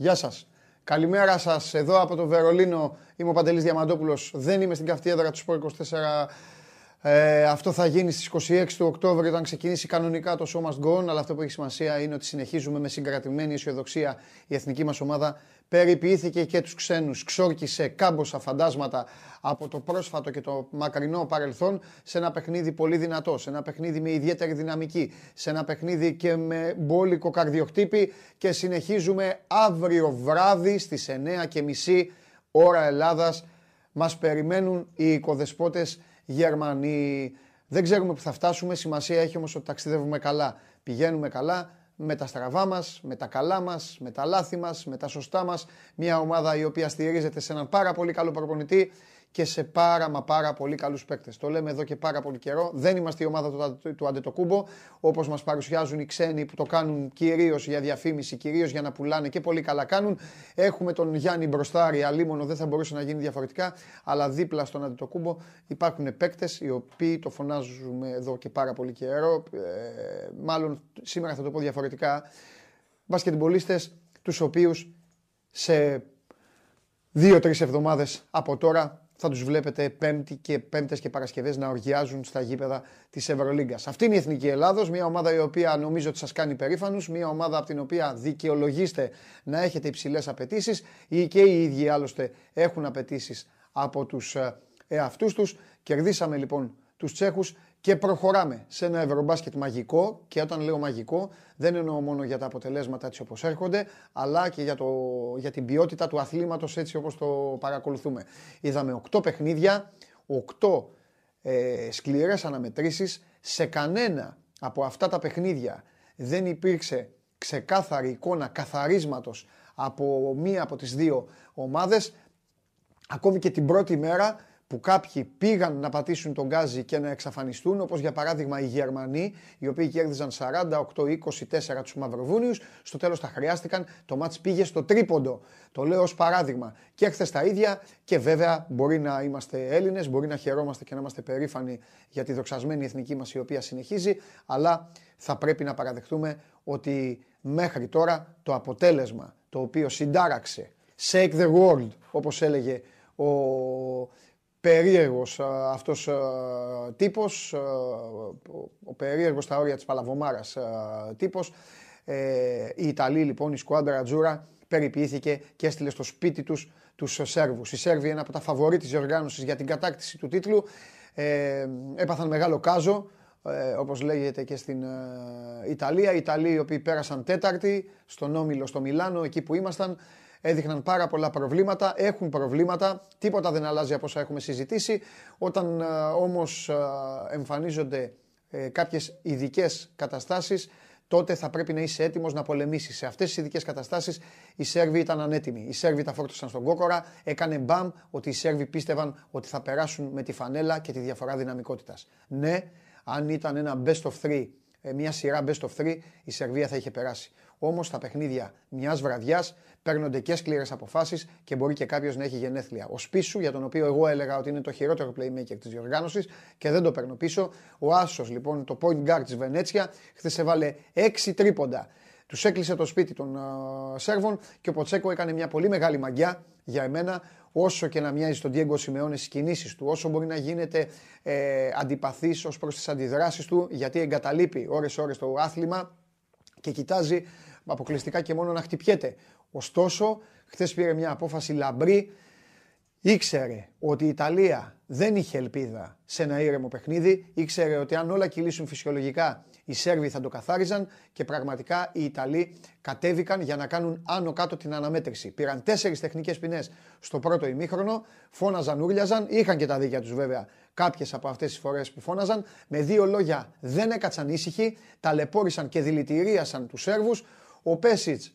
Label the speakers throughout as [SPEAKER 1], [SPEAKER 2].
[SPEAKER 1] Γεια σας. Καλημέρα σας εδώ από το Βερολίνο. Είμαι ο Παντελής Διαμαντόπουλος. Δεν είμαι στην καυτή του Σπορ 24. Ε, αυτό θα γίνει στις 26 του Οκτώβρη όταν ξεκινήσει κανονικά το Show Must Go On, αλλά αυτό που έχει σημασία είναι ότι συνεχίζουμε με συγκρατημένη αισιοδοξία η εθνική μας ομάδα περιποιήθηκε και τους ξένους, ξόρκισε κάμποσα φαντάσματα από το πρόσφατο και το μακρινό παρελθόν σε ένα παιχνίδι πολύ δυνατό, σε ένα παιχνίδι με ιδιαίτερη δυναμική, σε ένα παιχνίδι και με μπόλικο καρδιοχτύπη και συνεχίζουμε αύριο βράδυ στις 9.30 ώρα Ελλάδας. Μας περιμένουν οι οικοδεσπότες Γερμανοί. Δεν ξέρουμε που θα φτάσουμε, σημασία έχει όμως ότι ταξιδεύουμε καλά, πηγαίνουμε καλά, με τα στραβά μας, με τα καλά μας, με τα λάθη μας, με τα σωστά μας. Μια ομάδα η οποία στηρίζεται σε έναν πάρα πολύ καλό προπονητή και σε πάρα μα πάρα πολύ καλούς παίκτες. Το λέμε εδώ και πάρα πολύ καιρό. Δεν είμαστε η ομάδα του, του Αντετοκούμπο, όπως μας παρουσιάζουν οι ξένοι που το κάνουν κυρίως για διαφήμιση, κυρίως για να πουλάνε και πολύ καλά κάνουν. Έχουμε τον Γιάννη Μπροστάρη, αλίμονο δεν θα μπορούσε να γίνει διαφορετικά, αλλά δίπλα στον Αντετοκούμπο υπάρχουν παίκτες οι οποίοι το φωνάζουμε εδώ και πάρα πολύ καιρό. Ε, μάλλον σήμερα θα το πω διαφορετικά. Μπασκετμπολίστες, τους οποίους σε δύο-τρεις εβδομάδες από τώρα θα τους βλέπετε πέμπτη και πέμπτες και Παρασκευές να οργιάζουν στα γήπεδα της Ευρωλίγκας. Αυτή είναι η Εθνική Ελλάδος, μια ομάδα η οποία νομίζω ότι σας κάνει περήφανους, μια ομάδα από την οποία δικαιολογήστε να έχετε υψηλές απαιτήσεις ή και οι ίδιοι άλλωστε έχουν απαιτήσεις από τους ε, εαυτούς τους. Κερδίσαμε λοιπόν τους Τσέχους και προχωράμε σε ένα ευρωμπάσκετ μαγικό και όταν λέω μαγικό δεν εννοώ μόνο για τα αποτελέσματα έτσι όπως έρχονται αλλά και για, το, για την ποιότητα του αθλήματος έτσι όπως το παρακολουθούμε. Είδαμε 8 παιχνίδια, 8 ε, σκληρές αναμετρήσεις, σε κανένα από αυτά τα παιχνίδια δεν υπήρξε ξεκάθαρη εικόνα καθαρίσματος από μία από τις δύο ομάδες. Ακόμη και την πρώτη μέρα που κάποιοι πήγαν να πατήσουν τον γκάζι και να εξαφανιστούν, όπως για παράδειγμα οι Γερμανοί, οι οποίοι κέρδιζαν 48-24 τους Μαυροβούνιους, στο τέλος τα χρειάστηκαν, το μάτς πήγε στο τρίποντο. Το λέω ως παράδειγμα. Και χθες τα ίδια και βέβαια μπορεί να είμαστε Έλληνες, μπορεί να χαιρόμαστε και να είμαστε περήφανοι για τη δοξασμένη εθνική μας η οποία συνεχίζει, αλλά θα πρέπει να παραδεχτούμε ότι μέχρι τώρα το αποτέλεσμα το οποίο συντάραξε Shake the world, όπως έλεγε ο περίεργος αυτός τύπος, ο περίεργος στα όρια της Παλαβομάρας τύπος. Ε, η Ιταλή λοιπόν, η σκουάντρα Ατζούρα, περιποιήθηκε και έστειλε στο σπίτι τους τους Σέρβους. Οι Σέρβοι είναι από τα φαβορή της διοργάνωσης για την κατάκτηση του τίτλου. Ε, έπαθαν μεγάλο κάζο, ε, όπως λέγεται και στην Ιταλία. Οι Ιταλοί οι οποίοι πέρασαν τέταρτη στον Όμιλο στο Μιλάνο, εκεί που ήμασταν έδειχναν πάρα πολλά προβλήματα, έχουν προβλήματα, τίποτα δεν αλλάζει από όσα έχουμε συζητήσει. Όταν ε, όμως ε, εμφανίζονται ε, κάποιες ειδικές καταστάσεις, τότε θα πρέπει να είσαι έτοιμος να πολεμήσεις. Σε αυτές τις ειδικές καταστάσεις οι Σέρβοι ήταν ανέτοιμοι. Οι Σέρβοι τα φόρτωσαν στον κόκορα. Έκανε μπαμ ότι οι Σέρβοι πίστευαν ότι θα περάσουν με τη φανέλα και τη διαφορά δυναμικότητας. Ναι, αν ήταν ένα best of three, μια σειρά best of three, η Σερβία θα είχε περάσει. Όμως τα παιχνίδια μιας βραδιάς παίρνονται και σκληρές αποφάσεις και μπορεί και κάποιος να έχει γενέθλια. Ο Σπίσου, για τον οποίο εγώ έλεγα ότι είναι το χειρότερο playmaker της διοργάνωσης και δεν το παίρνω πίσω. Ο Άσος, λοιπόν, το point guard της Βενέτσια, χθες έβαλε 6 τρίποντα. Τους έκλεισε το σπίτι των uh, Σέρβων και ο Ποτσέκο έκανε μια πολύ μεγάλη μαγιά για εμένα. Όσο και να μοιάζει στον Diego Σιμεώνε στις κινήσεις του, όσο μπορεί να γίνεται ε, αντιπαθής ως προς τις αντιδράσεις του, γιατί εγκαταλείπει ώρε-ώρε το άθλημα και κοιτάζει αποκλειστικά και μόνο να χτυπιέται. Ωστόσο, χθες πήρε μια απόφαση λαμπρή. Ήξερε ότι η Ιταλία δεν είχε ελπίδα σε ένα ήρεμο παιχνίδι. Ήξερε ότι αν όλα κυλήσουν φυσιολογικά, οι Σέρβοι θα το καθάριζαν και πραγματικά οι Ιταλοί κατέβηκαν για να κάνουν άνω κάτω την αναμέτρηση. Πήραν τέσσερις τεχνικές ποινές στο πρώτο ημίχρονο, φώναζαν, ούρλιαζαν, είχαν και τα δίκια τους βέβαια κάποιες από αυτές τις φορές που φώναζαν. Με δύο λόγια δεν έκατσαν ήσυχοι, ταλαιπώρησαν και δηλητηρίασαν τους Σέρβους. Ο Πέσιτς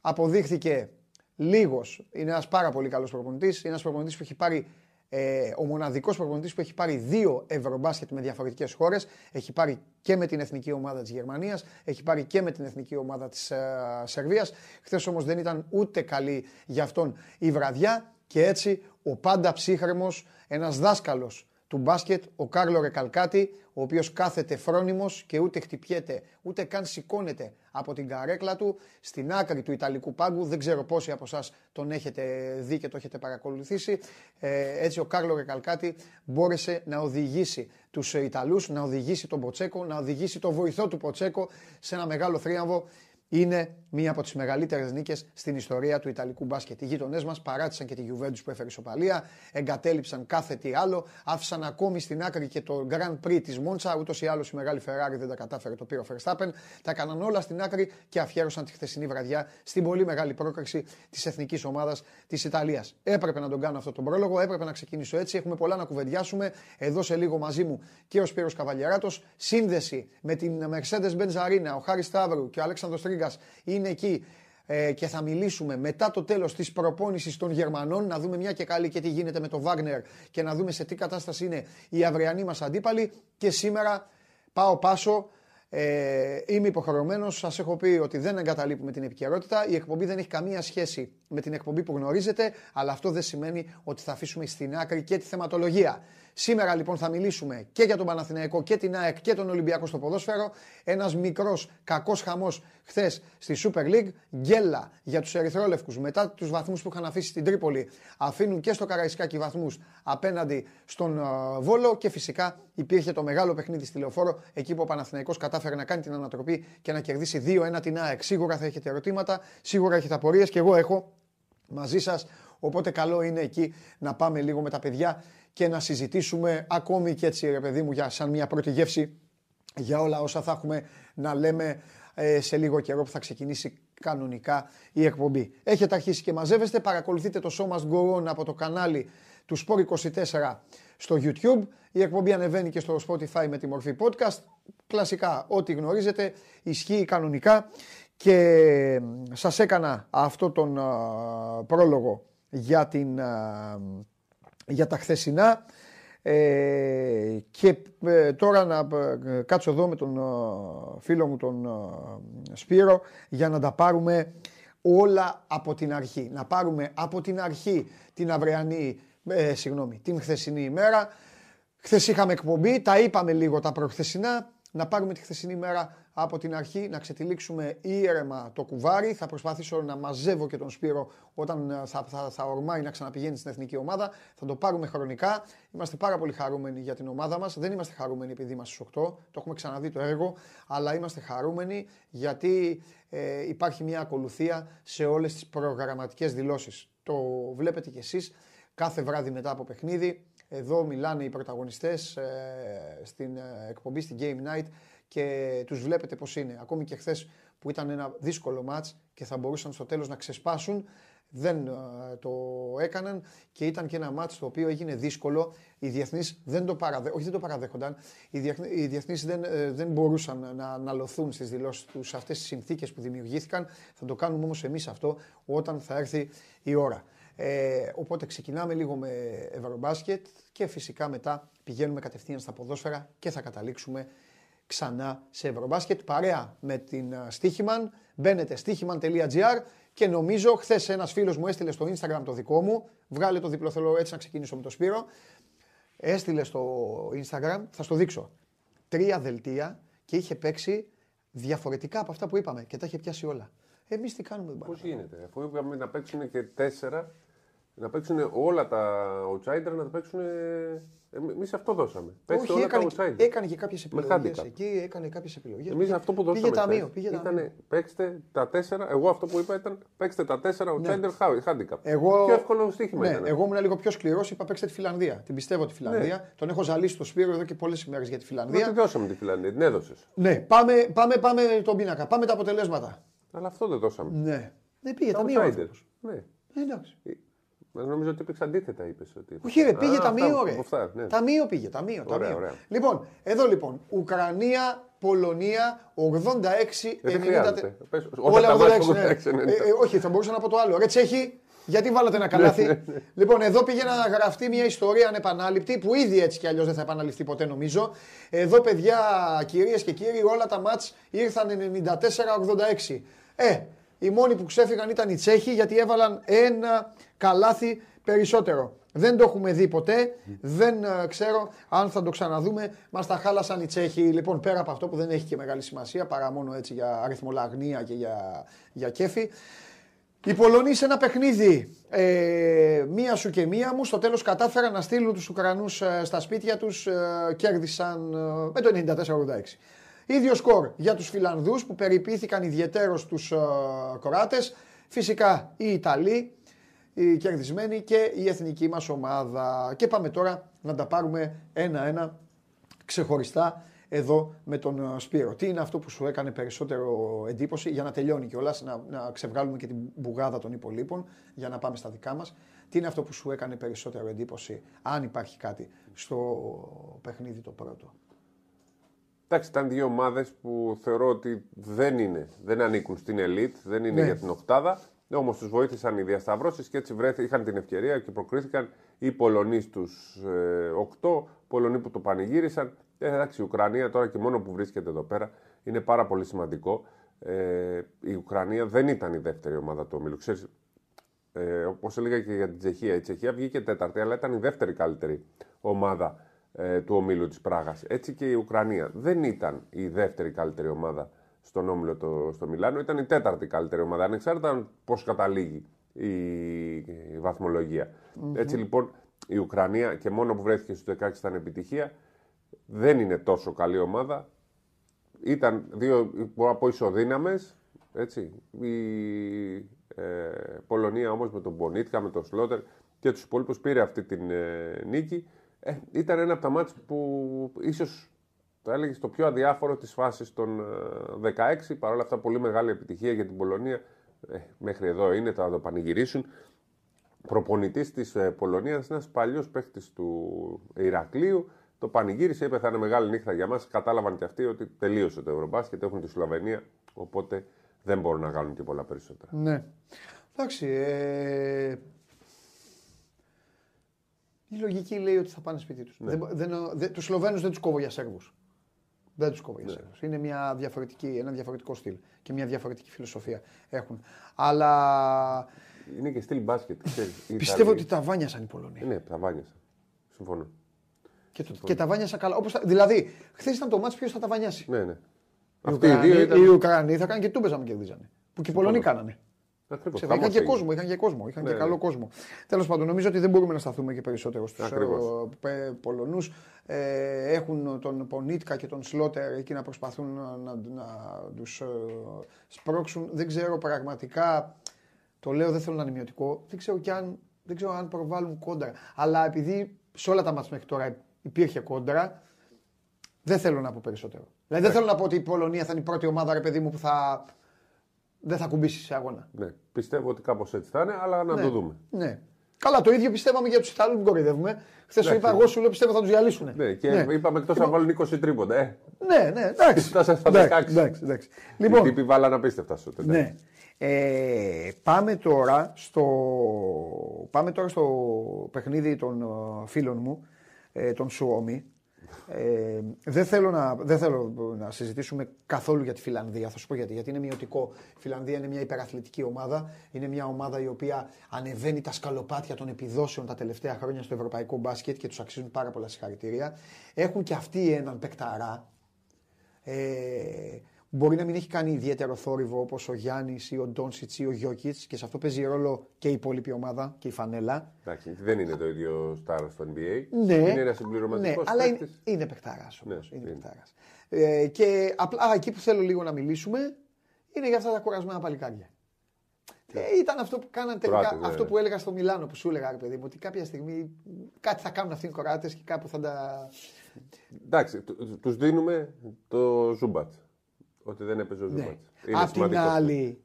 [SPEAKER 1] αποδείχθηκε λίγος. Είναι ένας πάρα πολύ καλός προπονητής. Είναι ένας προπονητής που έχει πάρει ε, ο μοναδικός προπονητής που έχει πάρει δύο ευρωμπάσκετ με διαφορετικές χώρες. Έχει πάρει και με την εθνική ομάδα της Γερμανίας, έχει πάρει και με την εθνική ομάδα της ε, Σερβίας. Χθες όμως δεν ήταν ούτε καλή για αυτόν η βραδιά και έτσι ο πάντα ψύχρεμος, ένας δάσκαλος του μπάσκετ, ο Κάρλο Ρεκαλκάτη, ο οποίος κάθεται φρόνιμος και ούτε χτυπιέται, ούτε καν σηκώνεται από την καρέκλα του στην άκρη του Ιταλικού πάγκου. Δεν ξέρω πόσοι από εσάς τον έχετε δει και το έχετε παρακολουθήσει. Ε, έτσι, ο Κάρλο Ρεκαλκάτη μπόρεσε να οδηγήσει τους Ιταλούς, να οδηγήσει τον Ποτσέκο, να οδηγήσει τον βοηθό του Ποτσέκο σε ένα μεγάλο θρίαμβο είναι μία από τις μεγαλύτερες νίκες στην ιστορία του Ιταλικού μπάσκετ. Οι γείτονέ μας παράτησαν και τη Juventus που έφερε ισοπαλία, εγκατέλειψαν κάθε τι άλλο, άφησαν ακόμη στην άκρη και το Grand Prix της Μόντσα. Ούτως ή άλλως η μεγάλη Ferrari δεν τα κατάφερε, το πήρε ο Verstappen. Τα έκαναν όλα στην άκρη και αφιέρωσαν τη χθεσινή βραδιά στην πολύ μεγάλη πρόκριση της εθνικής ομάδας της Ιταλίας. Έπρεπε να τον κάνω αυτό τον πρόλογο, έπρεπε να ξεκινήσω έτσι. Έχουμε πολλά να κουβεντιάσουμε. Εδώ σε λίγο μαζί μου και ο Σπύρος Καβαλιαράτο. Σύνδεση με την Mercedes-Benz Arena, ο Χάρης Σταύρου και ο Αλέξανδρος Τρίγκας είναι εκεί ε, και θα μιλήσουμε μετά το τέλος της προπόνησης των Γερμανών να δούμε μια και καλή και τι γίνεται με το Βάγνερ και να δούμε σε τι κατάσταση είναι οι αυριανοί μας αντίπαλοι και σήμερα πάω πάσο ε, είμαι υποχρεωμένος. Σας έχω πει ότι δεν εγκαταλείπουμε την επικαιρότητα. Η εκπομπή δεν έχει καμία σχέση με την εκπομπή που γνωρίζετε, αλλά αυτό δεν σημαίνει ότι θα αφήσουμε στην άκρη και τη θεματολογία. Σήμερα λοιπόν θα μιλήσουμε και για τον Παναθηναϊκό και την ΑΕΚ και τον Ολυμπιακό στο ποδόσφαιρο. Ένας μικρός κακός χαμός χθες στη Super League. Γκέλα για τους Ερυθρόλευκους μετά τους βαθμούς που είχαν αφήσει στην Τρίπολη. Αφήνουν και στο Καραϊσκάκι βαθμούς απέναντι στον uh, Βόλο. Και φυσικά υπήρχε το μεγάλο παιχνίδι στη Λεωφόρο εκεί που ο Παναθηναϊκός κατάφερε να κάνει την ανατροπή και να κερδίσει 2-1 την ΑΕΚ. Σίγουρα θα έχετε ερωτήματα, σίγουρα έχετε απορίες και εγώ έχω μαζί σας. Οπότε καλό είναι εκεί να πάμε λίγο με τα παιδιά και να συζητήσουμε ακόμη και έτσι ρε παιδί μου για σαν μια πρώτη γεύση για όλα όσα θα έχουμε να λέμε ε, σε λίγο καιρό που θα ξεκινήσει κανονικά η εκπομπή. Έχετε αρχίσει και μαζεύεστε, παρακολουθείτε το Show Must Go On από το κανάλι του Sport24 στο YouTube. Η εκπομπή ανεβαίνει και στο Spotify με τη μορφή podcast. Κλασικά, ό,τι γνωρίζετε, ισχύει κανονικά και σας έκανα αυτό τον πρόλογο για την για τα χθεσινά. Ε, και ε, τώρα να ε, κάτσω εδώ με τον φίλο μου τον Σπύρο για να τα πάρουμε όλα από την αρχή. Να πάρουμε από την αρχή την αυριανή, ε, συγγνώμη, την χθεσινή ημέρα. Χθες είχαμε εκπομπή, τα είπαμε λίγο τα προχθεσινά να πάρουμε τη χθεσινή μέρα από την αρχή, να ξετυλίξουμε ήρεμα το κουβάρι. Θα προσπαθήσω να μαζεύω και τον Σπύρο όταν ε, θα, θα, θα ορμάει να ξαναπηγαίνει στην εθνική ομάδα. Θα το πάρουμε χρονικά. Είμαστε πάρα πολύ χαρούμενοι για την ομάδα μας. Δεν είμαστε χαρούμενοι επειδή είμαστε στου 8, το έχουμε ξαναδεί το έργο, αλλά είμαστε χαρούμενοι γιατί ε, υπάρχει μια ακολουθία σε όλες τις προγραμματικές δηλώσεις. Το βλέπετε κι εσείς κάθε βράδυ μετά από παιχνίδι. Εδώ μιλάνε οι πρωταγωνιστές ε, στην ε, εκπομπή, στην Game Night και τους βλέπετε πώς είναι. Ακόμη και χθες που ήταν ένα δύσκολο μάτς και θα μπορούσαν στο τέλος να ξεσπάσουν, δεν ε, το έκαναν και ήταν και ένα μάτς το οποίο έγινε δύσκολο. Οι διεθνείς δεν το, παραδε... Όχι, δεν το παραδέχονταν. Οι, οι διεθνείς δεν, δεν μπορούσαν να αναλωθούν στις δηλώσεις τους σε αυτές τις συνθήκες που δημιουργήθηκαν. Θα το κάνουμε όμως εμείς αυτό όταν θα έρθει η ώρα. Ε, οπότε ξεκινάμε λίγο με ευρωμπάσκετ και φυσικά μετά πηγαίνουμε κατευθείαν στα ποδόσφαιρα και θα καταλήξουμε ξανά σε ευρωμπάσκετ παρέα με την Στίχημαν. Μπαίνετε στίχημαν.gr και νομίζω χθες ένας φίλος μου έστειλε στο Instagram το δικό μου. Βγάλε το διπλό, θέλω έτσι να ξεκινήσω με το Σπύρο. Έστειλε στο Instagram, θα στο δείξω. Τρία δελτία και είχε παίξει διαφορετικά από αυτά που είπαμε και τα είχε πιάσει όλα. Εμείς τι κάνουμε,
[SPEAKER 2] Πώς γίνεται, αφού είπαμε να παίξουν και τέσσερα να παίξουν όλα τα outsider να τα παίξουν. Εμείς αυτό δώσαμε.
[SPEAKER 1] Παίξτε όλα έκανε, τα outsider. Έκανε και κάποιες επιλογές. Εκεί έκανε κάποιες επιλογές.
[SPEAKER 2] Εμείς αυτό που δώσαμε.
[SPEAKER 1] Πήγε ταμείο. Πήγε
[SPEAKER 2] ήτανε, παίξτε τα τέσσερα. Εγώ αυτό που είπα ήταν παίξτε τα τέσσερα outsider ναι. handicap.
[SPEAKER 1] Εγώ,
[SPEAKER 2] πιο εύκολο στοίχημα
[SPEAKER 1] ναι,
[SPEAKER 2] ήταν.
[SPEAKER 1] Εγώ ήμουν λίγο πιο σκληρός. Είπα παίξτε τη Φιλανδία. Την πιστεύω τη Φιλανδία. Ναι. Τον έχω ζαλίσει στο Σπύρο εδώ και πολλές ημέρες για τη Φιλανδία.
[SPEAKER 2] Δεν τη δώσαμε τη Φιλανδία. Την έδωσες.
[SPEAKER 1] Ναι, πάμε, πάμε, πάμε τον πίνακα. Πάμε τα αποτελέσματα.
[SPEAKER 2] Αλλά αυτό δεν δώσαμε.
[SPEAKER 1] Ναι. Δεν πήγε ταμείο.
[SPEAKER 2] Ναι.
[SPEAKER 1] Εντάξει. Ε,
[SPEAKER 2] Νομίζω ότι είπε αντίθετα, είπες. Ότι...
[SPEAKER 1] Όχι, ρε, πήγε ταμείο, ρε. Ναι. Ταμείο πήγε, ταμείο.
[SPEAKER 2] Ωραία,
[SPEAKER 1] ταμείο.
[SPEAKER 2] Ωραία.
[SPEAKER 1] Λοιπόν, εδώ λοιπόν, Ουκρανία, Πολωνία, 86-90.
[SPEAKER 2] Όλα 86, ναι. ε,
[SPEAKER 1] ε, όχι, θα μπορούσα να πω το άλλο. Ρε Τσέχη, γιατί βάλατε ένα καλάθι; Ναι, ναι, λοιπόν, εδώ πήγε να γραφτεί μια ιστορία ανεπανάληπτη που ήδη έτσι κι αλλιώς δεν θα επαναληφθεί ποτέ νομίζω. Εδώ, παιδιά, κυρίες και κύριοι, όλα τα μάτς ήρθαν 94-86. Ε, Οι μόνοι που ξέφυγαν ήταν οι Τσέχοι γιατί έβαλαν ένα καλάθι περισσότερο. Δεν το έχουμε δει ποτέ. Δεν ε, ξέρω αν θα το ξαναδούμε. Μας τα χάλασαν οι Τσέχοι. Λοιπόν, πέρα από αυτό που δεν έχει και μεγάλη σημασία παρά μόνο έτσι για αριθμολαγνία και για, για κέφι. Οι Πολωνοί σε ένα παιχνίδι, ε, μία σου και μία μου, στο τέλος κατάφεραν να στείλουν τους Ουκρανούς ε, στα σπίτια τους, ε, κέρδισαν ε, με το 94-86. Ίδιο σκορ για τους Φιλανδούς που περιποιήθηκαν ιδιαίτερος τους ε, Κοράτες. Φυσικά οι Ιταλοί, οι κερδισμένοι και η εθνική μας ομάδα. Και πάμε τώρα να τα πάρουμε ένα-ένα ξεχωριστά εδώ με τον ε, Σπύρο. Τι είναι αυτό που σου έκανε περισσότερο εντύπωση για να τελειώνει κιόλας, να, να ξεβγάλουμε και την μπουγάδα των υπολείπων για να πάμε στα δικά μας. Τι είναι αυτό που σου έκανε περισσότερο εντύπωση, αν υπάρχει κάτι, στο παιχνίδι το πρώτο;
[SPEAKER 2] Εντάξει, ήταν δύο ομάδες που θεωρώ ότι δεν είναι, δεν ανήκουν στην ελίτ, δεν είναι
[SPEAKER 1] Ναι.
[SPEAKER 2] για την οκτάδα. Όμως τους βοήθησαν οι διασταυρώσεις και έτσι βρέθη, είχαν την ευκαιρία και προκρίθηκαν οι Πολωνοί στους ε, 8, Πολωνοί που το πανηγύρισαν. Ε, εντάξει, η Ουκρανία τώρα και μόνο που βρίσκεται εδώ πέρα είναι πάρα πολύ σημαντικό. Ε, η Ουκρανία δεν ήταν η δεύτερη ομάδα του ομίλου. Ξέρεις, ε, Όπως έλεγα και για την Τσεχία. Η Τσεχία βγήκε τέταρτη, αλλά ήταν η δεύτερη καλύτερη ομάδα ε, του ομίλου της Πράγας. Έτσι και η Ουκρανία δεν ήταν η δεύτερη καλύτερη ομάδα στον όμιλο το, στο Μιλάνο, ήταν η τέταρτη καλύτερη ομάδα, ανεξάρτητα πώς καταλήγει η, η βαθμολογια Έτσι λοιπόν η Ουκρανία και μόνο που βρέθηκε στου 16 ήταν επιτυχία. Δεν είναι τόσο καλή ομάδα. Ήταν δύο, μπορώ να πω, ισοδύναμες, έτσι. Η ε, Πολωνία όμως με τον Μπονίτκα, με τον Σλότερ και τους υπόλοιπους πήρε αυτή την ε, νίκη. Ε, ήταν ένα από τα μάτς που ίσως το έλεγες στο πιο αδιάφορο της φάσης των ε, 16. Παρ' όλα αυτά πολύ μεγάλη επιτυχία για την Πολωνία. Ε, μέχρι εδώ είναι, θα το πανηγυρίσουν. Προπονητής της ε, Πολωνίας, ένας παλιός παίχτης του Ηρακλείου. Το πανηγύρισε, είπε θα είναι μεγάλη νύχτα για μας. Κατάλαβαν και αυτοί ότι τελείωσε το Ευρωμπάσκετ, έχουν τη Σλοβενία, οπότε δεν μπορούν να κάνουν και πολλά περισσότερα.
[SPEAKER 1] Ναι. Εντάξει. Ε... Η λογική λέει ότι θα πάνε σπίτι τους.
[SPEAKER 2] Ναι.
[SPEAKER 1] Δεν, δεν, δεν, τους Σλοβαίνους δεν τους κόβω για Σέρβους. Δεν τους
[SPEAKER 2] Ναι.
[SPEAKER 1] κόβω για Σέρβους. Είναι μια διαφορετική, ένα διαφορετικό στυλ και μια διαφορετική φιλοσοφία έχουν. Αλλά
[SPEAKER 2] Είναι και στυλ μπάσκετ, ξέρεις. οι
[SPEAKER 1] πιστεύω ότι
[SPEAKER 2] Ιταλοί-
[SPEAKER 1] τα βάνιασαν οι Πολωνοί.
[SPEAKER 2] Ναι, τα βάνιασαν. Συμφωνώ.
[SPEAKER 1] Και, το, και τα βάνιασαν καλά. Όπως, τα- δηλαδή, χθες ήταν το μάτς ποιος θα τα βανιάσει.
[SPEAKER 2] Ναι, ναι.
[SPEAKER 1] Οι
[SPEAKER 2] Αυτοί οι
[SPEAKER 1] Ουκρανοί,
[SPEAKER 2] δύο ήταν.
[SPEAKER 1] οι Ουκρανοί θα κάνουν και τούμπες άμα κερδίζανε. Που και οι Πολωνοί κάνανε.
[SPEAKER 2] Ακριβώς.
[SPEAKER 1] Ξέρω, είχαν
[SPEAKER 2] χαμός
[SPEAKER 1] και
[SPEAKER 2] έγινε.
[SPEAKER 1] κόσμο, είχαν και κόσμο, είχαν
[SPEAKER 2] Ναι,
[SPEAKER 1] και
[SPEAKER 2] ναι.
[SPEAKER 1] καλό κόσμο. Τέλος πάντων, νομίζω ότι δεν μπορούμε να σταθούμε και περισσότερο στους
[SPEAKER 2] Ακριβώς.
[SPEAKER 1] Πολωνούς. Ε, έχουν τον Πονίτκα και τον Σλότερ εκεί να προσπαθούν να, να, να τους σπρώξουν. Δεν ξέρω πραγματικά. Το λέω, δεν θέλω να είναι μειωτικό. Δεν ξέρω, και αν, δεν ξέρω αν προβάλλουν κόντρα. Αλλά επειδή σε όλα τα μάτια μέχρι τώρα υπήρχε κόντρα, δεν θέλω να πω περισσότερο. Δηλαδή, δεν θέλω να πω ότι η Πολωνία θα είναι η πρώτη ομάδα, ρε παιδί μου, που θα. Δεν θα κουμπίσεις σε αγώνα.
[SPEAKER 2] Ναι, πιστεύω ότι κάπως έτσι θα είναι, αλλά να το δούμε.
[SPEAKER 1] Ναι. Καλά, το ίδιο πιστεύαμε για τους Ιταλούς, μην κοροϊδεύουμε. Χθες σου είπα,
[SPEAKER 2] Εντάξει.
[SPEAKER 1] εγώ σου λέω πιστεύω θα τους διαλύσουν.
[SPEAKER 2] Ναι, και είπαμε εκτός αν βάλουν 20 τρίποτα. Ε,
[SPEAKER 1] ναι, ναι, εντάξει.
[SPEAKER 2] Φτάσαμε στα
[SPEAKER 1] Εντάξει,
[SPEAKER 2] 16.
[SPEAKER 1] εντάξει, εντάξει.
[SPEAKER 2] οι
[SPEAKER 1] Λοιπόν,
[SPEAKER 2] τύποι βάλαν απίστευτα σου.
[SPEAKER 1] ναι. Ε, πάμε, τώρα στο, πάμε τώρα στο παιχνίδι των ε, φίλων μου, ε, των Σουόμι. Ε, δεν, θέλω να, δεν θέλω να συζητήσουμε καθόλου για τη Φιλανδία. Θα σου πω γιατί. Γιατί είναι μειωτικό. Η Φιλανδία είναι μια υπεραθλητική ομάδα. Είναι μια ομάδα η οποία ανεβαίνει τα σκαλοπάτια των επιδόσεων τα τελευταία χρόνια στο ευρωπαϊκό μπάσκετ και τους αξίζουν πάρα πολλά συγχαρητήρια. Έχουν και αυτοί έναν παικταρά. Ε, μπορεί να μην έχει κάνει ιδιαίτερο θόρυβο όπως ο Γιάννης ή ο Ντόνσιτς ή ο Γιώκητς και σε αυτό παίζει ρόλο και η υπόλοιπη ομάδα και η φανέλα.
[SPEAKER 2] Εντάξει, δεν είναι το ίδιο σταρ στο NBA.
[SPEAKER 1] Ναι,
[SPEAKER 2] Είναι ένας συμπληρωματικός
[SPEAKER 1] ναι, αλλά είναι,
[SPEAKER 2] παίκτης.
[SPEAKER 1] είναι παιχτάρα όμως.
[SPEAKER 2] Ναι,
[SPEAKER 1] είναι
[SPEAKER 2] είναι.
[SPEAKER 1] παιχτάρας. Ε, και απλά α, εκεί που θέλω λίγο να μιλήσουμε είναι για αυτά τα κουρασμένα παλικάρια. Ε, ήταν αυτό που κάναν τελικά,
[SPEAKER 2] Κροάτες, ναι.
[SPEAKER 1] αυτό που έλεγα στο Μιλάνο, που σου έλεγα, ρε παιδί μου, ότι κάποια στιγμή κάτι θα κάνουν αυτοί οι Κροάτες και κάπου θα τα.
[SPEAKER 2] Εντάξει, τους δίνουμε το Ζούμπατς. Ότι δεν έπαιζε ο Ζούμπατς.
[SPEAKER 1] Ναι. Απ' την άλλη,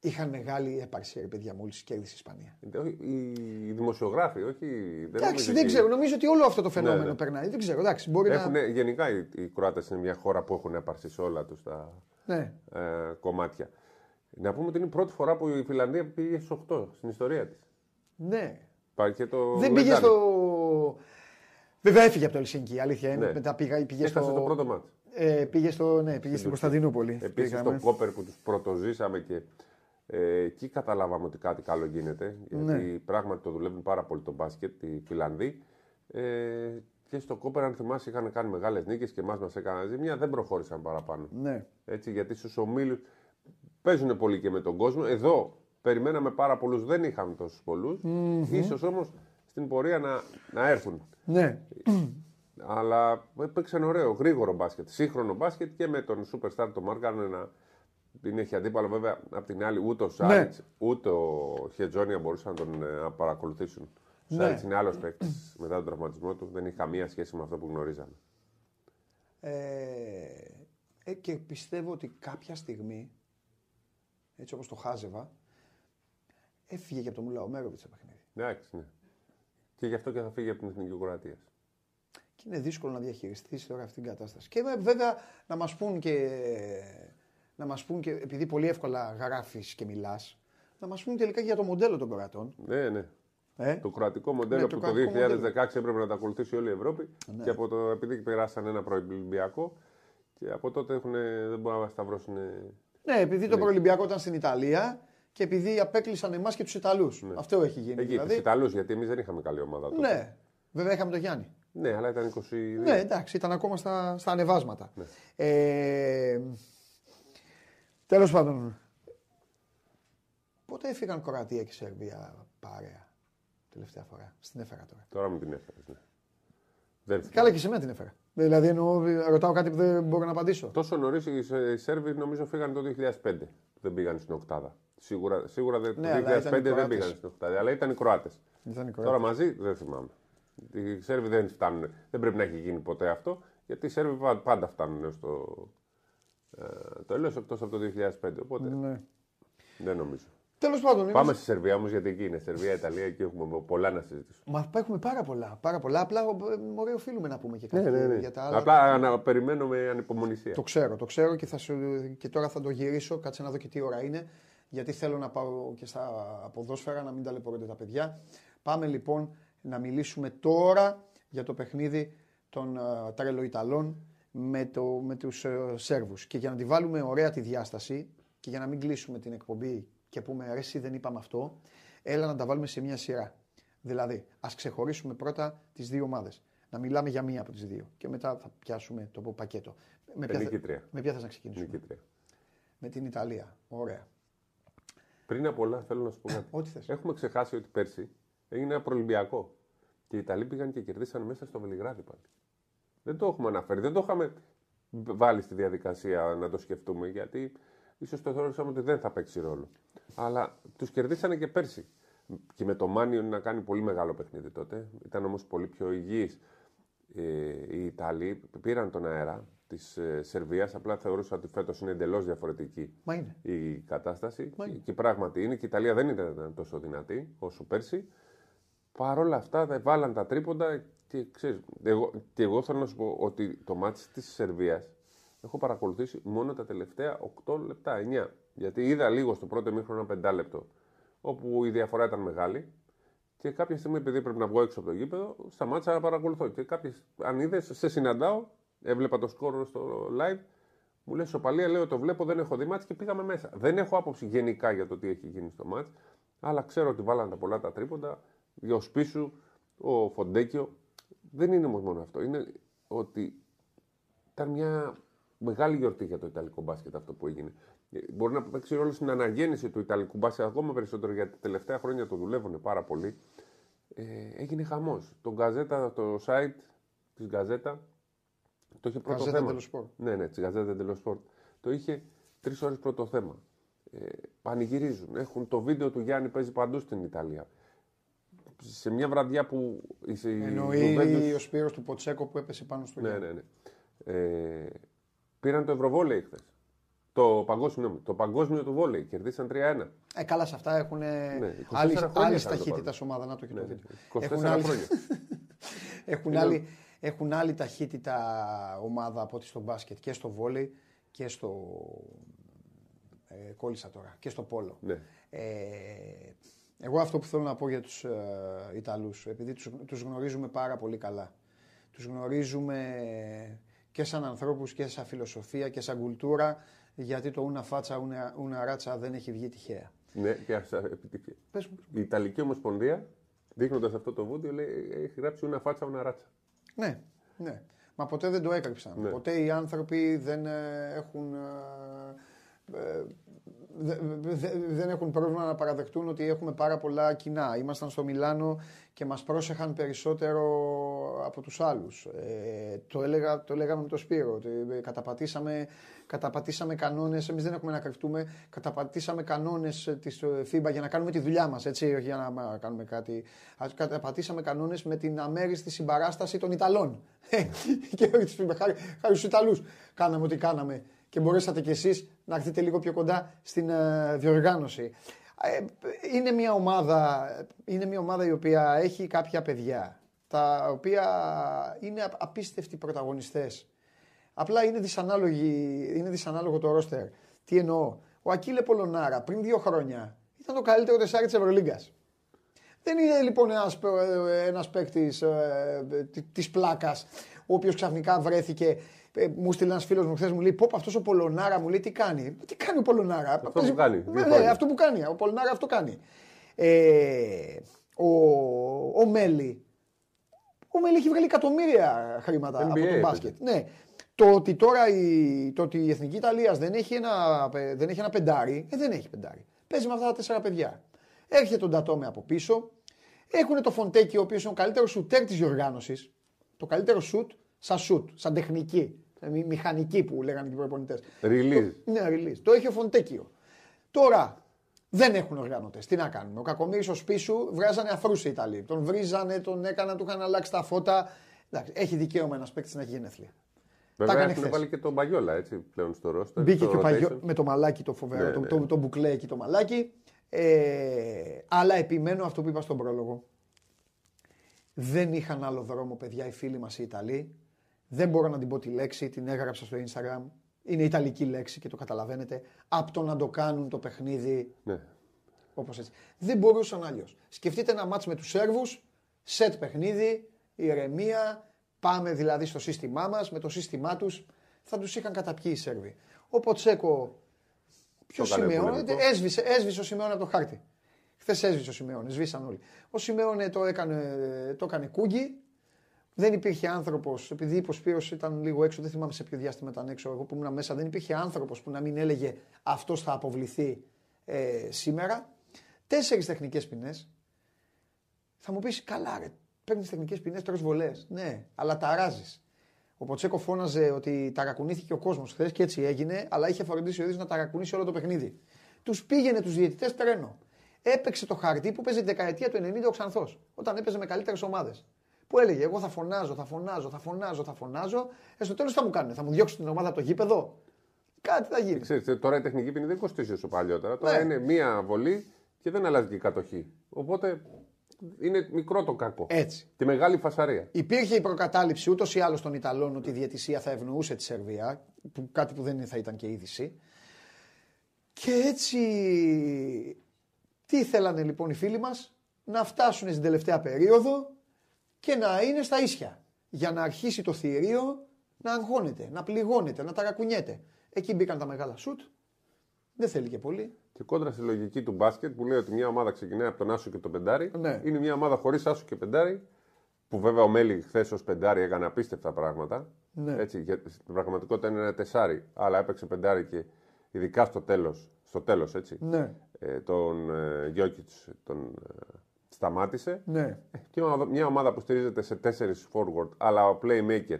[SPEAKER 1] είχαν μεγάλη έπαρξη, ρε παιδιά, μόλι κέρδισε η Ισπανία.
[SPEAKER 2] Οι δημοσιογράφοι, όχι. Δεν
[SPEAKER 1] Εντάξει,
[SPEAKER 2] νομίζω
[SPEAKER 1] δεν
[SPEAKER 2] ότι-
[SPEAKER 1] ξέρω, νομίζω ότι όλο αυτό το φαινόμενο
[SPEAKER 2] Ναι, ναι.
[SPEAKER 1] περνάει. Δεν ξέρω, εντάξει, μπορεί
[SPEAKER 2] Έχουν,
[SPEAKER 1] να.
[SPEAKER 2] γενικά οι, οι Κροάτες είναι μια χώρα που έχουν έπαρση σε όλα τους τα
[SPEAKER 1] Ναι.
[SPEAKER 2] ε, κομμάτια. Να πούμε ότι είναι η πρώτη φορά που η Φιλανδία πήγε στου 8 στην ιστορία της.
[SPEAKER 1] ναι.
[SPEAKER 2] Υπάρχει και το.
[SPEAKER 1] Δεν πήγε
[SPEAKER 2] Λεντάνι.
[SPEAKER 1] στο. Βέβαια έφυγε από το Ελσίνκι, η αλήθεια είναι.
[SPEAKER 2] Ναι.
[SPEAKER 1] Μετά πήγα, πήγε
[SPEAKER 2] Έχασε
[SPEAKER 1] στο.
[SPEAKER 2] το πρώτο μάτι.
[SPEAKER 1] Ε, πήγε, στο, ναι, πήγε στην Κωνσταντινούπολη.
[SPEAKER 2] Επίσης στο Κόπερ που τους πρωτοζήσαμε και ε, εκεί καταλάβαμε ότι κάτι καλό γίνεται. Γιατί
[SPEAKER 1] Ναι.
[SPEAKER 2] πράγματι το δουλεύουν πάρα πολύ το μπάσκετ οι Φιλανδοί. Ε, και στο Κόπερ, αν θυμάσαι, είχαν κάνει μεγάλες νίκες και εμάς μας έκαναν ζημιά. Δεν προχώρησαν παραπάνω.
[SPEAKER 1] Ναι.
[SPEAKER 2] Έτσι, γιατί στους ομίλους παίζουν πολύ και με τον κόσμο. Εδώ περιμέναμε πάρα πολλούς, δεν είχαμε τόσους πολλούς. σω όμως στην πορεία να, να έρθουν.
[SPEAKER 1] ναι.
[SPEAKER 2] Αλλά έπαιξαν ωραίο, γρήγορο μπάσκετ. Σύγχρονο μπάσκετ και με τον Superstar τον Μάργαν να την έχει αντίπαλο. Βέβαια, απ' την άλλη, ούτε ο Σάιτς ούτε ο Χετζόνια μπορούσαν να τον ε, να παρακολουθήσουν. Ο
[SPEAKER 1] Ναι.
[SPEAKER 2] Σάιτς είναι άλλος παίκτης μετά τον τραυματισμό του. Δεν έχει καμία σχέση με αυτό που γνωρίζαμε.
[SPEAKER 1] Ε, ε, και πιστεύω ότι κάποια στιγμή, έτσι όπως το χάζευα, έφυγε και από το Μουλάο Μέροβιτς το παιχνίδι.
[SPEAKER 2] Εντάξει, ναι. Και γι' αυτό και θα φύγει από την Εθνική Κροατίας.
[SPEAKER 1] Και είναι δύσκολο να διαχειριστείς τώρα αυτή την κατάσταση. Και ε, βέβαια να μας πούν και, να μας πούν και επειδή πολύ εύκολα γράφεις και μιλάς, να μας πούν τελικά και για το μοντέλο των Κροατών.
[SPEAKER 2] Ναι, ναι.
[SPEAKER 1] Ε;
[SPEAKER 2] Το κροατικό μοντέλο
[SPEAKER 1] Ναι, το
[SPEAKER 2] που το
[SPEAKER 1] κροατικό
[SPEAKER 2] 2016
[SPEAKER 1] μοντέλο. Ναι.
[SPEAKER 2] έπρεπε να τα ακολουθήσει όλη η Ευρώπη. Και από το, επειδή περάσαν ένα προελπιακό, και από τότε έχουν, δεν μπορούν να σταυρώσουν.
[SPEAKER 1] Ναι, επειδή το προελυμπιακό ήταν στην Ιταλία και επειδή απέκλεισαν εμάς και τους Ιταλούς. Αυτό έχει γίνει.
[SPEAKER 2] Εκεί,
[SPEAKER 1] δηλαδή.
[SPEAKER 2] τους Ιταλούς, γιατί εμείς δεν είχαμε καλή ομάδα τότε.
[SPEAKER 1] Ναι, βέβαια είχαμε τον Γιάννη.
[SPEAKER 2] Ναι, αλλά ήταν 22.
[SPEAKER 1] Ναι, εντάξει, ήταν ακόμα στα, στα ανεβάσματα. Ε, τέλος πάντων, πότε έφυγαν Κροατία και Σερβία παρέα τελευταία φορά; Στην έφερα τώρα.
[SPEAKER 2] Τώρα μου την έφερες. Ναι. Δεν θυμάμαι.
[SPEAKER 1] Καλά και σε μένα την έφερα. Δηλαδή εννοώ, ρωτάω κάτι που δεν μπορώ να απαντήσω.
[SPEAKER 2] Τόσο νωρίς οι Σε- οι Σέρβοι νομίζω φύγανε το 2005. Δεν πήγαν στην Οκτάδα. Σίγουρα, σίγουρα δεν,
[SPEAKER 1] Ναι,
[SPEAKER 2] το
[SPEAKER 1] αλλά
[SPEAKER 2] 2005
[SPEAKER 1] ήταν οι
[SPEAKER 2] δεν
[SPEAKER 1] Κροάτες.
[SPEAKER 2] πήγαν στην Οκτάδα. Αλλά ήταν οι Κροάτες.
[SPEAKER 1] Ήταν οι
[SPEAKER 2] Τώρα
[SPEAKER 1] Κροάτες.
[SPEAKER 2] μαζί δεν θυμάμαι. Οι Σέρβοι δεν φτάνουν. Δεν πρέπει να έχει γίνει ποτέ αυτό. Γιατί οι Σέρβοι πα- πάντα φτάνουν έως το ε, τέλο εκτός από το 2005. Οπότε
[SPEAKER 1] Ναι.
[SPEAKER 2] δεν νομίζω.
[SPEAKER 1] Τέλος πάντων, είναι-
[SPEAKER 2] Πάμε στη Σερβία όμως γιατί εκεί είναι. Σερβία, Ιταλία, εκεί έχουμε πολλά να συζητήσουμε.
[SPEAKER 1] Μα έχουμε πάρα πολλά, πάρα πολλά. Απλά ε, ωραίο οφείλουμε να πούμε και κάτι για τα άλλα.
[SPEAKER 2] Απλά να περιμένουμε ανυπομονησία.
[SPEAKER 1] Το ξέρω, το ξέρω και, θα σου, και τώρα θα το γυρίσω. Κάτσε να δω και τι ώρα είναι. Γιατί θέλω να πάω και στα ποδόσφαιρα να μην ταλαιπωρούνται τα παιδιά. Πάμε λοιπόν να μιλήσουμε τώρα για το παιχνίδι των uh, τρελοϊταλών με, το, με τους ε, Σέρβους. Και για να τη βάλουμε ωραία τη διάσταση και για να μην κλείσουμε την εκπομπή και πούμε ρε εσύ δεν είπαμε αυτό, έλα να τα βάλουμε σε μια σειρά. Δηλαδή, ας ξεχωρίσουμε πρώτα τις δύο ομάδες. Να μιλάμε για μία από τις δύο και μετά θα πιάσουμε το πακέτο. Με ποια, θε-
[SPEAKER 2] νικήτρια.
[SPEAKER 1] με ποια θες να ξεκινήσουμε;
[SPEAKER 2] Νικήτρια.
[SPEAKER 1] Με την Ιταλία. Ωραία.
[SPEAKER 2] Πριν από όλα, θέλω να σου πω κάτι.
[SPEAKER 1] Ό,τι θες.
[SPEAKER 2] Έχουμε ξεχάσει ότι πέρσι έγινε ένα προελπιακό. Και οι Ιταλοί πήγαν και κερδίσαν μέσα στο Βελιγράδι πάλι. Δεν το έχουμε αναφέρει. Δεν το είχαμε βάλει στη διαδικασία να το σκεφτούμε. Γιατί ίσως το θεωρούσαμε ότι δεν θα παίξει ρόλο. Αλλά τους κερδίσανε και πέρσι. Και με το Μάνιο να κάνει πολύ μεγάλο παιχνίδι τότε. Ήταν όμως πολύ πιο υγιής. Ε, οι Ιταλοί πήραν τον αέρα της ε, Σερβίας. Απλά θεωρούσα ότι φέτος είναι εντελώς διαφορετική
[SPEAKER 1] Μα είναι.
[SPEAKER 2] η κατάσταση.
[SPEAKER 1] Μα
[SPEAKER 2] Και,
[SPEAKER 1] είναι.
[SPEAKER 2] και πράγματι είναι και η Ιταλία δεν ήταν τόσο δυνατή όσο πέρσι. Παρ' όλα αυτά τα βάλαν τα τρίποντα και ξέρεις, εγώ, και εγώ θέλω να σου πω ότι το μάτι της Σερβίας έχω παρακολουθήσει μόνο τα τελευταία 8 λεπτά, 9. Γιατί είδα λίγο στο πρώτο μήχρονο ένα πεντάλεπτο όπου η διαφορά ήταν μεγάλη και κάποια στιγμή επειδή πρέπει να βγω έξω από το γήπεδο σταμάτησα να παρακολουθώ και κάποιες, αν είδες, σε συναντάω, έβλεπα το σκόρο στο live μου λες σοπαλία, λέω το βλέπω, δεν έχω δει μάτς και πήγαμε μέσα. Δεν έχω άποψη γενικά για το τι έχει γίνει στο μάτς, αλλά ξέρω ότι βάλαν τα πολλά τα τρίποντα. Για ο Σπίσου, ο Φοντέκιο. Δεν είναι όμως μόνο αυτό. Είναι ότι ήταν μια μεγάλη γιορτή για το Ιταλικό μπάσκετ αυτό που έγινε. Ε, Μπορεί να παίξει ρόλο στην αναγέννηση του Ιταλικού μπάσκετ ακόμα περισσότερο γιατί τα τελευταία χρόνια το δουλεύουν πάρα πολύ. Ε, έγινε χαμός. Το Γκαζέτα, το site της Γκαζέτα το είχε πρώτο
[SPEAKER 1] Γκαζέτα
[SPEAKER 2] θέμα.
[SPEAKER 1] dello Sport.
[SPEAKER 2] Ναι, ναι, της Γκαζέτα dello Sport. Το είχε τρεις ώρες πρώτο θέμα. Ε, πανηγυρίζουν. Έχουν το βίντεο του Γιάννη παίζει παντού στην Ιταλία. Σε μια βραδιά που η, η
[SPEAKER 1] Εννοεί
[SPEAKER 2] Juventus-
[SPEAKER 1] ο Σπύρος του Ποτσέκο που έπεσε πάνω στο
[SPEAKER 2] ναι,
[SPEAKER 1] Γιάννη.
[SPEAKER 2] ναι, ναι. Ε, πήραν το Ευρωβόλεϊ χθες. Το παγκόσμιο, συγγνώμη, το παγκόσμιο του βόλεϊ. Κερδίσαν 3-1.
[SPEAKER 1] Ε, καλά, σε αυτά έχουν
[SPEAKER 2] Ναι, 24
[SPEAKER 1] άλλη,
[SPEAKER 2] χρόνια
[SPEAKER 1] άλλη
[SPEAKER 2] θα το
[SPEAKER 1] ταχύτητα
[SPEAKER 2] πάρουν.
[SPEAKER 1] ομάδα. Να το και το
[SPEAKER 2] Ναι,
[SPEAKER 1] βίντεο.
[SPEAKER 2] 24
[SPEAKER 1] Έχουν άλλη,
[SPEAKER 2] χρόνια.
[SPEAKER 1] έχουν, άλλη, έχουν άλλη ταχύτητα ομάδα από ό,τι στο μπάσκετ και στο βόλεϊ και στο. Ε, κόλλησα τώρα και στο πόλο.
[SPEAKER 2] Ναι.
[SPEAKER 1] Ε, εγώ αυτό που θέλω να πω για τους ε, Ιταλούς, επειδή τους, τους γνωρίζουμε πάρα πολύ καλά. Τους γνωρίζουμε και σαν ανθρώπους και σαν φιλοσοφία και σαν κουλτούρα. Γιατί το ούνα φάτσα, ούνα, ούνα ράτσα δεν έχει βγει τυχαία.
[SPEAKER 2] Ναι, και αυτά επιτυχία.
[SPEAKER 1] Πες μου.
[SPEAKER 2] Η Ιταλική Ομοσπονδία, δείχνοντας αυτό το βίντεο, λέει, έχει γράψει una φάτσα, una ράτσα.
[SPEAKER 1] Ναι, ναι. Μα ποτέ δεν το έκρυψαν.
[SPEAKER 2] Ναι.
[SPEAKER 1] Ποτέ οι άνθρωποι δεν ε, έχουν. ε, ε, δε- δε- δεν έχουν πρόβλημα να παραδεχτούν ότι έχουμε πάρα πολλά κοινά. Ήμασταν στο Μιλάνο και μας πρόσεχαν περισσότερο από τους άλλους. Ε, το, έλεγα, το λέγαμε με τον Σπύρο, ότι ε, καταπατήσαμε, καταπατήσαμε κανόνες, εμείς δεν έχουμε να κρυφτούμε, καταπατήσαμε κανόνες ε, της ε, FIBA για να κάνουμε τη δουλειά μας, έτσι, όχι για να μα- κάνουμε κάτι. Ας Καταπατήσαμε κανόνες με την αμέριστη συμπαράσταση των Ιταλών. και όχι της FIBA, χάρη, χάρη στους Ιταλούς κάναμε ό,τι κάναμε και μπορέσατε κι εσείς να έρθετε λίγο πιο κοντά στην ε, διοργάνωση. Ε, είναι, μια ομάδα, είναι μια ομάδα η οποία έχει κάποια παιδιά τα οποία είναι απ- απίστευτοι πρωταγωνιστές. Απλά είναι, δυσανάλογη, είναι δυσανάλογο το ρόστερ. Τι εννοώ; Ο Ακύλε Πολωνάρα πριν δύο χρόνια ήταν το καλύτερος τεσσάρι της Ευρωλίγκας. Δεν είναι λοιπόν ένας, ε, ένας παίκτης ε, τη- της πλάκας ο οποίος ξαφνικά βρέθηκε ε, μου στείλε ένας φίλος μου χθες, μου λέει: Πώ αυτός ο Πολωνάρα μου λέει τι κάνει; Τι κάνει ο Πολωνάρα;
[SPEAKER 2] Αυτό που κάνει, δύο
[SPEAKER 1] Ναι,
[SPEAKER 2] χρόνια.
[SPEAKER 1] αυτό που κάνει. Ο Πολωνάρα αυτό κάνει. Ε, ο, ο Μέλι. Ο Μέλι έχει βγάλει εκατομμύρια χρήματα
[SPEAKER 2] NBA
[SPEAKER 1] από τον
[SPEAKER 2] έπαιζε.
[SPEAKER 1] μπάσκετ. Ναι. Το ότι τώρα η, το ότι η Εθνική Ιταλίας δεν έχει ένα, ε, δεν έχει ένα πεντάρι, ε, δεν έχει πεντάρι. Παίζει με αυτά τα τέσσερα παιδιά. Έρχεται τον Τατόμε από πίσω. Έχουν το Φοντέκιο, ο οποίος είναι ο καλύτερος σουτέρ της διοργάνωσης. Το καλύτερο σουτ σαν σουτ, σαν τεχνική. Ε, μη- Μηχανική που λέγανε και οι προπονητές.
[SPEAKER 2] Release.
[SPEAKER 1] Ναι, release. Το έχει ο Φοντέκιο. Τώρα δεν έχουν οργανωτή. Τι να κάνουμε. Ο κακομοίρης ο Σπίσου βγάζανε αφρού οι Ιταλοί. Τον βρίζανε, τον έκαναν, του είχαν αλλάξει τα φώτα. Εντάξει, έχει δικαίωμα ένας παίκτης να έχει γενέθλια.
[SPEAKER 2] Βέβαια
[SPEAKER 1] έκανε
[SPEAKER 2] έχουν
[SPEAKER 1] χθες.
[SPEAKER 2] βάλει και τον Μπαγιόλα έτσι πλέον στο ρόστερ.
[SPEAKER 1] Μπήκε
[SPEAKER 2] στο
[SPEAKER 1] και ο Παγιό,
[SPEAKER 2] rotation.
[SPEAKER 1] με το μαλάκι το φοβερό,
[SPEAKER 2] Ναι,
[SPEAKER 1] το,
[SPEAKER 2] ναι.
[SPEAKER 1] το, το μπουκλέ εκεί το μαλάκι. Ε, αλλά επιμένω αυτό που είπα στον πρόλογο. Δεν είχαν άλλο δρόμο, παιδιά, οι φίλοι μας οι Ιταλοί. Δεν μπορώ να την πω τη λέξη, την έγραψα στο Instagram. Είναι Ιταλική λέξη και το καταλαβαίνετε. Από το να το κάνουν το παιχνίδι
[SPEAKER 2] Ναι.
[SPEAKER 1] όπως έτσι. Δεν μπορούσαν αλλιώς. Σκεφτείτε ένα μάτς με τους Σέρβους, σετ παιχνίδι, ηρεμία, πάμε δηλαδή στο σύστημά μας, με το σύστημά τους θα τους είχαν καταπιεί οι Σέρβοι. Ο Ποτσέκο, ποιο
[SPEAKER 2] Το έκανε
[SPEAKER 1] Σιμεώνε,
[SPEAKER 2] πολεμικό.
[SPEAKER 1] έσβησε, έσβησε ο Σιμεώνε από το χάρτη. Χθες έσβησε ο Σιμεώνε, σβήσαν όλοι. Ο Σιμεώνε το έκανε, το έκανε κούγκι, δεν υπήρχε άνθρωπος, επειδή είπε ο Σπύρος ήταν λίγο έξω, δεν θυμάμαι σε ποιο διάστημα ήταν έξω, εγώ που ήμουν μέσα, δεν υπήρχε άνθρωπος που να μην έλεγε αυτός θα αποβληθεί ε, σήμερα. Τέσσερις τεχνικές ποινές. Θα μου πεις, καλά, ρε, παίρνεις τεχνικές ποινές, τρει βολές. Ναι, αλλά ταράζει. Ο Ποτσέκο φώναζε ότι ταρακουνήθηκε ο κόσμος χθες και έτσι έγινε, αλλά είχε φροντίσει ο ίδιος να ταρακουνήσει όλο το παιχνίδι. Τους πήγαινε τους διαιτητές τρένο. Έπαιξε το χαρτί που παίζει τη δεκαετία του 90 ο Ξανθός, όταν έπαιζε με καλύτερες ομάδες. Που έλεγε: Εγώ θα φωνάζω, θα φωνάζω, θα φωνάζω, θα φωνάζω. Ε, στο τέλος τι θα μου κάνουν, θα μου διώξουν την ομάδα από το γήπεδο. Κάτι θα γίνει.
[SPEAKER 2] Ξέρετε, τώρα η τεχνική ποινή δεν κοστίζει όσο παλιότερα. Τώρα
[SPEAKER 1] Ναι.
[SPEAKER 2] είναι μία βολή και δεν αλλάζει και η κατοχή. Οπότε είναι μικρό το κακό.
[SPEAKER 1] Έτσι.
[SPEAKER 2] Τη μεγάλη φασαρία.
[SPEAKER 1] Υπήρχε η προκατάληψη ούτως ή άλλως των Ιταλών ότι η διαιτησία θα ευνοούσε τη Σερβία, που, κάτι που δεν θα ήταν και είδηση. Και έτσι. Τι θέλανε λοιπόν οι φίλοι μας, να φτάσουν στην τελευταία περίοδο και να είναι στα ίσια. Για να αρχίσει το θηρίο να αγχώνεται, να πληγώνεται, να ταρακουνιέται. Εκεί μπήκαν τα μεγάλα σουτ. Δεν θέλει και πολύ.
[SPEAKER 2] Και κόντρα στη λογική του μπάσκετ που λέει ότι μια ομάδα ξεκινάει από τον Άσο και τον Πεντάρι.
[SPEAKER 1] Ναι.
[SPEAKER 2] Είναι μια ομάδα χωρίς Άσο και Πεντάρι. Που βέβαια ο Μέλη χθες ως Πεντάρι έκανε απίστευτα πράγματα.
[SPEAKER 1] Ναι.
[SPEAKER 2] Έτσι, για, στην πραγματικότητα είναι ένα τεσάρι, αλλά έπαιξε Πεντάρι και ειδικά στο τέλος. Στο τέλος, έτσι.
[SPEAKER 1] Ναι,
[SPEAKER 2] Ε, τον ε, Γιώκητς τον ε, σταμάτησε.
[SPEAKER 1] ναι.
[SPEAKER 2] Και μια- μια ομάδα που στηρίζεται σε τέσσερις forward, αλλά ο playmaker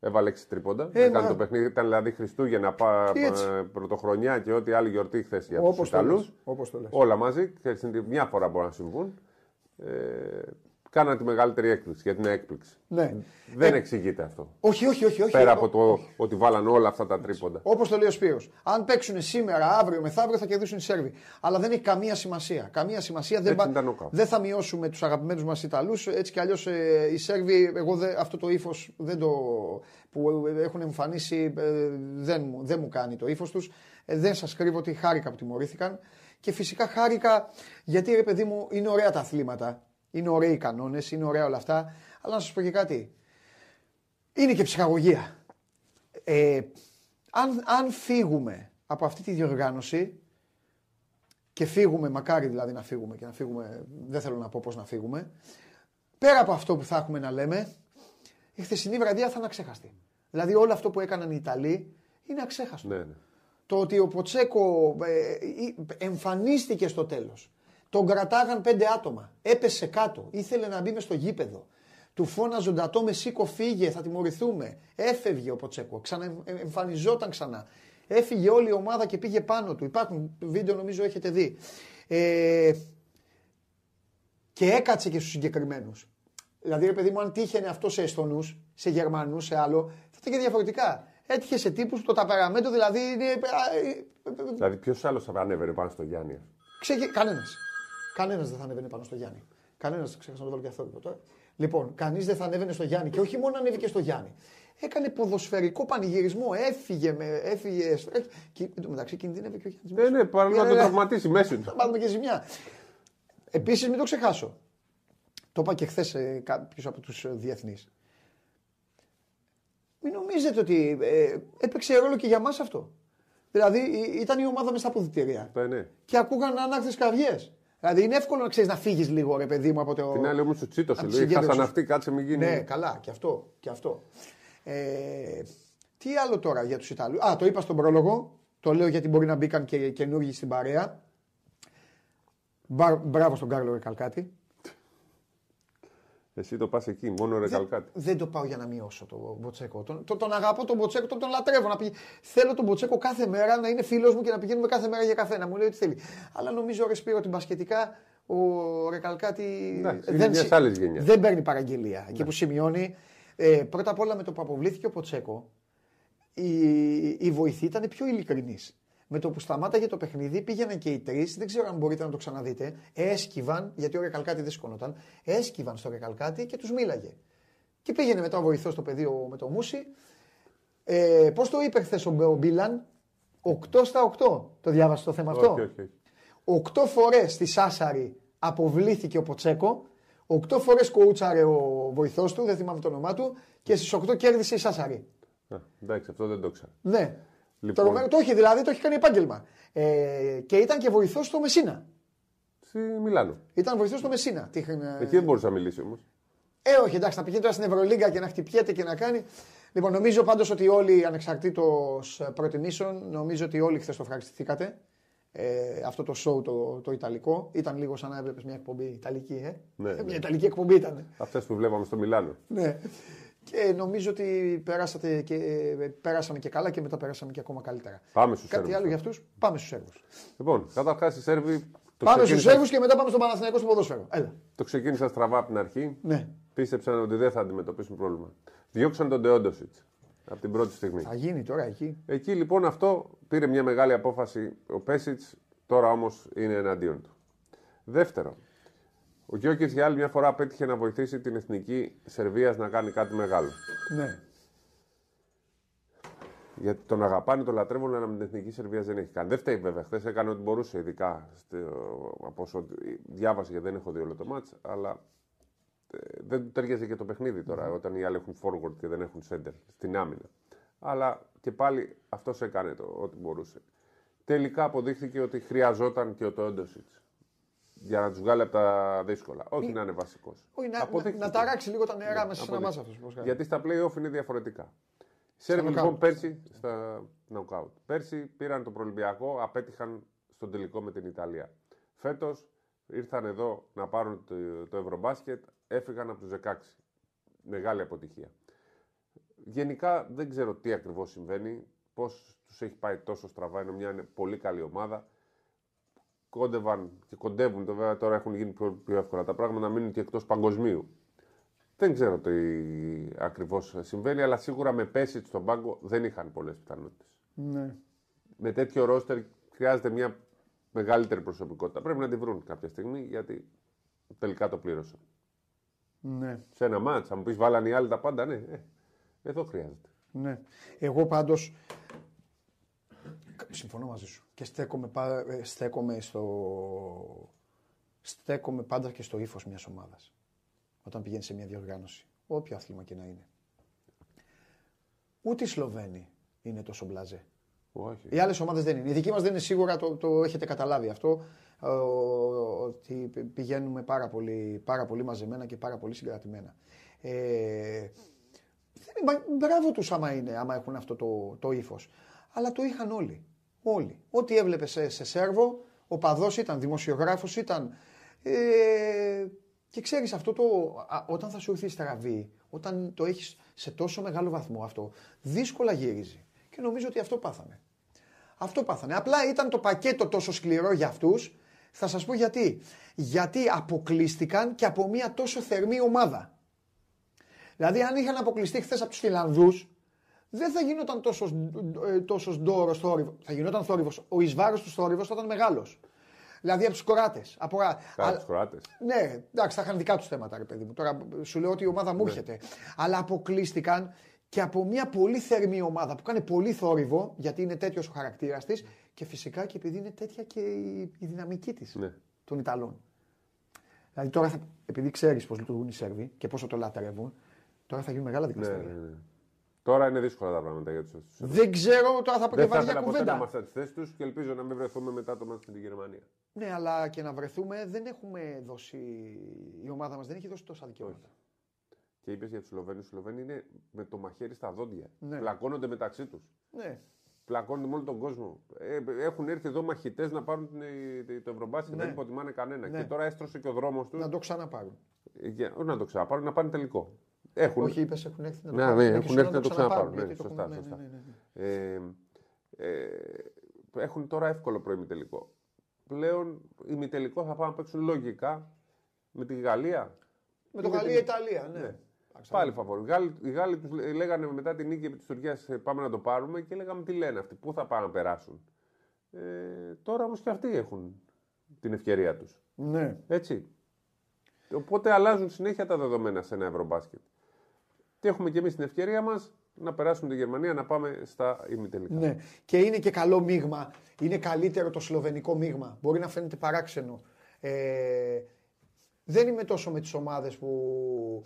[SPEAKER 2] έβαλε 6 τρίποντα.
[SPEAKER 1] Ε,
[SPEAKER 2] έκανε
[SPEAKER 1] μα-
[SPEAKER 2] το παιχνίδι, ήταν δηλαδή Χριστούγεννα, πα,
[SPEAKER 1] Τι έτσι.
[SPEAKER 2] ε, πρωτοχρονιά και ό,τι άλλη γιορτή χθες για τους
[SPEAKER 1] Όπως το
[SPEAKER 2] Ιταλούς.
[SPEAKER 1] λες, όπως το λες.
[SPEAKER 2] Όλα μαζί, και στην- μια φορά μπορούν να συμβούν. Ε, κάναν τη μεγαλύτερη έκπληξη, γιατί είναι έκπληξη.
[SPEAKER 1] ναι.
[SPEAKER 2] Δεν εξηγείται αυτό.
[SPEAKER 1] Όχι, όχι, όχι. όχι.
[SPEAKER 2] Πέρα από το ότι βάλαν όλα αυτά τα τρίποντα.
[SPEAKER 1] Όπως το λέει ο Σπύρος. Αν παίξουν σήμερα, αύριο, μεθαύριο θα κερδίσουν οι Σέρβοι. Αλλά δεν έχει καμία σημασία. Καμία σημασία. Δεν,
[SPEAKER 2] Έτσι ήταν ο Κάπου.
[SPEAKER 1] δεν θα μειώσουμε τους αγαπημένους μας Ιταλούς. Έτσι κι αλλιώς ε, οι Σέρβοι, εγώ δεν- αυτό το ύφος που έχουν εμφανίσει ε, δεν, μου, δεν μου κάνει το ύφος τους. Ε, δεν σας κρύβω ότι χάρηκα που τιμωρήθηκαν. Και φυσικά χάρηκα γιατί ρε παιδί μου είναι ωραία τα αθλήματα. Είναι ωραίοι οι κανόνες, είναι ωραία όλα αυτά. Αλλά να σας πω και κάτι. Είναι και ψυχαγωγία. Ε, αν, αν φύγουμε από αυτή τη διοργάνωση και φύγουμε, μακάρι δηλαδή να φύγουμε και να φύγουμε, δεν θέλω να πω πώς να φύγουμε, πέρα από αυτό που θα έχουμε να λέμε, η χθεσινή βραδιά θα είναι αξέχαστη. Δηλαδή όλο αυτό που έκαναν οι Ιταλοί είναι αξέχαστο.
[SPEAKER 2] Ναι, ναι.
[SPEAKER 1] Το ότι ο Ποτσέκο ε, εμφανίστηκε στο τέλος. Τον κρατάγαν πέντε άτομα. Έπεσε κάτω. Ήθελε να μπει με στο γήπεδο. Του φώναζε Ντατό με σήκω φύγε, θα τιμωρηθούμε. Έφευγε ο Ποτσέκο. Ξανα, εμφανιζόταν ξανά. Έφυγε όλη η ομάδα και πήγε πάνω του. Υπάρχουν βίντεο νομίζω έχετε δει. Ε, και έκατσε και στου συγκεκριμένου. Δηλαδή, ρε παιδί μου, αν τύχαινε αυτό σε Εστονού, σε Γερμανού, σε άλλο, θα ήταν και διαφορετικά. Έτυχε σε τύπου το ταπεραμέντο, δηλαδή. Είναι...
[SPEAKER 2] Δηλαδή, ποιο άλλο θα ανέβαινε πάνω στο Γιάννη.
[SPEAKER 1] Ξε... Κανένα. Κανένας δεν θα ανέβαινε πάνω στο Γιάννη. Κανένας, ξέχασα να το βάλω και αυτό τώρα. Λοιπόν, κανείς δεν θα ανέβαινε στο Γιάννη και όχι μόνο ανέβηκε στο Γιάννη. Έκανε ποδοσφαιρικό πανηγυρισμό, έφυγε. Με, έφυγε και εν τω μεταξύ κινδύνευε και ο Γιάννης.
[SPEAKER 2] Ναι, ναι, παρόλο να τον τραυματίσει μέση του.
[SPEAKER 1] Θα πάρουμε και ζημιά. Επίσης, μην το ξεχάσω. Το είπα και χθες ε, κάποιος από τους διεθνείς. Μην νομίζετε ότι ε, έπαιξε ρόλο και για μας αυτό. Δηλαδή ήταν η ομάδα μέσα στα αποδητήρια.
[SPEAKER 2] Ναι, ναι.
[SPEAKER 1] Και ακούγαν ανάκτε κραυγές. Δηλαδή είναι εύκολο να ξέρεις να φύγεις λίγο, ρε παιδί μου, από το.
[SPEAKER 2] Την άλλη όμως του τσίτωσε. Λέει, χάσαν αυτοί, κάτσε μην γίνει.
[SPEAKER 1] Ναι, καλά, και αυτό. Και αυτό. Ε, τι άλλο τώρα για τους Ιταλούς; Α, το είπα στον πρόλογο. Το λέω γιατί μπορεί να μπήκαν και καινούργιοι στην παρέα. Μπράβο στον Κάρλο Ρεκαλκάτη.
[SPEAKER 2] Εσύ το πας εκεί, μόνο ρε
[SPEAKER 1] δεν, Δεν το πάω για να μειώσω τον Μποτσέκο. Τον, τον, τον αγαπώ τον Μποτσέκο, τον, τον λατρεύω. Να πει, θέλω τον Μποτσέκο κάθε μέρα να είναι φίλος μου και να πηγαίνουμε κάθε μέρα για καφέ. Να μου λέει ό,τι θέλει. Αλλά νομίζω ρε Σπύρο ότι μπασκετικά ο Ρεκαλκάτη
[SPEAKER 2] δεν,
[SPEAKER 1] δεν παίρνει παραγγελία. Ναι. Εκεί που σημειώνει. Ε, πρώτα απ' όλα με το που αποβλήθηκε ο Ποτσέκο, η, η βοηθή ήταν πιο ειλικρινής με το που σταμάταγε το παιχνίδι, πήγαιναν και οι τρεις, δεν ξέρω αν μπορείτε να το ξαναδείτε, έσκυβαν, γιατί ο Ρεκαλκάτη δεν σκόνονταν, έσκυβαν στο Ρεκαλκάτη και τους μίλαγε. Και πήγαινε μετά ο βοηθός στο πεδίο με το Μούσι. Ε, Πώς το είπε χθες ο Μπίλαν, 8 στα 8. Το διάβασες το θέμα αυτό;
[SPEAKER 2] Όχι, όχι.
[SPEAKER 1] 8 φορές στη Σάσαρη αποβλήθηκε ο Ποτσέκο, 8 φορές κοούτσαρε ο βοηθός του, δεν θυμάμαι το όνομά του, και στις 8 κέρδισε η Σάσαρη.
[SPEAKER 2] εντάξει, αυτό δεν το ξέρω.
[SPEAKER 1] Ναι. Λοιπόν. Το, το έχει δηλαδή, το έχει κάνει επάγγελμα. Ε, και ήταν και βοηθός στο Μεσίνα.
[SPEAKER 2] Στη Μιλάνο.
[SPEAKER 1] Ήταν βοηθός στο Μεσίνα.
[SPEAKER 2] Εκεί δεν μπορούσε να μιλήσει όμως.
[SPEAKER 1] Ε, όχι, εντάξει, να πηγαίνει τώρα στην Ευρωλίγκα και να χτυπιέται και να κάνει. Λοιπόν, νομίζω πάντως ότι όλοι ανεξαρτήτως προτιμήσεων, νομίζω ότι όλοι χθες το ευχαριστηθήκατε. Ε, αυτό το show το, το Ιταλικό. Ήταν λίγο σαν να έβλεπε μια εκπομπή Ιταλική, ε.
[SPEAKER 2] Ναι,
[SPEAKER 1] ε,
[SPEAKER 2] μια
[SPEAKER 1] ναι. Ιταλική εκπομπή ήταν.
[SPEAKER 2] Αυτές που βλέπαμε στο Μιλάνο.
[SPEAKER 1] ναι. Και νομίζω ότι περάσατε και, πέρασαμε και καλά και μετά περάσαμε και ακόμα καλύτερα.
[SPEAKER 2] Πάμε στους
[SPEAKER 1] Κάτι άλλο για αυτούς, πάμε στους Σέρβους.
[SPEAKER 2] Λοιπόν, καταρχάς οι Σέρβοι.
[SPEAKER 1] Το πάμε ξεκίνησα... στου Σέρβους και μετά πάμε στο Παναθηναϊκό στο ποδόσφαιρο. Έλα.
[SPEAKER 2] Το ξεκίνησα στραβά από την αρχή.
[SPEAKER 1] Ναι.
[SPEAKER 2] Πίστεψαν ότι δεν θα αντιμετωπίσουν πρόβλημα. Διώξαν τον Ντεόντοσιτ από την πρώτη στιγμή.
[SPEAKER 1] Θα γίνει τώρα εκεί;
[SPEAKER 2] Εκεί λοιπόν αυτό πήρε μια μεγάλη απόφαση ο Πέσιτς, τώρα όμως είναι εναντίον του. Δεύτερο, ο Γιώκη για άλλη μια φορά πέτυχε να βοηθήσει την εθνική Σερβίας να κάνει κάτι μεγάλο.
[SPEAKER 1] Ναι.
[SPEAKER 2] Γιατί τον αγαπάνε, τον λατρεύουν, αλλά με την εθνική Σερβία δεν έχει κάνει. Δεν φταίει βέβαια. Χθες έκανε ό,τι μπορούσε, ειδικά από όσο διάβασε γιατί δεν έχω δει όλο το μάτς, αλλά ε, δεν του ταιριάζει και το παιχνίδι τώρα, mm. όταν οι άλλοι έχουν forward και δεν έχουν center στην άμυνα. Αλλά και πάλι αυτός έκανε το, ό,τι μπορούσε. Τελικά αποδείχθηκε ότι χρειαζόταν και ο Τόντοσιτς για να τους βγάλει από τα δύσκολα. Όχι να είναι βασικός.
[SPEAKER 1] Όχι, να, να, να ταράξει λίγο τα νερά ναι, μέσα σε ένα μάσα αυτό.
[SPEAKER 2] Γιατί στα playoff είναι διαφορετικά. Σέρβοι λοιπόν πέρσι στα knockout. Πέρσι πήραν το προελπιακό, απέτυχαν στον τελικό με την Ιταλία. Φέτος ήρθαν εδώ να πάρουν το, το Ευρωμπάσκετ, έφυγαν από τους 16. Μεγάλη αποτυχία. Γενικά δεν ξέρω τι ακριβώς συμβαίνει, πώς τους έχει πάει τόσο στραβά. Είναι μια πολύ καλή ομάδα κόντευαν και κοντεύουν, το βέβαια τώρα έχουν γίνει πιο, πιο εύκολα τα πράγματα, να μείνουν και εκτός παγκοσμίου. Δεν ξέρω τι ακριβώς συμβαίνει, αλλά σίγουρα με πέσει στον πάγκο δεν είχαν πολλές πιθανότητες.
[SPEAKER 1] Ναι.
[SPEAKER 2] Με τέτοιο ρόστερ χρειάζεται μια μεγαλύτερη προσωπικότητα. Πρέπει να τη βρουν κάποια στιγμή γιατί τελικά το πλήρωσαν.
[SPEAKER 1] Ναι.
[SPEAKER 2] Σε ένα μάτσα, αν μου πεις βάλαν οι άλλοι τα πάντα, ναι. Ε, εδώ χρειάζεται.
[SPEAKER 1] Ναι. Εγώ πάντως Συμφωνώ μαζί σου. Και στέκομαι, ε, στέκομαι, στο... στέκομαι πάντα και στο ύφος μιας ομάδας. Όταν πηγαίνει σε μια διοργάνωση. Όποιο άθλημα και να είναι. Ούτε οι Σλοβαίνοι είναι τόσο μπλαζέ.
[SPEAKER 2] Όχι.
[SPEAKER 1] Οι άλλες ομάδες δεν είναι. Η δική μας δεν είναι σίγουρα, το, το έχετε καταλάβει αυτό, ε, ότι πηγαίνουμε πάρα πολύ, πάρα πολύ μαζεμένα και πάρα πολύ συγκρατημένα. Ε, μπράβο τους άμα, είναι, άμα έχουν αυτό το, το ύφος. Αλλά το είχαν όλοι. Όλοι. Ό,τι έβλεπε σε, σε Σέρβο, ο παδός ήταν, δημοσιογράφος ήταν. Ε, και ξέρεις αυτό το. όταν θα σου έρθει η στραβή, όταν το έχεις σε τόσο μεγάλο βαθμό αυτό, δύσκολα γυρίζει. Και νομίζω ότι αυτό πάθανε. Αυτό πάθανε. Απλά ήταν το πακέτο τόσο σκληρό για αυτούς. Θα σας πω γιατί. Γιατί αποκλείστηκαν και από μια τόσο θερμή ομάδα. Δηλαδή, αν είχαν αποκλειστεί χθες από τους Φιλανδούς, δεν θα γινόταν τόσο ε, τόσος ντόρο θόρυβος. Θα γινόταν θόρυβος. Ο εισβάρος του θόρυβος θα ήταν μεγάλος. Δηλαδή από τους Κοράτες. Από
[SPEAKER 2] τους Κοράτες.
[SPEAKER 1] Ναι, εντάξει, θα είχαν δικά τους θέματα, ρε παιδί μου. Τώρα σου λέω ότι η ομάδα μου ναι. έρχεται. Αλλά αποκλείστηκαν και από μια πολύ θερμή ομάδα που κάνει πολύ θόρυβο, γιατί είναι τέτοιος ο χαρακτήρας της και φυσικά και επειδή είναι τέτοια και η, η δυναμική της ναι. των Ιταλών. Δηλαδή τώρα, θα, επειδή ξέρεις πώς λειτουργούν οι Σέρβοι και πόσο το λατρεύουν, τώρα θα γίνουν μεγάλα δικαστήρια. Ναι, ναι, ναι.
[SPEAKER 2] Τώρα είναι δύσκολα τα πράγματα για τους
[SPEAKER 1] Δεν ξέρω, τώρα θα
[SPEAKER 2] πρέπει να βαριά κουβέντα. Δεν θα τι θέσει τους και ελπίζω να μην βρεθούμε μετά το μάτι στην Γερμανία.
[SPEAKER 1] Ναι, αλλά και να βρεθούμε δεν έχουμε δώσει. Η ομάδα μας δεν έχει δώσει τόσα δικαιώματα.
[SPEAKER 2] Και είπες για τους Σλοβαίνους. Οι Σλοβαίνοι είναι με το μαχαίρι στα δόντια. Ναι. Πλακώνονται μεταξύ τους.
[SPEAKER 1] Ναι.
[SPEAKER 2] Πλακώνονται με όλο τον κόσμο. Ε, έχουν έρθει εδώ μαχητές να πάρουν το Ευρωμπάσκετ. Ναι. Δεν υποτιμάνε κανένα. Ναι. Και τώρα έστρωσε και ο δρόμος τους.
[SPEAKER 1] Να το ξαναπάρουν.
[SPEAKER 2] Ε, για, να το ξαναπάρουν, να πάνε τελικό. Έχουν...
[SPEAKER 1] Όχι, είπες, έχουν έρθει να
[SPEAKER 2] το ναι, ναι, έχουν έρθει να το ξαναπάρουν. Ναι, σωστά, ναι, σωστά. Ναι, ναι, ε, ε, έχουν τώρα εύκολο πρωί τελικό. Πλέον ημιτελικό θα πάνε να παίξουν λογικά με τη Γαλλία.
[SPEAKER 1] Με το Γαλλία-Ιταλία, ναι. ναι.
[SPEAKER 2] Πάλι φαβόρ. Οι Γάλλοι, οι Γάλλοι τους λέγανε μετά την νίκη της Τουρκία ε, πάμε να το πάρουμε και λέγαμε τι λένε αυτοί, πού θα πάνε να περάσουν; Ε, τώρα όμως και αυτοί έχουν την ευκαιρία τους.
[SPEAKER 1] Ναι.
[SPEAKER 2] Έτσι. Οπότε αλλάζουν συνέχεια τα δεδομένα σε ένα ευρωμπάσκετ. Και έχουμε και εμείς την ευκαιρία μας να περάσουμε τη Γερμανία να πάμε στα ημιτελικά.
[SPEAKER 1] Ναι. Και είναι και καλό μείγμα. Είναι καλύτερο το σλοβενικό μείγμα. Μπορεί να φαίνεται παράξενο. Ε, δεν είμαι τόσο με τις ομάδες που,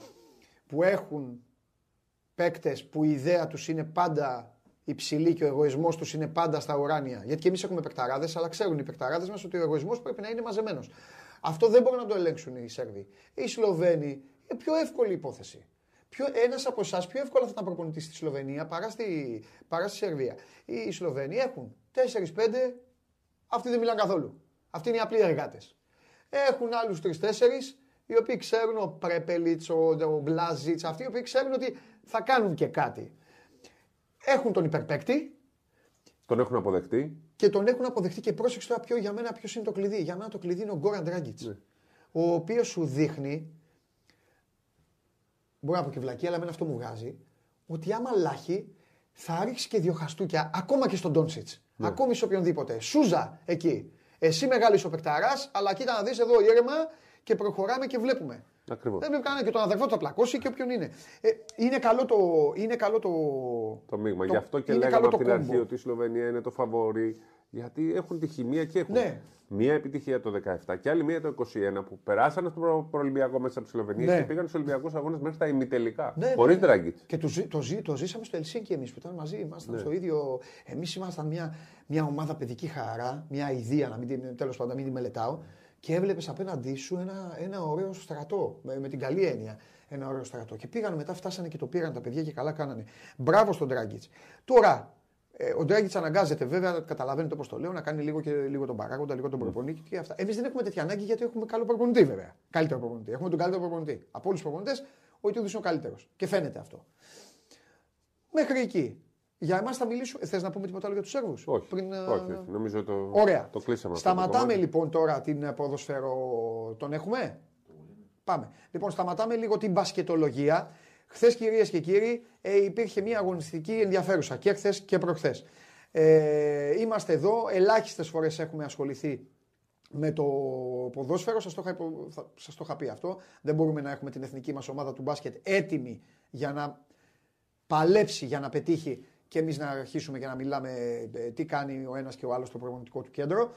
[SPEAKER 1] που έχουν παίκτες που η ιδέα τους είναι πάντα υψηλή και ο εγωισμός τους είναι πάντα στα ουράνια. Γιατί και εμείς έχουμε παικταράδες, αλλά ξέρουν οι παικταράδες μας ότι ο εγωισμός πρέπει να είναι μαζεμένος. Αυτό δεν μπορούν να το ελέγξουν οι Σέρβοι. Οι Σλοβαίνοι είναι πιο εύκολη υπόθεση. Ένας από εσάς πιο εύκολα θα ήταν προπονητής στη Σλοβενία παρά στη, παρά στη Σερβία. Οι Σλοβαίνοι έχουν 4-5, αυτοί δεν μιλάνε καθόλου. Αυτοί είναι οι απλοί εργάτες. Έχουν άλλους 3-4 οι οποίοι ξέρουν, ο Πρέπελιτς, ο, ο Μπλάζιτς, αυτοί οι οποίοι ξέρουν ότι θα κάνουν και κάτι. Έχουν τον υπερπαίκτη.
[SPEAKER 2] Τον έχουν αποδεχτεί.
[SPEAKER 1] Και τον έχουν αποδεχτεί και πρόσεξε τώρα ποιο, για μένα ποιος είναι το κλειδί. Για μένα το κλειδί είναι ο Γκόραν Ντράγκητς. Ναι. Ο οποίος σου δείχνει Μπορεί να πω και βλακή, αλλά εμένα αυτό μου βγάζει. Ότι άμα λάχει, θα ρίξει και δύο χαστούκια ακόμα και στον Ντόνσιτς. Ναι. Ακόμη σε οποιονδήποτε. Σούζα εκεί. Εσύ μεγάλη ο παικταρά, αλλά κοίτα να δεις εδώ ήρεμα και προχωράμε και βλέπουμε.
[SPEAKER 2] Ακριβώς.
[SPEAKER 1] Δεν πρέπει κανένα και τον αδερφό του θα πλακώσει και όποιον είναι. Ε, είναι καλό το. Είναι καλό το,
[SPEAKER 2] το μήγμα. Το, Γι' αυτό και λέγαμε από την αρχή ότι η Σλοβενία είναι το φαβόρι. Γιατί έχουν τη χημεία και έχουν.
[SPEAKER 1] Ναι.
[SPEAKER 2] Μία επιτυχία το 17 και άλλη μία το 21 που περάσανε στο προολυμπιακό μέσα από τη Σλοβενία ναι. και πήγαν στους Ολυμπιακούς Αγώνες μέχρι τα ημιτελικά. Ναι, Χωρίς ναι, ναι.
[SPEAKER 1] Και το, το, το, ζήσαμε στο Ελσίνκι εμείς που ήταν μαζί. Ήμασταν ναι. στο ίδιο. Εμείς ήμασταν μια, μια ομάδα παιδική χαρά, μια ιδέα, να μην, τέλος πάντων, να μην τη μελετάω. Και έβλεπες απέναντί σου ένα, ένα ωραίο στρατό. Με, με την καλή έννοια. Ένα ωραίο στρατό. Και πήγαν μετά, φτάσανε και το πήραν τα παιδιά και καλά κάνανε. Μπράβο στον Τράγκητ. Τώρα, ε, ο Ντράγκητς αναγκάζεται βέβαια, καταλαβαίνετε όπω το λέω, να κάνει λίγο, και, λίγο τον παράγοντα, λίγο τον προπονητή και αυτά. Εμείς δεν έχουμε τέτοια ανάγκη γιατί έχουμε καλό προπονητή βέβαια. Καλύτερο προπονητή. Έχουμε τον καλύτερο προπονητή. Από όλους τους προπονητές, ο Ιτούδης είναι ο καλύτερος. Και φαίνεται αυτό. Μέχρι εκεί. Για εμάς θα μιλήσουμε. Θες να πούμε τίποτα άλλο για τους Σέρβους;
[SPEAKER 2] Όχι, Πριν, όχι, όχι. Νομίζω το,
[SPEAKER 1] Ωραία.
[SPEAKER 2] το κλείσαμε.
[SPEAKER 1] Σταματάμε λοιπόν τώρα την ποδοσφαίρο. Τον έχουμε; Πάμε. Λοιπόν, σταματάμε λίγο την μπασκετολογία. Χθες, κυρίες και κύριοι, ε, υπήρχε μια αγωνιστική ενδιαφέρουσα και χθες και προχθές. Ε, είμαστε εδώ, ελάχιστες φορές έχουμε ασχοληθεί με το ποδόσφαιρο. Σας το, είχα, σας το είχα πει αυτό. Δεν μπορούμε να έχουμε την εθνική μας ομάδα του μπάσκετ έτοιμη για να παλέψει, για να πετύχει και εμείς να αρχίσουμε και να μιλάμε ε, τι κάνει ο ένας και ο άλλος στο προγραμματικό του κέντρο.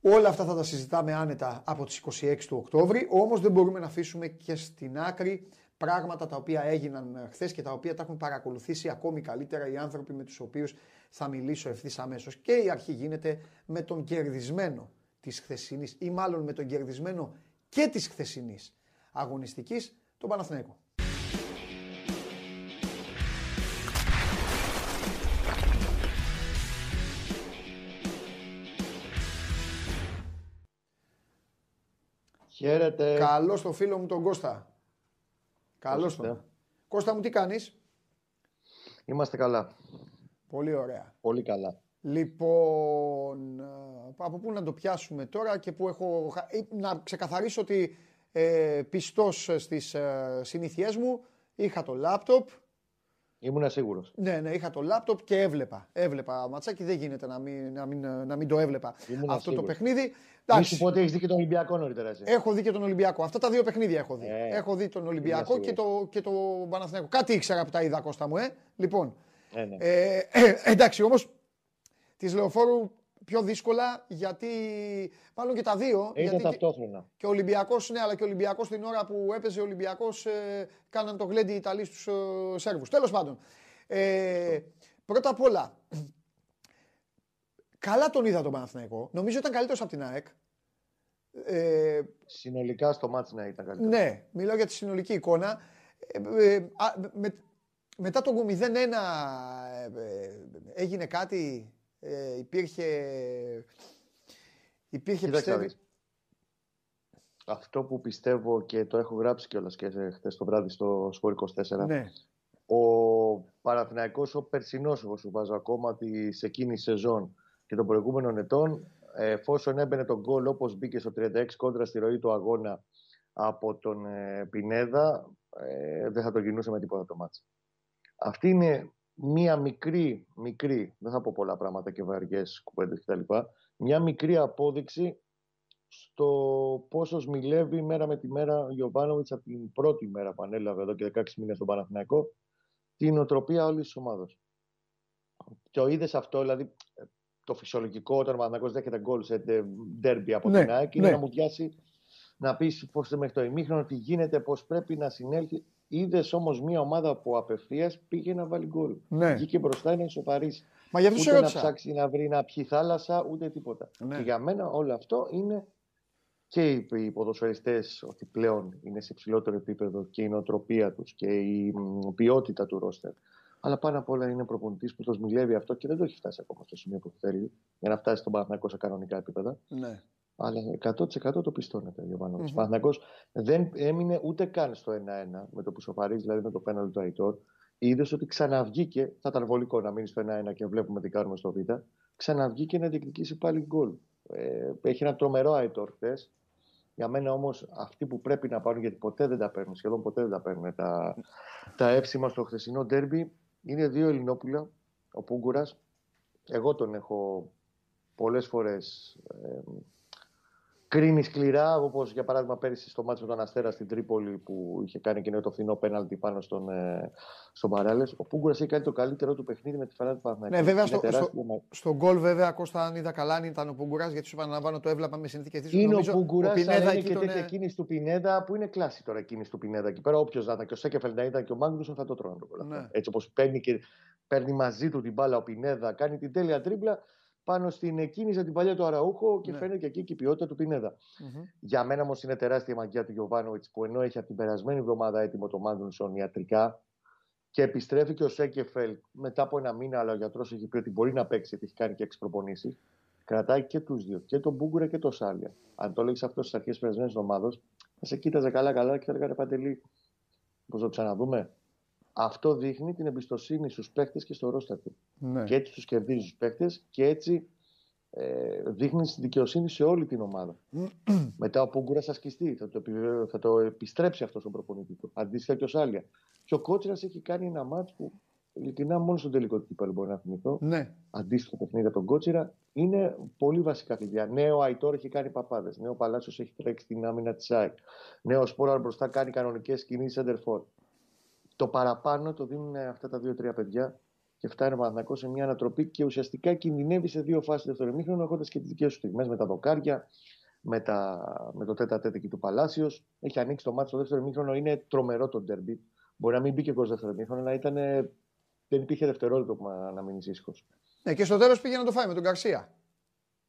[SPEAKER 1] Όλα αυτά θα τα συζητάμε άνετα από τις 26 του Οκτώβρη, όμως δεν μπορούμε να αφήσουμε και στην άκρη πράγματα τα οποία έγιναν χθες και τα οποία τα έχουν παρακολουθήσει ακόμη καλύτερα οι άνθρωποι με τους οποίους θα μιλήσω ευθύς αμέσως. Και η αρχή γίνεται με τον κερδισμένο της χθεσινής ή μάλλον με τον κερδισμένο και της χθεσινής αγωνιστικής, τον Παναθηναϊκό.
[SPEAKER 3] Χαίρετε.
[SPEAKER 1] Καλώ το φίλο μου τον Κώστα. Καλώς τον. Κώστα μου τι κάνεις;
[SPEAKER 3] Είμαστε καλά.
[SPEAKER 1] Πολύ ωραία.
[SPEAKER 3] Πολύ καλά.
[SPEAKER 1] Λοιπόν, ε, από πού να το πιάσουμε τώρα και που έχω... Ε, να ξεκαθαρίσω ότι ε, πιστός στις ε, συνήθειές μου είχα το λάπτοπ.
[SPEAKER 3] Ήμουν σίγουρος.
[SPEAKER 1] Ναι, ναι, είχα το λάπτοπ και έβλεπα. Έβλεπα ματσάκι, δεν γίνεται να μην, να μην, να μην το έβλεπα
[SPEAKER 3] Ήμουν
[SPEAKER 1] αυτό
[SPEAKER 3] σίγουρος.
[SPEAKER 1] το παιχνίδι.
[SPEAKER 3] Μη σου πω ότι έχεις δει και τον Ολυμπιακό νωρίτερα. Εσύ.
[SPEAKER 1] Έχω δει και τον Ολυμπιακό. Αυτά τα δύο παιχνίδια έχω δει.
[SPEAKER 3] Ε,
[SPEAKER 1] έχω δει τον Ολυμπιακό
[SPEAKER 3] είμαι
[SPEAKER 1] και το, και το Παναθηναϊκό. Κάτι ήξερα που τα είδα Κώστα μου, ε. Λοιπόν,
[SPEAKER 3] Ε, ναι.
[SPEAKER 1] ε, ε, εντάξει όμως, της Λεωφόρου πιο δύσκολα γιατί, μάλλον και τα δύο.
[SPEAKER 3] Ήταν
[SPEAKER 1] γιατί και,
[SPEAKER 3] ταυτόχρονα.
[SPEAKER 1] και ο Ολυμπιακός, ναι, αλλά και ο Ολυμπιακός την ώρα που έπαιζε ο Ολυμπιακός ε, κάναν το γλέντι οι Ιταλοί στους ε, Σέρβους. Τέλος πάντων, ε, πρώτα απ' όλα, καλά τον είδα τον Παναθηναϊκό. Νομίζω ήταν καλύτερος από την ΑΕΚ. Ε,
[SPEAKER 3] Συνολικά στο μάτς να ήταν καλύτερος.
[SPEAKER 1] ναι, μιλάω για τη συνολική εικόνα. Ε, ε, α, με- μετά το 0-1 ε, ε, έγινε κάτι, ε, υπήρχε, υπήρχε
[SPEAKER 3] Κοίταξε να
[SPEAKER 1] πιστεύει...
[SPEAKER 3] δεις. Αυτό που πιστεύω και το έχω γράψει κιόλας και χθες το βράδυ στο Σπορ 24.
[SPEAKER 1] Ναι,
[SPEAKER 3] Ο Παναθηναϊκός, ο περσινός, εγώ σου βάζω ακόμα της σε εκείνης η σεζόν και των προηγούμενων ετών, ε, εφόσον έμπαινε τον γκολ όπως μπήκε στο 36 κόντρα στη ροή του αγώνα από τον ε, Πινέδα, ε, δεν θα το γινούσε με τίποτα το μάτς. Αυτή είναι μία μικρή, μικρή, δεν θα πω πολλά πράγματα και βαριές κουβέντες κτλ. Μια μικρή απόδειξη στο πόσο σμιλεύει μέρα με τη μέρα ο Γιωβάνοβιτς από την πρώτη μέρα που ανέλαβε εδώ και 16 μήνες στον Παναθηναϊκό την οτροπία όλης της ομάδας. Και ο είδες αυτό, δηλαδή το φυσιολογικό όταν ο Παναθηναϊκός δέχεται γκολ σε ντέρμπι από
[SPEAKER 1] Ναι,
[SPEAKER 3] την ΑΕΚ είναι
[SPEAKER 1] ναι.
[SPEAKER 3] να μου πιάσει να πεις πώς μέχρι το ημίχρονο τι γίνεται, πώς πρέπει να συνέλθει. Είδες όμως μια ομάδα που απευθείας πήγε να βάλει γκολ.
[SPEAKER 1] Ναι.
[SPEAKER 3] Βγήκε μπροστά να ισοπαρίσει.
[SPEAKER 1] Μα γι' αυτό σε
[SPEAKER 3] Ούτε να
[SPEAKER 1] ρώτησα.
[SPEAKER 3] ψάξει να βρει να πιει θάλασσα, ούτε τίποτα.
[SPEAKER 1] Ναι.
[SPEAKER 3] Και για μένα όλο αυτό είναι και οι, οι ποδοσφαιριστές ότι πλέον είναι σε υψηλότερο επίπεδο και η νοοτροπία τους και η μ, ποιότητα του ρόστερ. Αλλά πάνω απ' όλα είναι προπονητής που το σμιλεύει αυτό και δεν το έχει φτάσει ακόμα στο σημείο που θέλει για να φτάσει στον Παναθηναϊκό σε κανονικά επίπεδα.
[SPEAKER 1] Ναι.
[SPEAKER 3] Αλλά 100% το πιστώνεται ο Γιωβάνοβιτς.
[SPEAKER 1] Μμμ.
[SPEAKER 3] Ο Παναθηναϊκός δεν έμεινε ούτε καν στο 1-1 με το που σοφαρίζει, δηλαδή με το πέναλτι του Αϊτόρ. Είδες ότι ξαναβγήκε, θα ήταν βολικό να μείνει στο 1-1 και βλέπουμε τι κάνουμε στο Β. Ξαναβγήκε να διεκδικήσει πάλι γκολ. Ε, έχει ένα τρομερό Αϊτόρ χθες. Για μένα όμως αυτοί που πρέπει να πάρουν, γιατί ποτέ δεν τα παίρνουν, σχεδόν ποτέ δεν τα παίρνουν τα, τα εύσημα στο χθεσινό ντέρμπι, είναι δύο Ελληνόπουλα. Ο Πούγκουρας. Εγώ τον έχω πολλές φορές ε, κρίνει σκληρά, όπως για παράδειγμα πέρυσι στο μάτσο με τον Αστέρας στην Τρίπολη που είχε κάνει και το φθηνό πέναλτι πάνω στον, ε, στον Παράλες. Ο Πούγκουρα έχει κάνει το καλύτερό του παιχνίδι με τη φανά του Παναθηναϊκού.
[SPEAKER 1] Ναι, βέβαια
[SPEAKER 3] Είναι
[SPEAKER 1] στο,
[SPEAKER 3] τεράστιο
[SPEAKER 1] στο,
[SPEAKER 3] μα-
[SPEAKER 1] στον γκολ, βέβαια, Κώστα, αν είδα καλά, αν ήταν ο Πουγκουρά, γιατί σου επαναλαμβάνω το έβλεπα με συνθήκες τη
[SPEAKER 3] Είναι ο Πουγκουρά,
[SPEAKER 1] Πινέδα
[SPEAKER 3] αλλά είναι
[SPEAKER 1] εκεί
[SPEAKER 3] και
[SPEAKER 1] τον.
[SPEAKER 3] τέτοια κίνηση του Πινέδα που είναι κλάση τώρα κίνηση του Πινέδα. Εκεί πέρα, όποιος να ήταν και ο Σέκεφελ να ήταν και ο Μάγνουσον θα το τρώνε το γκολ αυτό.
[SPEAKER 1] Ναι.
[SPEAKER 3] Έτσι όπως παίρνει, και, παίρνει μαζί του την μπάλα ο Πινέδα, κάνει την τέλεια τρίμπλα πάνω στην κίνηση την παλιά του Αραούχο και
[SPEAKER 1] Ναι.
[SPEAKER 3] φαίνεται και εκεί και η ποιότητα του Πινέδα.
[SPEAKER 1] Μμμ.
[SPEAKER 3] Για μένα όμως είναι τεράστια η μαγεία του Γιωβάνοβιτς που ενώ έχει από την περασμένη εβδομάδα έτοιμο το Μάγνουσον ιατρικά και επιστρέφει και ο Σέκεφελ μετά από ένα μήνα, αλλά ο γιατρός έχει πει ότι μπορεί να παίξει γιατί έχει κάνει και έξι προπονήσεις. Κρατάει και τους δύο, και τον Μπούγκουρα και τον Σάλια. Αν το λέγει αυτό στις αρχές της περασμένης εβδομάδας, θα σε κοίταζε καλά-καλά και θα έλεγα παντελή. Πώς το ξαναδούμε. Αυτό δείχνει την εμπιστοσύνη στους παίχτε και στο ρόστερ του.
[SPEAKER 1] Ναι.
[SPEAKER 3] Και έτσι τους κερδίζει του παίχτε και έτσι ε, δείχνει δικαιοσύνη σε όλη την ομάδα. Μετά ο Πούγκουρας θα σκιστεί, θα το, επιβεβαιώ- θα το επιστρέψει αυτός στον προπονητής του. Αντίστοιχα και ο Σάλια. Και ο Κότσιρας έχει κάνει ένα μάτς που ειλικρινά μόνο στον τελικό του κυπέλου μπορεί να θυμηθώ.
[SPEAKER 1] ναι.
[SPEAKER 3] Αντίστοιχο παιχνίδι από τον Κότσιρα είναι πολύ βασικά κλειδιά. Νέο Αϊτόρ έχει κάνει παπάδες. Νέο Παλάσιο έχει τρέξει στην άμυνα της ΑΕΚ. Νέο Σπόραρ μπροστά κάνει κανονικές κινήσεις εντερφόρ. Το παραπάνω το δίνουν αυτά τα δύο-τρία παιδιά και φτάνει ο Παναθυνακό σε μια ανατροπή και ουσιαστικά κινδυνεύει σε δύο φάσεις δεύτερο ημίχρονο, έχοντας και τις δικές του στιγμές με τα δοκάρια, με, τα, με το τέτα τέτα του Παλάσιος. Έχει ανοίξει το μάτι στο δεύτερο μήχρονο. Είναι τρομερό το ντέρμπι. Μπορεί να μην μπήκε ο δεύτερο μήχρονο, αλλά ήταν, δεν υπήρχε δευτερόλεπτο να μείνει ήσυχο.
[SPEAKER 1] Ναι, και στο τέλος πήγε να το φάει με τον Καρσία.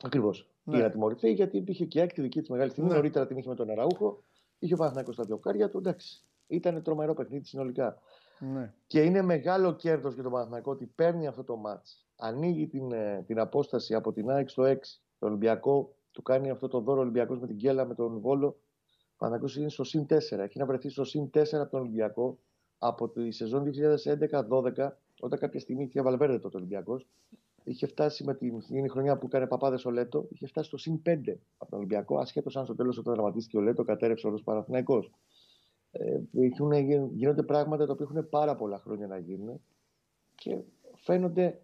[SPEAKER 3] Ακριβώς. Ναι. Πήγε να τιμωρηθεί γιατί υπήρχε και άκρη δική της μεγάλη στιγμή. Ναι. Νωρίτερα την είχε με τον Αραούχο. Είχε ο Παναθηναϊκός στα δύο του. Εντάξει. Ήταν τρομερό παιχνίδι συνολικά. Ναι. Και είναι μεγάλο κέρδος για τον Παναθηναϊκό ότι παίρνει αυτό το μάτς. Ανοίγει την, ε, την απόσταση από την ΑΕΚ στο 6. Το Ολυμπιακό του κάνει αυτό το δώρο Ολυμπιακός με την Κέλα, με τον Βόλο. Ο Παναθηναϊκός είναι στο συν 4. Έχει να βρεθεί στο συν 4 από τον Ολυμπιακό από τη σεζόν 2011-12, όταν κάποια στιγμή είχε Βαλβέρδε το Ολυμπιακός. Είχε φτάσει με την χρονιά που έκανε παπάδες ο Λέτο, είχε φτάσει στο συν 5 από τον Ολυμπιακό, ασχέτως αν στο τέλος όταν δραματίστηκε ο Λέτο, κατέρευσε όλο Παναθηναϊκός. Ε, γίνονται πράγματα τα οποία έχουν πάρα πολλά χρόνια να γίνουν και φαίνονται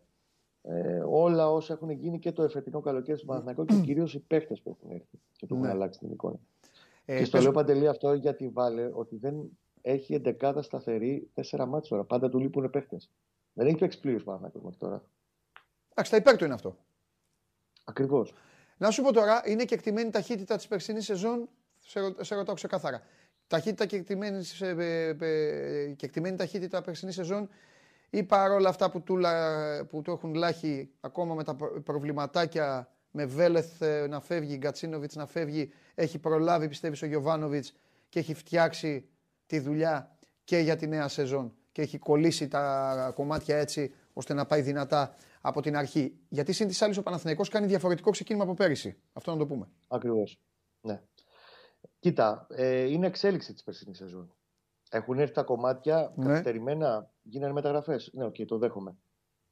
[SPEAKER 3] ε, όλα όσα έχουν γίνει και το εφετινό καλοκαίρι στο Παναθηναϊκό και κυρίως οι παίχτες που έχουν έρθει και που έχουν ναι. αλλάξει την εικόνα. Ε, και στο λέω παντελή αυτό γιατί βάλε ότι δεν έχει εντεκάδα σταθερή τέσσερα μάτια τώρα. Πάντα του λείπουν παίχτες. Δεν έχει παίξει πλήρως Παναθηναϊκός μέχρι τώρα.
[SPEAKER 1] Εντάξει, τα υπέρ του είναι αυτό.
[SPEAKER 3] Ακριβώς.
[SPEAKER 1] Να σου πω τώρα, είναι και εκτιμένη ταχύτητα της περσινής σεζόν. Σε, σε ρωτάω ξεκάθαρα. Ταχύτητα και εκτιμένη, ε, ε, και εκτιμένη ταχύτητα περσινή σεζόν ή παρόλα αυτά που του, που του έχουν λάχει ακόμα με τα προβληματάκια με Βέλεθ ε, να φεύγει, Γκατσίνοβιτς να φεύγει, έχει προλάβει πιστεύεις ο Γιωβάνοβιτς και έχει φτιάξει τη δουλειά και για τη νέα σεζόν και έχει κολλήσει τα κομμάτια έτσι ώστε να πάει δυνατά από την αρχή. Γιατί συν της άλλης ο Παναθηναϊκός κάνει διαφορετικό ξεκίνημα από πέρυσι. Αυτό να το πούμε.
[SPEAKER 3] Ακριβώς. Ναι. Κοίτα, ε, είναι εξέλιξη της περσινής σεζόν. Έχουν έρθει τα κομμάτια ναι. καθυστερημένα, γίνανε μεταγραφές. Ναι, OK, okay, το δέχομαι.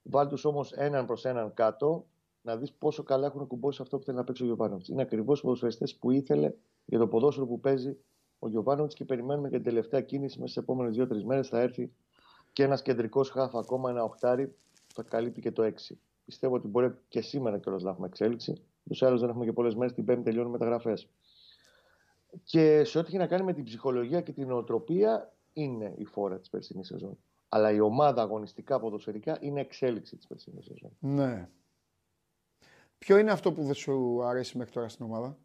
[SPEAKER 3] Βάλ τους όμως έναν προς έναν κάτω να δεις πόσο καλά έχουν κουμπώσει αυτό που θέλει να παίξει ο Γιωβάνοβιτς. Είναι ακριβώς οι ποδοσφαιριστές που ήθελε για το ποδόσφαιρο που παίζει ο Γιωβάνοβιτς και περιμένουμε και την τελευταία κίνηση μέσα στις επόμενες δύο-τρεις μέρες θα έρθει και ένας κεντρικός χάφ, ακόμα ένα οχτάρι, θα καλύπτει και το 6. Πιστεύω ότι μπορεί και σήμερα κιόλας να έχουμε εξέλιξη. Του άλλου δεν έχουμε και πολλές μέρες. Την Πέμπτη τελειώνουν μεταγραφές. Και σε ό,τι έχει να κάνει με την ψυχολογία και την νοοτροπία, είναι η φόρα της περσινής σεζόν. Αλλά η ομάδα αγωνιστικά ποδοσφαιρικά είναι εξέλιξη της περσινής σεζόν.
[SPEAKER 1] Ναι. Ποιο είναι αυτό που δεν σου αρέσει μέχρι τώρα στην ομάδα,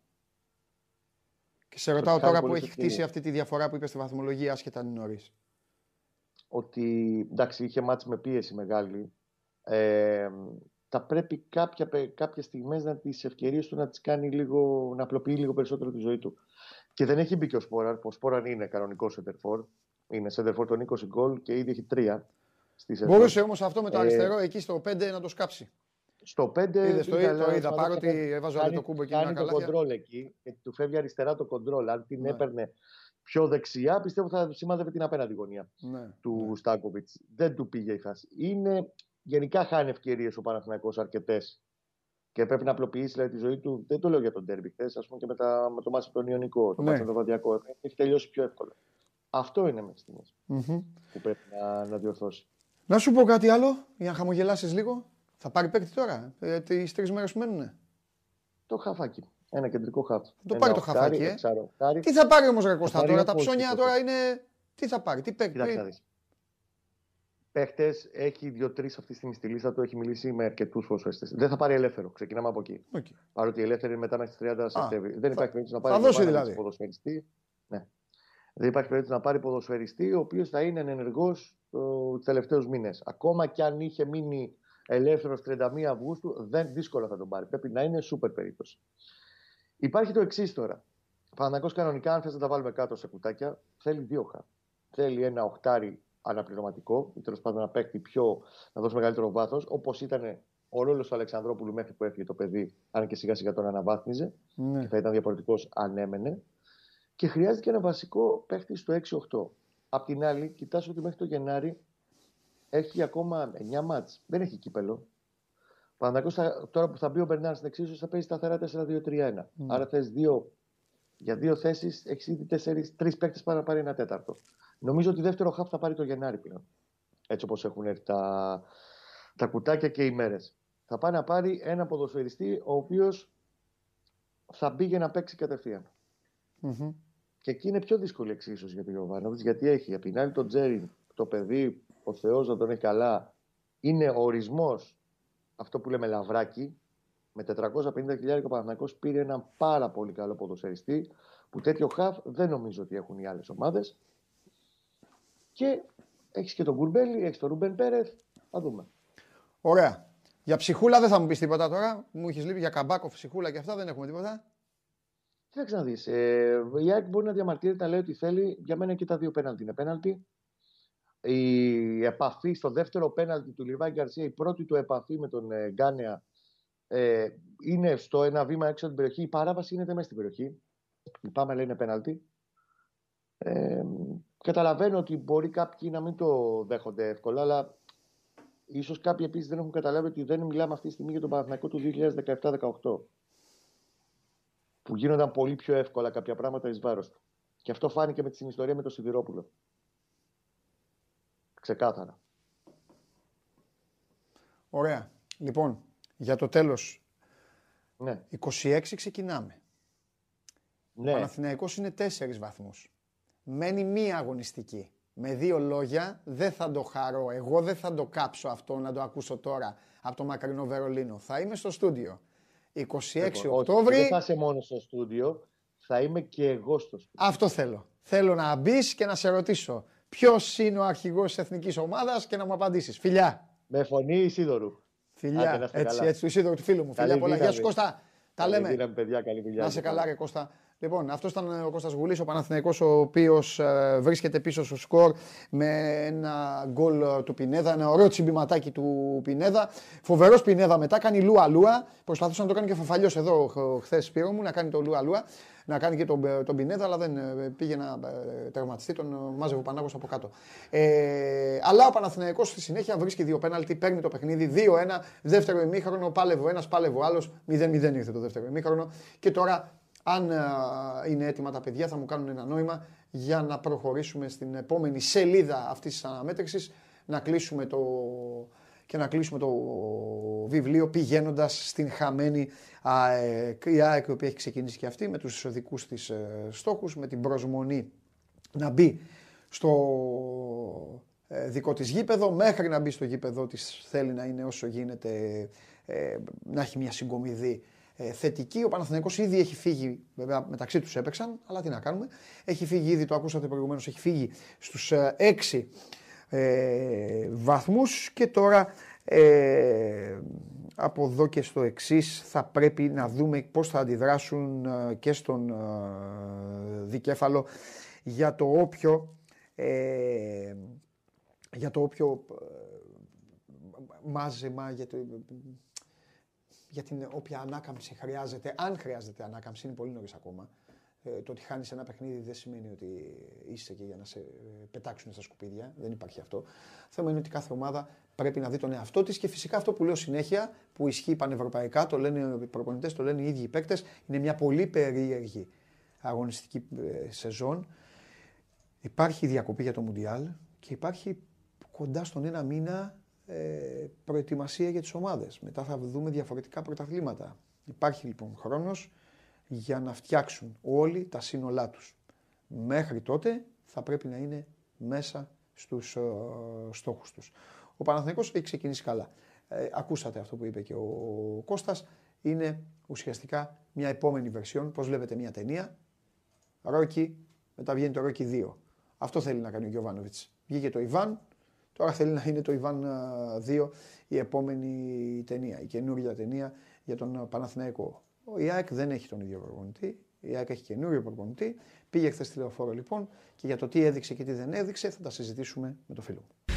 [SPEAKER 1] Και σε ρωτάω τώρα που έχει χτίσει αυτή τη διαφορά που είπες στη βαθμολογία, άσχετα αν είναι νωρίς.
[SPEAKER 3] Ότι εντάξει, είχε μάτσει με πίεση μεγάλη. Ε, θα πρέπει κάποια, κάποια στιγμές να τις ευκαιρίες του να τις κάνει λίγο, να απλοποιεί λίγο περισσότερο τη ζωή του. Και δεν έχει μπει και ο Σπόραρ. Ο Σπόραρ είναι κανονικός σεντερφόρ. Είναι σεντερφόρ των 20 γκολ και ήδη έχει τρία.
[SPEAKER 1] Μπορούσε όμως αυτό με το ε, αριστερό εκεί στο 5 να το σκάψει.
[SPEAKER 3] Στο 5
[SPEAKER 1] είδες το, το είδα. Πάρω ότι έβαζα το κούμπο εκεί
[SPEAKER 3] Κάνει το κοντρόλ εκεί και του φεύγει αριστερά το κοντρόλ. Αν την ναι. έπαιρνε πιο δεξιά, πιστεύω θα σημάδευε την απέναντι γωνία ναι, του ναι. Στάκοβιτς. Δεν του πήγε η φάση. Είναι γενικά χάνει ευκαιρίες ο Παναθηναϊκός αρκετές και πρέπει να απλοποιήσει δηλαδή, τη ζωή του. Δεν το λέω για τον Τέρμπι χθες, ας πούμε και με, τα, με το Μάτσο τον Ιωνικό, το ναι. τον Βαδιακό. Έχει τελειώσει πιο εύκολα. Αυτό είναι μες στιγμέ mm-hmm. που πρέπει να, να διορθώσει.
[SPEAKER 1] Να σου πω κάτι άλλο, για να χαμογελάσεις λίγο. Θα πάρει παίκτη τώρα, ε, τις τρεις μέρες που μένουν.
[SPEAKER 3] Το χαφάκι. Ένα κεντρικό χαφ. Θα
[SPEAKER 1] το πάρει το χαφάκι, ε. Τι θα πάρει όμως, Ρεκοστά τώρα, τα ψώνια τώρα είναι. Τι θα πάρει, τι παίκτη
[SPEAKER 3] παίχτες. Έχει δύο-τρεις αυτή τη στιγμή στη λίστα του. Έχει μιλήσει με αρκετούς φωσφέστε. Δεν θα πάρει ελεύθερο. Ξεκινάμε από εκεί. Okay. Παρότι η ελεύθερη είναι μετά μέχρι τις 30 Σεπτέμβρη. Δεν υπάρχει περίπτωση να πάρει
[SPEAKER 1] θα δώσει, δηλαδή.
[SPEAKER 3] ποδοσφαιριστή. Ναι. Δεν υπάρχει περίπτωση να πάρει ποδοσφαιριστή ο οποίος θα είναι ενεργός τους τελευταίους μήνες. Ακόμα και αν είχε μείνει ελεύθερος 31 Αυγούστου, δεν δύσκολα θα τον πάρει. Πρέπει να είναι σούπερ περίπτωση. Υπάρχει το εξής τώρα. Παναγό κανονικά, αν θες να τα βάλουμε κάτω σε κουτάκια, θέλει δύο χα. Θέλει ένα οχτάρι αναπληρωματικό ή τέλος πάντων να παίξει πιο, να δώσει μεγαλύτερο βάθος, όπως ήταν ο ρόλος του Αλεξανδρόπουλου μέχρι που έφυγε το παιδί, αν και σιγά σιγά τον αναβάθμιζε ναι. και θα ήταν διαφορετικός αν έμενε. Και χρειάζεται και ένα βασικό παίχτη στο 6-8. Απ' την άλλη, κοιτάξτε ότι μέχρι το Γενάρη έχει ακόμα 9 μάτς. Δεν έχει κύπελο. Παναγιώ τώρα που θα μπει ο Μπερνάρ στην εξίσωση θα παίζει σταθερά 4-2-3-1. Mm. Άρα θες δύο, για δύο θέσεις έχεις ήδη τρεις παίχτε para να πάρει ένα τέταρτο. Νομίζω ότι δεύτερο χαφ θα πάρει το Γενάρη πλέον. Έτσι όπως έχουν έρθει τα, τα κουτάκια και οι μέρες. Θα πάει να πάρει ένα ποδοσφαιριστή ο οποίος θα μπει για να παίξει κατευθείαν. Mm-hmm. Και εκεί είναι πιο δύσκολη εξίσωση για τον Γιωβάνοβιτς, γιατί έχει απ' την άλλη τον Τζέριν, το παιδί, ο Θεός να τον έχει καλά, είναι ο ορισμός αυτό που λέμε λαβράκι, Με 450.000 ο Παναθηναϊκός πήρε έναν πάρα πολύ καλό ποδοσφαιριστή που τέτοιο χαφ δεν νομίζω ότι έχουν οι άλλες ομάδες. Και έχεις και τον Κουρμπέλη, έχεις τον Ρούμπεν Πέρεθ. Θα δούμε.
[SPEAKER 1] Ωραία. Για ψυχούλα δεν θα μου πεις τίποτα τώρα. Μου έχεις λείπει για καμπάκο, ψυχούλα και αυτά δεν έχουμε τίποτα.
[SPEAKER 3] Κοίταξε να δεις. Ε, η ΑΕΚ μπορεί να διαμαρτύρεται, λέει ότι θέλει. Για μένα και τα δύο πέναλτι είναι πέναλτι. Η επαφή στο δεύτερο πέναλτι του Λιβάη Γκαρσία, η πρώτη του επαφή με τον ε, Γκάνεα ε, είναι στο ένα βήμα έξω από την περιοχή. Η παράβαση είναι μέσα στην περιοχή. Πάμε λέει είναι πέναλτι. Ε, καταλαβαίνω ότι μπορεί κάποιοι να μην το δέχονται εύκολα, αλλά ίσως κάποιοι επίσης δεν έχουν καταλάβει ότι δεν μιλάμε αυτή τη στιγμή για τον Παναθηναϊκό του 2017-18. Που γίνονταν πολύ πιο εύκολα κάποια πράγματα εις βάρος του. Και αυτό φάνηκε με την ιστορία με τον Σιδηρόπουλο. Ξεκάθαρα.
[SPEAKER 1] Ωραία. Λοιπόν, για το τέλος.
[SPEAKER 3] Ναι.
[SPEAKER 1] 26 ξεκινάμε.
[SPEAKER 3] Ναι.
[SPEAKER 1] Ο Παναθηναϊκός είναι 4 βαθμούς. Μένει μία αγωνιστική. Με δύο λόγια δεν θα το χαρώ. Εγώ δεν θα το κάψω αυτό να το ακούσω τώρα από το μακρινό Βερολίνο. Θα είμαι στο στούντιο. 26
[SPEAKER 3] Λοιπόν,
[SPEAKER 1] Οκτώβρη.
[SPEAKER 3] όχι, Δεν θα είσαι μόνο στο στούντιο, θα είμαι και εγώ στο στούντιο.
[SPEAKER 1] Αυτό θέλω. Θέλω να μπεις και να σε ρωτήσω ποιος είναι ο αρχηγός της εθνικής ομάδας και να μου απαντήσεις. Φιλιά.
[SPEAKER 3] Με φωνή Ισίδωρου. Άντε,
[SPEAKER 1] Φιλιά.
[SPEAKER 3] να είστε
[SPEAKER 1] Έτσι,
[SPEAKER 3] καλά.
[SPEAKER 1] έτσι, του Ισίδωρου του φίλου μου.
[SPEAKER 3] Καλή
[SPEAKER 1] Φιλιά πολλά. Γεια
[SPEAKER 3] δύναμη.
[SPEAKER 1] σου Κώστα. Τα
[SPEAKER 3] Καλή
[SPEAKER 1] λέμε.
[SPEAKER 3] δύναμη, παιδιά, καλή δουλειά.
[SPEAKER 1] Να σε καλά, ρε Κώστα. Λοιπόν, αυτός ήταν ο Κώστας Γουλής, ο Παναθηναϊκός, ο οποίος ε, βρίσκεται πίσω στο σκορ με ένα γκολ ε, του Πινέδα, ένα ωραίο τσιμπηματάκι του Πινέδα. Φοβερός Πινέδα μετά, κάνει λούα λούα. Προσπαθούσε να το κάνει και Φαφαλιός εδώ χθες Σπύρο μου, να κάνει το λούα λούα, να κάνει και τον, ε, τον Πινέδα, αλλά δεν ε, πήγε να ε, τερματιστεί, τον ε, μάζευε ο Πανάγος από κάτω. Ε, αλλά ο Παναθηναϊκός στη συνέχεια βρίσκει δύο πέναλτι, παίρνει το παιχνίδι 2-1, δεύτερο ημίχρονο, πάλευε ένας, πάλευε ο άλλος, 0-0 ήρθε το δεύτερο ημίχρονο. Και τώρα αν α, είναι έτοιμα τα παιδιά θα μου κάνουν ένα νόημα για να προχωρήσουμε στην επόμενη σελίδα αυτής της αναμέτρησης να κλείσουμε το, και να κλείσουμε το βιβλίο πηγαίνοντας στην χαμένη ΑΕΚ. Η ΑΕΚ η οποία έχει ξεκινήσει και αυτή με τους δικούς της ε, στόχους, με την προσμονή να μπει στο ε, δικό της γήπεδο. Μέχρι να μπει στο γήπεδο της θέλει να είναι όσο γίνεται, ε, να έχει μια συγκομιδή ε, θετική. Ο Παναθηναϊκός ήδη έχει φύγει, βέβαια μεταξύ τους έπαιξαν, αλλά τι να κάνουμε. Έχει φύγει ήδη, το ακούσατε προηγουμένως, έχει φύγει στους ε, 6 ε, βαθμούς και τώρα ε, από εδώ και στο εξής θα πρέπει να δούμε πώς θα αντιδράσουν ε, και στον ε, δικέφαλο για το όποιο ε, για το όποιο ε, μάζεμα, για, το, για την όποια ανάκαμψη χρειάζεται, αν χρειάζεται ανάκαμψη, είναι πολύ νωρίς ακόμα. Ε, το ότι χάνεις ένα παιχνίδι δεν σημαίνει ότι είσαι και για να σε ε, πετάξουν στα σκουπίδια. Δεν υπάρχει αυτό. θέμα είναι ότι κάθε ομάδα πρέπει να δει τον εαυτό της και φυσικά αυτό που λέω συνέχεια, που ισχύει πανευρωπαϊκά, το λένε οι προπονητές, το λένε οι ίδιοι οι παίκτες, είναι μια πολύ περίεργη αγωνιστική ε, σεζόν. Υπάρχει διακοπή για το Μουντιάλ και υπάρχει κοντά στον ένα μήνα ε, προετοιμασία για τις ομάδες. Μετά θα δούμε διαφορετικά πρωταθλήματα. Υπάρχει λοιπόν χρόνος για να φτιάξουν όλοι τα σύνολά τους. Μέχρι τότε θα πρέπει να είναι μέσα στους ε, στόχους τους. Ο Παναθηναϊκός έχει ξεκινήσει καλά. Ε, ακούσατε αυτό που είπε και ο Κώστας. Είναι ουσιαστικά μια επόμενη βερσιόν. Πώς βλέπετε μια ταινία; Ρόκι, μετά βγαίνει το Ρόκι 2. Αυτό θέλει να κάνει ο Γιωβάνοβιτς. Βγήκε το Ιβάν, τώρα θέλει να είναι το Ιβάν 2 η επόμενη ταινία, η καινούργια ταινία για τον Παναθηναϊκό. Ο ΙΑΕΚ δεν έχει τον ίδιο προπονητή. Η ΑΕΚ έχει καινούριο προπονητή. Πήγε χθες στη λεωφόρο λοιπόν και για το τι έδειξε και τι δεν έδειξε θα τα συζητήσουμε με το φίλο μου.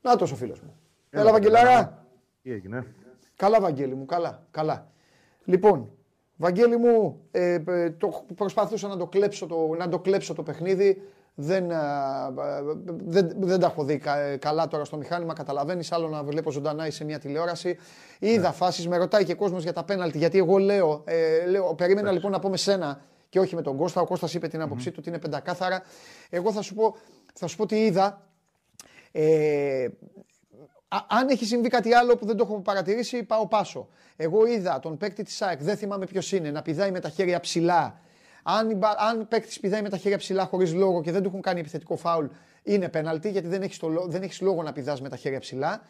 [SPEAKER 1] Να ο φίλος μου. Έλα, Βαγγελάρα.
[SPEAKER 4] Τι έγινε;
[SPEAKER 1] Καλά, Βαγγέλη μου, καλά, καλά. Λοιπόν, Βαγγέλη μου, ε, ε, το, προσπαθούσα να το, κλέψω το, να το κλέψω το παιχνίδι. Δεν, α, α, δεν, δεν τα έχω δει κα- καλά τώρα στο μηχάνημα, καταλαβαίνεις, άλλο να βλέπω ζωντανά ή σε μια τηλεόραση. Είδα φάσεις, με ρωτάει και κόσμος για τα πέναλτι, γιατί εγώ λέω, ε, λέω περίμενα λοιπόν να πω με σένα και όχι με τον Κώστα. Ο Κώστας είπε την άποψή του ότι είναι πεντακάθαρα. Εγώ θα σου πω, θα σου πω τι είδα. Ε, Α, αν έχει συμβεί κάτι άλλο που δεν το έχω παρατηρήσει, πάω πάσο. Εγώ είδα τον παίκτη της ΑΕΚ, δεν θυμάμαι ποιος είναι, να πηδάει με τα χέρια ψηλά Αν, αν παίκτης πηδάει με τα χέρια ψηλά χωρίς λόγο και δεν του έχουν κάνει επιθετικό φάουλ, είναι πέναλτι γιατί δεν έχεις δεν έχεις λόγο να πηδάς με τα χέρια ψηλά.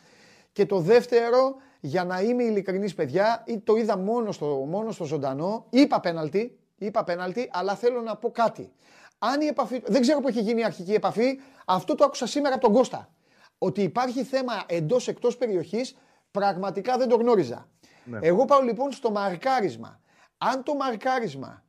[SPEAKER 1] Και το δεύτερο, για να είμαι ειλικρινής, παιδιά, το είδα μόνο στο, μόνο στο ζωντανό. Είπα πέναλτι, είπα πέναλτι, αλλά θέλω να πω κάτι. Αν η επαφή, δεν ξέρω που έχει γίνει η αρχική επαφή, αυτό το άκουσα σήμερα από τον Κώστα. Ότι υπάρχει θέμα εντός εκτός περιοχής, πραγματικά δεν το γνώριζα. Ναι. Εγώ πάω λοιπόν στο μαρκάρισμα. Αν το μαρκάρισμα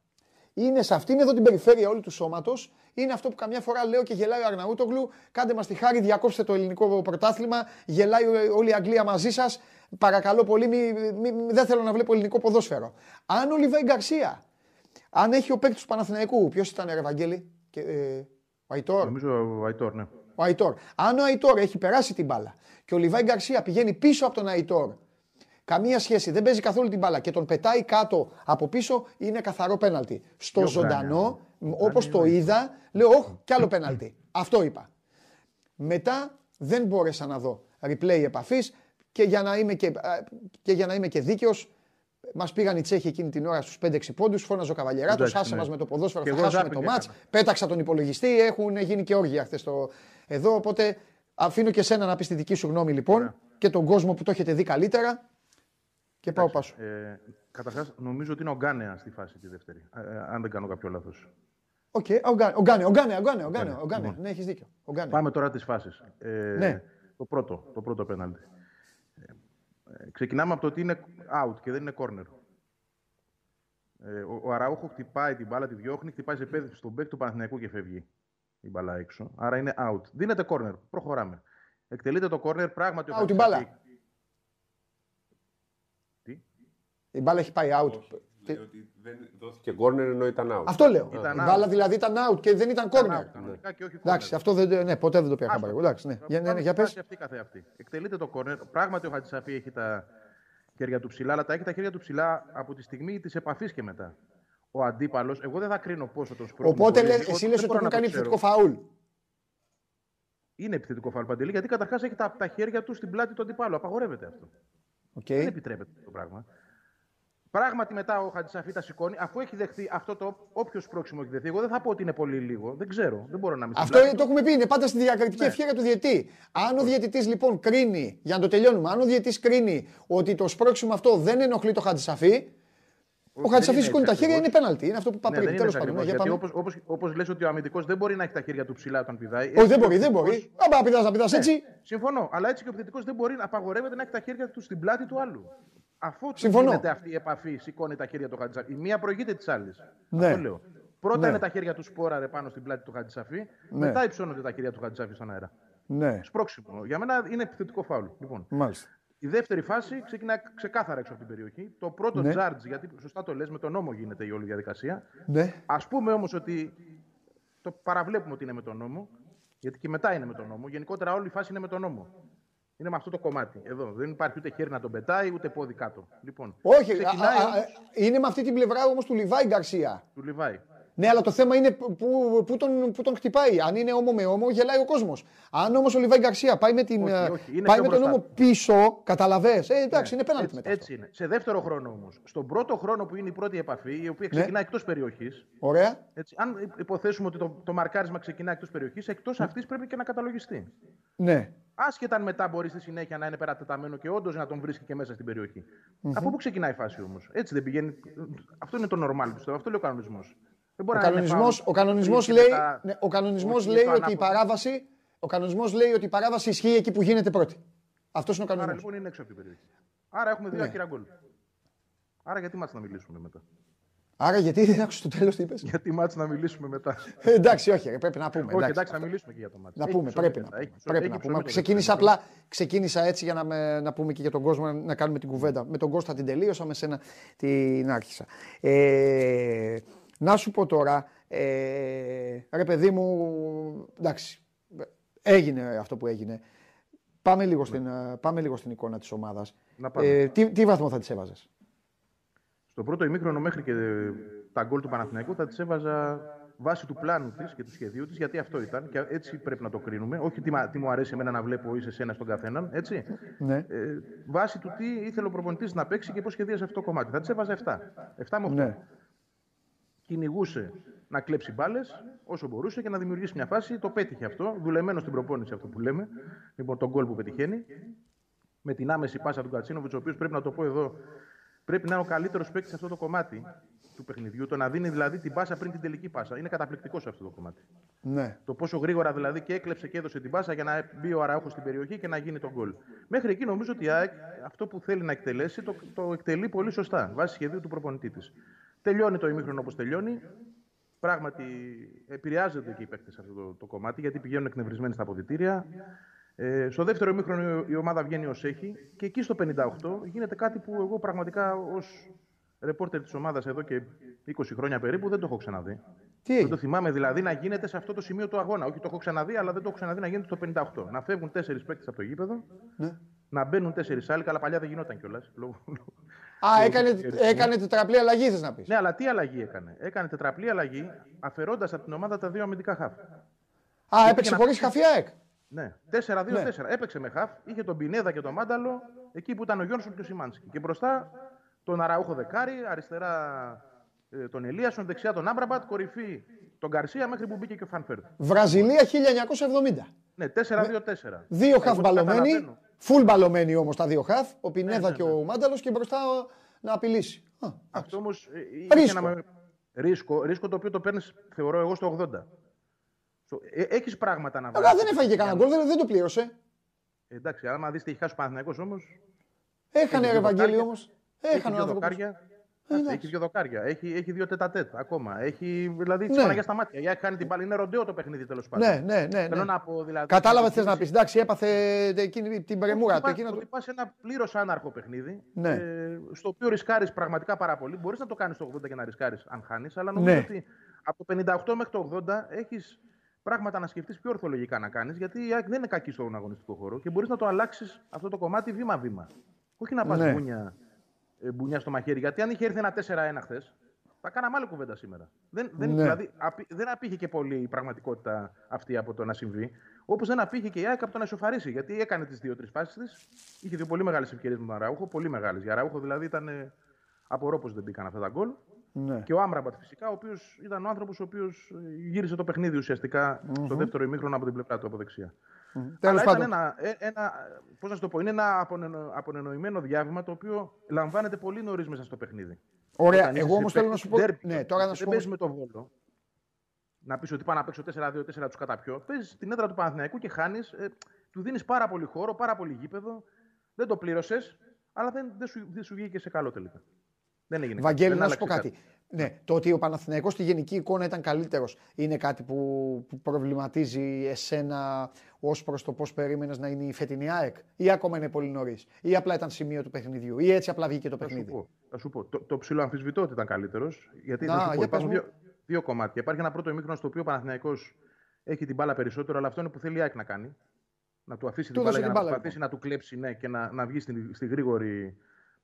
[SPEAKER 1] είναι σε αυτήν εδώ την περιφέρεια όλου του σώματος, είναι αυτό που καμιά φορά λέω και γελάει ο Αρναούτογλου. Κάντε μας τη χάρη, διακόψτε το ελληνικό πρωτάθλημα. Γελάει όλη η Αγγλία μαζί σας. Παρακαλώ πολύ, μη, μη, δεν θέλω να βλέπω ελληνικό ποδόσφαιρο. Αν ο Λιβάη Γκαρσία, αν έχει ο παίκτης του Παναθηναϊκού, ποιος ήταν, Ευαγγέλη, και, ε, ο Αϊτόρ;
[SPEAKER 4] Νομίζω ο Αϊτόρ, ναι.
[SPEAKER 1] Ο Αϊτόρ. Αν ο Αϊτόρ έχει περάσει την μπάλα και ο Λιβάη Γκαρσία πηγαίνει πίσω από τον Αϊτόρ Καμία σχέση. Δεν παίζει καθόλου την μπάλα και τον πετάει κάτω από πίσω είναι καθαρό πέναλτι. Στο ζωντανό, όπως το είδα, λέω: Όχι, κι άλλο πέναλτι. Αυτό είπα. Μετά δεν μπόρεσα να δω replay επαφής και για να είμαι και, και, για να είμαι και δίκαιος, Μας πήγαν οι Τσέχοι εκείνη την ώρα στους 5-6 πόντους. Φώναζε ο Καβαλιεράτος, άσε ναι. μας με το ποδόσφαιρο, θα χάσουμε το ματς. Πέταξα τον υπολογιστή, έχουν γίνει και όργια χθες το... εδώ. Οπότε αφήνω και σένα να πεις τη δική σου γνώμη λοιπόν και τον κόσμο που το έχετε δει καλύτερα. Και πάω πάσο. Ε,
[SPEAKER 4] Καταρχάς, νομίζω ότι είναι ο Γκάνεα στη φάση τη δεύτερη. Ε, αν δεν κάνω κάποιο λάθος.
[SPEAKER 1] Οκ, ο Γκάνεα, ο Γκάνεα, ο Γκάνεα. Λοιπόν. Ναι, έχεις δίκιο.
[SPEAKER 4] Πάμε τώρα τις φάσεις. Ε, ναι. Το πρώτο, το πρώτο πέναλτι. Ε, ξεκινάμε από το ότι είναι out και δεν είναι corner. Ε, ο, ο Αραούχο χτυπάει την μπάλα, τη διώχνει, χτυπάει σε πέδι στον μπέκ του Παναθηναϊκού και φεύγει η μπάλα έξω. Άρα είναι out. Δίνεται corner. Προχωράμε. Εκτελείται το corner, πράγματι.
[SPEAKER 1] Out την μπάλα. Η μπάλα έχει πάει out.
[SPEAKER 2] Λέει ότι δεν δόθηκε corner ενώ ήταν out.
[SPEAKER 1] Αυτό λέω. Ήταν η μπάλα δηλαδή ήταν out και δεν ήταν corner. Εντάξει, αυτό δεν, ναι, ποτέ δεν το πήγα χαμπάρι. Εντάξει, ναι. Για, ναι, ναι, για πες.
[SPEAKER 4] Αυτή αυτή. Εκτελείται το corner. Πράγματι ο Χατζησαφή έχει τα χέρια του ψηλά, αλλά τα έχει τα χέρια του ψηλά από τη στιγμή της επαφής και μετά. Ο αντίπαλος, εγώ δεν θα κρίνω πόσο τον σπρώχνει.
[SPEAKER 1] Οπότε λες, εσύ λες ότι έχουν κάνει επιθετικό φαούλ.
[SPEAKER 4] Είναι επιθετικό φαούλ παντελή, γιατί καταρχάς έχει τα, τα χέρια του στην πλάτη του αντιπάλου. Απαγορεύεται αυτό. Okay. Δεν επιτρέπεται το πράγμα. Πράγματι μετά ο Χατζησαφή τα σηκώνει, αφού έχει δεχθεί αυτό το όποιος πρόξιμο έχει δεχθεί. Εγώ δεν θα πω ότι είναι πολύ λίγο. Δεν ξέρω. Δεν μπορώ να μην
[SPEAKER 1] Αυτό το έχουμε πει. Είναι πάντα στη διακριτική ναι. ευχαίρεια του διαιτή. Αν ο διαιτητής λοιπόν κρίνει, για να το τελειώνουμε, αν ο διαιτητής κρίνει ότι το σπρώξιμο αυτό δεν ενοχλεί το Χατζησαφή, ο Χατζησαφή σηκώνει τα χέρια, είναι πέναλτι. Είναι αυτό που είπα ναι, πριν. Τέλος πάντων.
[SPEAKER 4] Γιατί όπως λες ότι ο αμυντικός δεν μπορεί να έχει τα χέρια του ψηλά όταν πηδάει.
[SPEAKER 1] Όχι, δεν μπορεί, δεν μπορεί. Αν πηδάς να πηδάς ναι, έτσι.
[SPEAKER 4] Συμφωνώ. Αλλά έτσι και ο επιθετικό δεν μπορεί να απαγορεύεται να έχει τα χέρια του στην πλάτη του άλλου. Αφού γίνεται αυτή η επαφή, σηκώνει τα χέρια του Χατζησαφή. Η μία προηγείται της άλλης. Ναι. Αυτό λέω. Πρώτα ναι. είναι τα χέρια του σπόραρε πάνω στην πλάτη του Χατζησαφή, ναι. μετά υψώνονται τα χέρια του Χατζησαφή στον αέρα. Ναι. Σπρώξιμο. Για μένα είναι επιθετικό φάουλ. Λοιπόν.
[SPEAKER 1] Μάλιστα.
[SPEAKER 4] Η δεύτερη φάση ξεκινά ξεκάθαρα έξω από την περιοχή. Το πρώτο ναι. γιατί σωστά το λες, με τον νόμο γίνεται η όλη διαδικασία.
[SPEAKER 1] Ναι.
[SPEAKER 4] Α πούμε όμως ότι το παραβλέπουμε ότι είναι με τον νόμο, γιατί και μετά είναι με τον νόμο. Γενικότερα όλη η φάση είναι με τον νόμο. Είναι με αυτό το κομμάτι. Εδώ. Δεν υπάρχει ούτε χέρι να τον πετάει, ούτε πόδι κάτω. Λοιπόν,
[SPEAKER 1] Όχι, ξεκινάει... α, α, είναι με αυτή την πλευρά όμως του Λιβάη Γκαρσία.
[SPEAKER 4] Του Λιβάη.
[SPEAKER 1] Ναι, αλλά το θέμα είναι που, που, τον, που τον χτυπάει. Αν είναι όμο με όμο, γελάει ο κόσμος. Αν όμως ο Λιβάη Γκαρσία πάει με, την, όχι, ε, όχι. πάει με τον όμο πίσω, καταλαβέ. Ε, εντάξει, ναι. είναι πέναλτι μετά.
[SPEAKER 4] Έτσι είναι. Σε δεύτερο χρόνο όμως. Στον πρώτο χρόνο που είναι η πρώτη επαφή, η οποία ξεκινάει ναι. εκτός περιοχής.
[SPEAKER 1] Ωραία.
[SPEAKER 4] Έτσι, αν υποθέσουμε ότι το, το μαρκάρισμα ξεκινάει εκτός περιοχής, εκτός ναι. αυτής πρέπει και να καταλογιστεί.
[SPEAKER 1] Ναι.
[SPEAKER 4] Άσχετα αν μετά μπορεί στη συνέχεια να είναι περατεταμένο και όντως να τον βρίσκει και μέσα στην περιοχή. Mm-hmm. Από πού ξεκινάει η φάση όμως; Έτσι δεν πηγαίνει. Αυτό είναι το normal πιστεύω. Αυτό λέει ο κανονισμός.
[SPEAKER 1] Ο κανονισμός, ο κανονισμός λέει, ναι, ο κανονισμός λέει ότι η παράβαση, ο κανονισμός λέει ότι η παράβαση ισχύει εκεί που γίνεται πρώτη. Αυτός είναι ο κανονισμός.
[SPEAKER 4] Άρα λοιπόν είναι έξω από την περιοχή. Άρα έχουμε δύο ναι. ακυρά γκολ. Άρα γιατί μάτς να μιλήσουμε μετά;
[SPEAKER 1] Άρα γιατί δεν άκουσες το τέλος τι είπες;
[SPEAKER 4] Γιατί μάτς να μιλήσουμε μετά.
[SPEAKER 1] Ε, εντάξει, όχι, πρέπει να πούμε. Όχι,
[SPEAKER 4] εντάξει, εντάξει, να μιλήσουμε και για το μάτς.
[SPEAKER 1] Να πούμε, πρέπει, να, έχει, πρέπει να πούμε. Ξεκίνησα απλά, ξεκίνησα έτσι για να, να πούμε και για τον κόσμο να κάνουμε την κουβέντα. Με τον Κώστα την τελείωσα, με σένα την άρχισα. Ε, να σου πω τώρα, ε, ρε παιδί μου, εντάξει, έγινε αυτό που έγινε. Πάμε λίγο, στην, ναι. πάμε λίγο στην εικόνα της ομάδας. Ε, τι, τι βαθμό θα της έβαζες;
[SPEAKER 4] Στο πρώτο ημίχρονο μέχρι και τα γκολ του Παναθηναϊκού θα τις έβαζα βάσει του πλάνου της και του σχεδίου της, γιατί αυτό ήταν και έτσι πρέπει να το κρίνουμε. Όχι τι, τι μου αρέσει εμένα να βλέπω ή σε εσένα στον καθέναν, έτσι.
[SPEAKER 1] Ναι.
[SPEAKER 4] Ε, βάσει του τι ήθελε ο προπονητής να παίξει και πώς σχεδίασε αυτό το κομμάτι. Θα τις έβαζα 7. 7 με 8. Ναι. κυνηγούσε να κλέψει μπάλες όσο μπορούσε και να δημιουργήσει μια φάση. Το πέτυχε αυτό. Δουλεμένο στην προπόνηση αυτό που λέμε. Λοιπόν, τον γκολ που πετυχαίνει. Με την άμεση πάσα του Κατσίνοβιτς, ο οποίος πρέπει να το πω εδώ, πρέπει να είναι ο καλύτερος παίκτης σε αυτό το κομμάτι του παιχνιδιού. Το να δίνει δηλαδή την πάσα πριν την τελική πάσα. Είναι καταπληκτικό σε αυτό το κομμάτι.
[SPEAKER 1] Ναι.
[SPEAKER 4] Το πόσο γρήγορα δηλαδή και έκλεψε και έδωσε την πάσα για να μπει ο Αραούχος στην περιοχή και να γίνει τον γκολ. Μέχρι εκεί νομίζω ότι η ΑΕΚ αυτό που θέλει να εκτελέσει το, το εκτελεί πολύ σωστά βάσει σχεδίου του προπονητή της. Τελειώνει το ημίχρονο όπως τελειώνει. Πράγματι, επηρεάζονται και οι παίκτες σε αυτό το, το κομμάτι γιατί πηγαίνουν εκνευρισμένοι στα αποδητήρια. Ε, στο δεύτερο ημίχρονο η ομάδα βγαίνει ως έχει και εκεί στο 58 γίνεται κάτι που εγώ πραγματικά ως ρεπόρτερ της ομάδας εδώ και 20 χρόνια περίπου δεν το έχω ξαναδεί.
[SPEAKER 1] Τι
[SPEAKER 4] δεν το θυμάμαι δηλαδή να γίνεται σε αυτό το σημείο του αγώνα. Όχι, το έχω ξαναδεί, αλλά δεν το έχω ξαναδεί να γίνεται στο 58. Να φεύγουν τέσσερις παίκτες από το γήπεδο,
[SPEAKER 1] ναι.
[SPEAKER 4] να μπαίνουν τέσσερις άλλοι. Καλά, παλιά δεν γινόταν κιόλας.
[SPEAKER 1] Α, έκανε, έκανε τετραπλή αλλαγή, θες να πεις.
[SPEAKER 4] Ναι, αλλά τι αλλαγή έκανε. Έκανε τετραπλή αλλαγή, αφαιρώντας από την ομάδα τα δύο αμυντικά χαφ.
[SPEAKER 1] Α, έπαιξε χωρίς χαφιάεκ.
[SPEAKER 4] Ναι, 4-2-4. Ναι. Έπαιξε με χαφ, είχε τον Πινέδα και τον Μάνταλο, εκεί που ήταν ο Γιόνσον και ο Σιμάνσκι. Και μπροστά τον Αραούχο δεκάρι, αριστερά ε, τον Ελίασον, δεξιά τον Άμραμπατ, κορυφή τον Γκαρσία μέχρι που μπήκε και ο Φαν Βέερτ.
[SPEAKER 1] Βραζιλία 1970.
[SPEAKER 4] Ναι, 4-2-4.
[SPEAKER 1] Δύο χαφ μπαλωμένοι. Φουλ μπαλωμένοι όμως τα δύο χαφ. Ο Πινέδα ναι, ναι, και ο ναι. Μάνταλος και μπροστά να απειλήσει.
[SPEAKER 4] Αυτό όμως.
[SPEAKER 1] Ε, ρίσκο. Ένα...
[SPEAKER 4] ρίσκο. Ρίσκο το οποίο το παίρνεις, θεωρώ εγώ, στο 80. Ε, Έχεις πράγματα να
[SPEAKER 1] βάλεις. Αλλά δεν έφαγε κανένα γκολ, δεν, δεν το πλήρωσε.
[SPEAKER 4] εντάξει, άμα δεις τι έχει χάσει ο Παναθυνακό όμως.
[SPEAKER 1] Έχανε Ευαγγέλιο όμως. Έχανε
[SPEAKER 4] ο δοκάρια. Ε, έχει δύο δοκάρια. Έχει, έχει δύο τετατέτ ακόμα. Έχει δηλαδή ναι. για στα μάτια. Για κάνει την μπάλα. Είναι ροντέο το παιχνίδι τέλος πάντων.
[SPEAKER 1] Ναι, ναι, ναι.
[SPEAKER 4] Θέλω ναι. να πω δηλαδή.
[SPEAKER 1] Κατάλαβα τι θες να πεις. Εντάξει, έπαθε εκείνη την πρεμούρα του.
[SPEAKER 4] Ότι πας ένα πλήρως άναρχο παιχνίδι.
[SPEAKER 1] Ναι.
[SPEAKER 4] Ε, στο οποίο ρισκάρεις πραγματικά πάρα πολύ. Μπορείς να το κάνεις το 80 και να ρισκάρεις αν χάνεις. Αλλά νομίζω ναι. ότι από το 58 μέχρι το 80 έχεις πράγματα να σκεφτείς πιο ορθολογικά να κάνεις. Γιατί η δεν είναι κακή στον αγωνιστικό χώρο και μπορείς να το αλλάξεις αυτό το κομμάτι βήμα-βήμα. Όχι να πας ναι. μπουνιά ε, μπουνιά στο μαχαίρι. Γιατί αν είχε έρθει ένα 4-1 χθες, θα κάναμε άλλη κουβέντα σήμερα. Δεν, δεν, ναι. δηλαδή, απ, δεν απήχε και πολύ η πραγματικότητα αυτή από το να συμβεί. Όπως δεν απήχε και η ΑΕΚ από το να ισοφαρίσει. Γιατί έκανε τις δύο-τρει φάσεις της. Είχε δύο πολύ μεγάλες ευκαιρίες με τον Αραούχο. Πολύ μεγάλες. Για Αραούχο δηλαδή ήταν. Ε, απορώ πως δεν μπήκαν αυτά τα γκολ. Ναι. Και ο Άμραμπατ φυσικά, ο οποίος ήταν ο άνθρωπος ο οποίος ε, γύρισε το παιχνίδι ουσιαστικά mm-hmm. στο δεύτερο ημίχρονο από την πλευρά του από δεξιά. Mm. Αλλά ήταν ένα, ε, ένα, πώς να το πω, είναι ένα απονενοημένο διάβημα το οποίο λαμβάνεται πολύ νωρίς μέσα στο παιχνίδι.
[SPEAKER 1] Ωραία, Όταν εγώ όμως θέλω να σου πω. ναι, τώρα να σου
[SPEAKER 4] δεν παίζεις με το βόλο. Να πεις ότι πάω να παίξω 4-2-4 τους καταπιώ. Παίζεις την έδρα του Παναθηναϊκού και χάνεις. Ε, του δίνεις πάρα πολύ χώρο, πάρα πολύ γήπεδο. Δεν το πλήρωσες, αλλά δεν, δεν, σου, δεν σου βγήκε σε καλό τελικά. Δεν έγινε.
[SPEAKER 1] Βαγγέλη, να σου πω κάτι. Ναι, το ότι ο Παναθηναϊκός στη γενική εικόνα ήταν καλύτερος είναι κάτι που, που προβληματίζει εσένα ως προς το πώς περίμενες να είναι η φετινή ΑΕΚ, ή ακόμα είναι πολύ νωρίς, ή απλά ήταν σημείο του παιχνιδιού, ή έτσι απλά βγήκε το παιχνίδι.
[SPEAKER 4] Θα σου πω. Θα σου πω. Το, το ψηλό αμφισβητώ ότι ήταν καλύτερος. Γιατί Να, θα σου πω, υπάρχουν δύο, δύο κομμάτια. Υπάρχει ένα πρώτο ημίχρονο στο οποίο ο Παναθηναϊκός έχει την μπάλα περισσότερο, αλλά αυτό είναι που θέλει η ΑΕΚ να κάνει. Να του αφήσει την μπάλα για να προσπαθήσει λοιπόν. να του κλέψει ναι, και να, να βγει στη, στη γρήγορη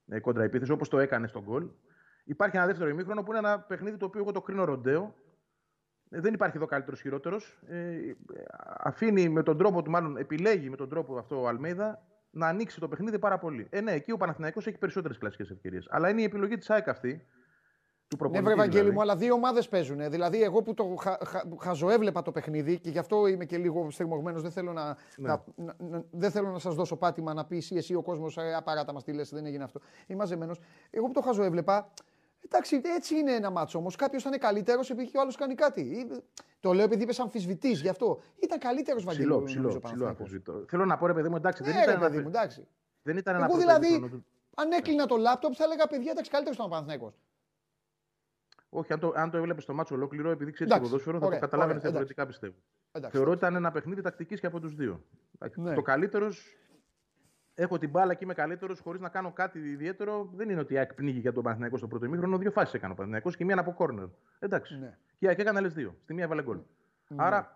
[SPEAKER 4] ε, κόντρα επίθεση, όπως το έκανε στον γκολ. Υπάρχει ένα δεύτερο ημίχρονο που είναι ένα παιχνίδι το οποίο εγώ το κρίνω ροντέο. Ε, δεν υπάρχει εδώ καλύτερος χειρότερος. Ε, αφήνει με τον τρόπο του, μάλλον επιλέγει με τον τρόπο αυτό ο Αλμέιδα να ανοίξει το παιχνίδι πάρα πολύ. Ε, ναι, εκεί ο Παναθηναϊκός έχει περισσότερες κλασικές ευκαιρίες. Αλλά είναι η επιλογή της ΑΕΚ αυτή. Του
[SPEAKER 1] ναι, βρε Ευαγγέλη δηλαδή. μου, αλλά δύο ομάδες παίζουν. Δηλαδή, εγώ που το χα, χα, χαζοέβλεπα το παιχνίδι και γι' αυτό είμαι και λίγο στριμωγμένο, δεν θέλω να, ναι. να, να, να, δεν θέλω να σας δώσω πάτημα να πεις εσύ, εσύ ο κόσμος, ε, απαράτα μας τι λες, δεν έγινε αυτό. Είμαι μαζεμένος. Εγώ που το χαζοέβλεπα, Εντάξει, έτσι είναι ένα μάτσο όμως. Κάποιος ήταν καλύτερος επειδή ο άλλος κάνει κάτι. Το λέω επειδή είπε αμφισβητής γι' αυτό. Ήταν καλύτερος Βαγγέλη.
[SPEAKER 4] Ψηλό, ψηλό, Θέλω να πω ρε παιδί μου, εντάξει.
[SPEAKER 1] δεν, ναι, ήταν παιδί μου, εντάξει.
[SPEAKER 4] δεν ήταν ένα
[SPEAKER 1] Εγώ δηλαδή, αν έκλεινα το λάπτοπ, θα έλεγα παιδιά, εντάξει, καλύτερος ήταν ο Παναθηναϊκός.
[SPEAKER 4] Όχι, αν το, αν το έβλεπες στο μάτσο ολόκληρο, επειδή ξέρεις το ποδόσφαιρο, θα το καταλάβαινες διαφορετικά πιστεύω. Θεωρώ ότι ήταν ένα παιχνίδι τακτικής και από τους δύο. Ναι. Το καλύτερος έχω την μπάλα και είμαι καλύτερος χωρίς να κάνω κάτι ιδιαίτερο. Δεν είναι ότι η ΑΕΚ πνίγει για τον Παναθηναϊκό στο πρώτο ημίχρονο. Δύο φάσεις έκανε ο Παναθηναϊκός και μία από κόρνερ. Εντάξει. Ναι. Και η ΑΕΚ έκανε άλλες δύο. Στη μία έβαλε γκολ. Ναι. Άρα,